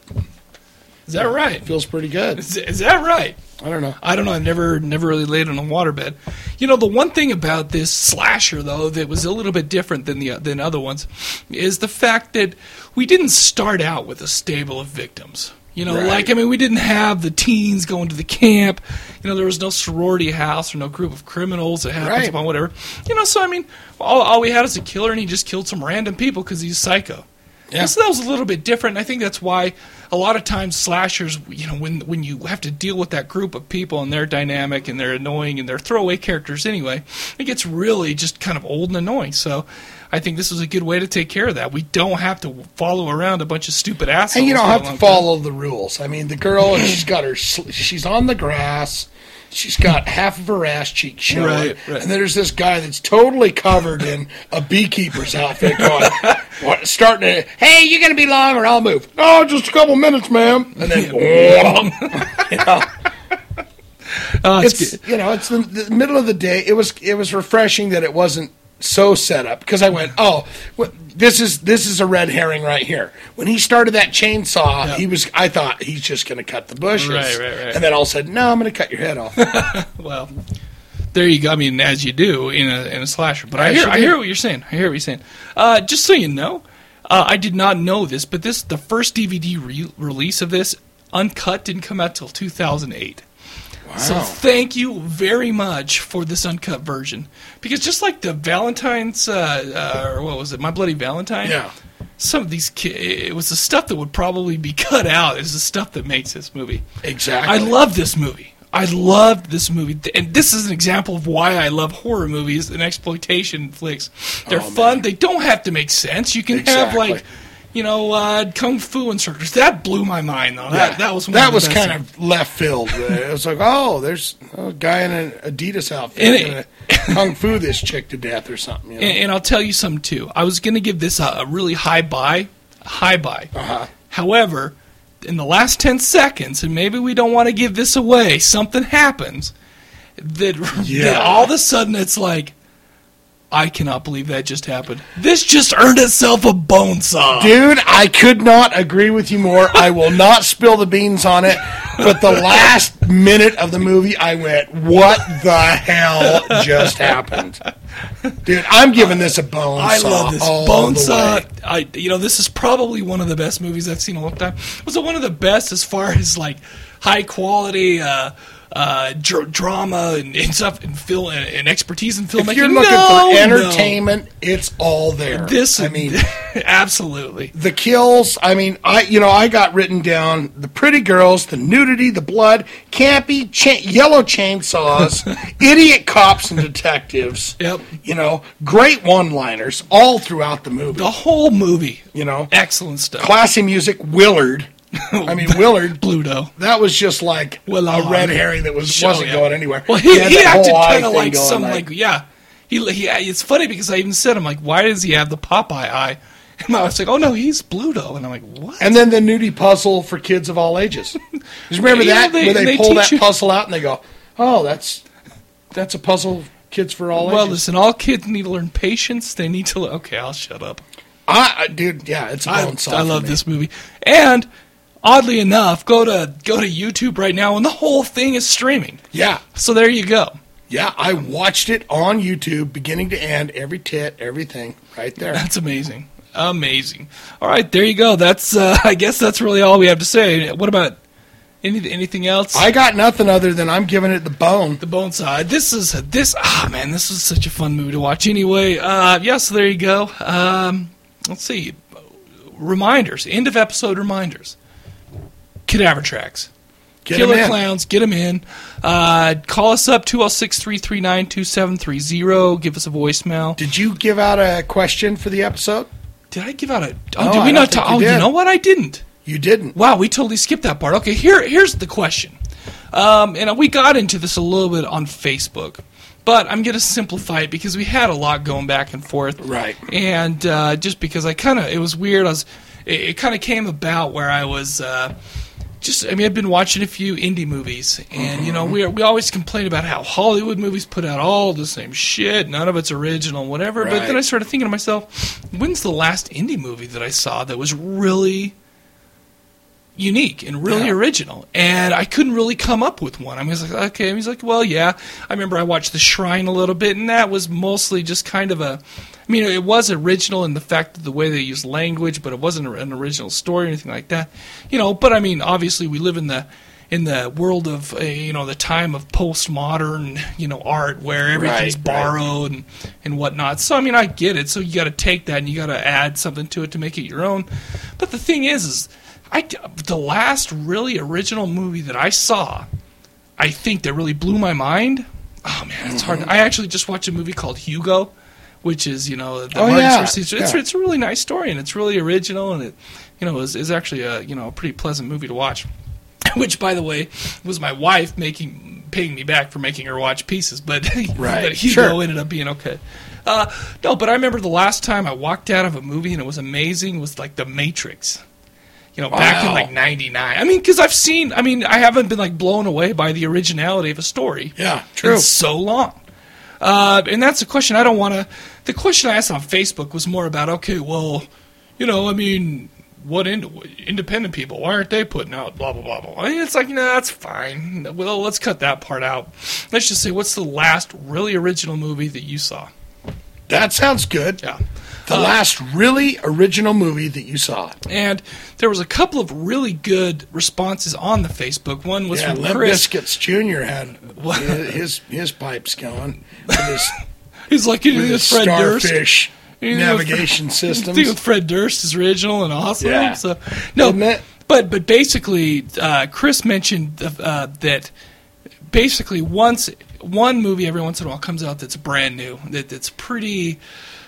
Is that right? feels pretty good. Is, is that right? I don't know. I don't know. I've never never really laid on a waterbed. You know, the one thing about this slasher though that was a little bit different than the than other ones is the fact that we didn't start out with a stable of victims. You know, Right. like I mean, we didn't have the teens going to the camp. You know, there was no sorority house or no group of criminals that happens Right. upon whatever. You know, so I mean, all, all we had is a killer, and he just killed some random people because he's psycho. Yeah. So that was a little bit different. I think that's why a lot of times slashers, you know, when when you have to deal with that group of people and their dynamic and they're annoying and they're throwaway characters anyway, it gets really just kind of old and annoying. So I think this is a good way to take care of that. We don't have to follow around a bunch of stupid assholes. And you don't have to long time. follow the rules. I mean, the girl, she's got her, she's on the grass. She's got half of her ass cheek showing, Right, right. and there's this guy that's totally covered in a beekeeper's outfit, going, what, starting to, "Hey, you're gonna be long, or I'll move." Oh, just a couple minutes, ma'am. And then, you know, Oh, it's it's you know, it's the, the middle of the day. It was it was refreshing that it wasn't so set up because I went, oh, well, this is this is a red herring right here. When he started that chainsaw, he was. I thought he's just going to cut the bushes, Right, right, right. and then all said, no, I'm going to cut your head off. well, there you go. I mean, as you do in a in a slasher. But I As hear I hear what you're saying. I hear what you're saying. Uh, just so you know, uh, I did not know this, but this the first DVD re- release of this uncut didn't come out till 2008. So thank you very much for this uncut version because just like the Valentine's uh, uh, or what was it, My Bloody Valentine? Yeah. Some of these, ki- it was the stuff that would probably be cut out. Is the stuff that makes this movie. Exactly. I love this movie. I loved this movie, and this is an example of why I love horror movies and exploitation flicks. They're Oh, fun. They don't have to make sense. You can have like, you know, uh, kung fu instructors. That blew my mind, though. Yeah. That, that was one that was kind things. of left field. it was like, oh, there's a guy in an Adidas outfit kung fu this chick to death or something. You know? And, and I'll tell you something too. I was going to give this a, a really high buy, high buy. Uh-huh. However, in the last ten seconds, and maybe we don't want to give this away, something happens that, Yeah. that all of a sudden it's like, I cannot believe that just happened. This just earned itself a bone saw. Dude, I could not agree with you more. I will not spill the beans on it. But the last minute of the movie, I went, "What the hell just happened?" Dude, I'm giving this a bone sock. I saw. love this bone saw. I, you know, this is probably one of the best movies I've seen in a long time. Was it one of the best as far as like high quality uh, uh, dr- drama and, and stuff and film and, and expertise in filmmaking? If you're looking No, for no. entertainment, it's all there. This, I mean, absolutely. the kills. I mean, I you know I got written down the pretty girls, the nudity, the blood, campy cha- yellow chainsaws, idiot cops and detectives. Yep. You know, great one-liners all throughout the movie. The whole movie, You know, excellent stuff. classy music. Willard. I mean, Willard. Bluto. That was just like a uh, red herring that was Show, wasn't yeah. going anywhere. Well, he, had he acted kind of like some like yeah. He, he it's funny because I even said I'm like, why does he have the Popeye eye? And I was like, oh no, he's Bluto, and I'm like, what? And then the nudie puzzle for kids of all ages. Just remember Yeah, that they- where they, they pull that you- puzzle out and they go, "Oh, that's that's a puzzle kids for all ages. well, ages." listen, all kids need to learn patience. They need to. le- Okay, I'll shut up. I, dude, yeah, it's a I. I love me. this movie, and oddly enough, go to go to YouTube right now, and the whole thing is streaming. Yeah, So there you go. yeah, I watched it on YouTube, beginning to end, every tit, everything, right there. That's amazing, amazing. All right, there you go. That's uh, I guess that's really all we have to say. What about any, anything else? I got nothing other than I'm giving it the bone. The bone side. This is this. Ah, man, this is such a fun movie to watch. Anyway, uh, yeah. So there you go. Um, let's see. Reminders. End of episode reminders. Cadaver tracks. Get Killer. Clowns, get them in. Uh, call us up 206 339 2730. Give us a voicemail. Did you give out a question for the episode? Did I give out a. Oh, No, did we don't talk? Oh, you know what? I didn't. You didn't. Wow, we totally skipped that part. Okay, here, here's the question. Um, and we got into this a little bit on Facebook, but I'm going to simplify it because we had a lot going back and forth. Right. And uh, just because I kind of, it was weird. I was, it, it kind of came about where I was. Uh, just, I mean, I've been watching a few indie movies, and you know, we are, we always complain about how Hollywood movies put out all the same shit, none of it's original, whatever. But then I started thinking to myself, when's the last indie movie that I saw that was really unique and really original. And I couldn't really come up with one. I was like, okay. And he's like, well, yeah. I remember I watched The Shrine a little bit, and that was mostly just kind of a. I mean, it was original in the fact of the way they used language, but it wasn't an original story or anything like that. You know, but I mean, obviously, we live in the in the world of uh, you know the time of postmodern you know art where everything's Right, right. borrowed and and whatnot. So I mean, I get it. So you got to take that and you got to add something to it to make it your own. But the thing is, is I the last really original movie that I saw, I think that really blew my mind. Oh man, it's hard. I actually just watched a movie called Hugo, which is you know the Oh, yeah, It's, yeah. it's a really nice story and it's really original and it you know is, is actually a you know a pretty pleasant movie to watch. Which, by the way, was my wife making paying me back for making her watch pieces, but Right, but Hugo sure. ended up being okay. Uh, no, but I remember the last time I walked out of a movie and it was amazing was like The Matrix. You know, back in like '99. I mean, because I've seen. I mean, I haven't been like blown away by the originality of a story. Yeah, true. In so long. Uh, and that's the question I don't want to. The question I asked on Facebook was more about okay, well, you know, I mean, what ind- independent people? Why aren't they putting out blah blah blah blah? I mean, it's like, no, that's fine. Well, let's cut that part out. Let's just say, what's the last really original movie that you saw? That sounds good. Yeah. The Uh, last really original movie that you saw. And there was a couple of really good responses on the Facebook. One was yeah, from Limp Chris. Biscuits Jr. had his his pipes going. His, He's like anything with his Fred Durst. starfish Anything navigation. Anything with Fred Durst is original and awesome. Yeah. So no, but but basically, uh, Chris mentioned uh, that basically once one movie every once in a while comes out that's brand new that that's pretty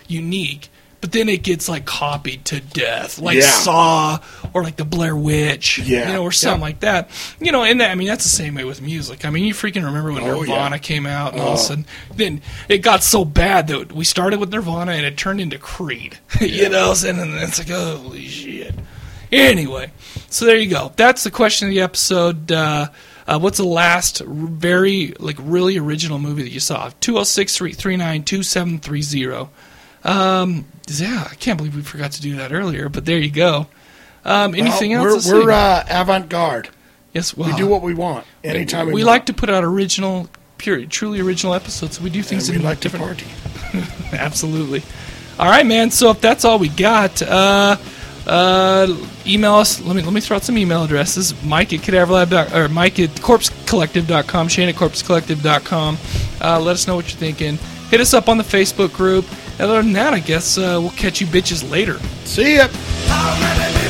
unique. But then it gets like copied to death, like Yeah. Saw or like the Blair Witch, Yeah. you know, or something Yeah. like that. You know, and that, I mean that's the same way with music. I mean, you freaking remember when Oh, Nirvana came out, and all of a Oh. sudden, then it got so bad that we started with Nirvana and it turned into Creed. you know, and then it's like, holy shit. Anyway, so there you go. That's the question of the episode. Uh, uh, what's the last r- very like really original movie that you saw? 206-339-2730. Um, yeah, I can't believe we forgot to do that earlier, but there you go. Um, anything Well, else? We're, we're uh, avant garde. Yes, we do what we want anytime we, we like to put out original, pure, truly original episodes. We do things And we in like to different party. Absolutely. All right, man. So if that's all we got, uh, uh, email us. Let me let me throw out some email addresses. Mike at cadaverlab or Mike at corpsecollective.com, Shane at corpsecollective.com. Uh, let us know what you're thinking. Hit us up on the Facebook group. Other than that, I guess uh, we'll catch you bitches later. See ya. How many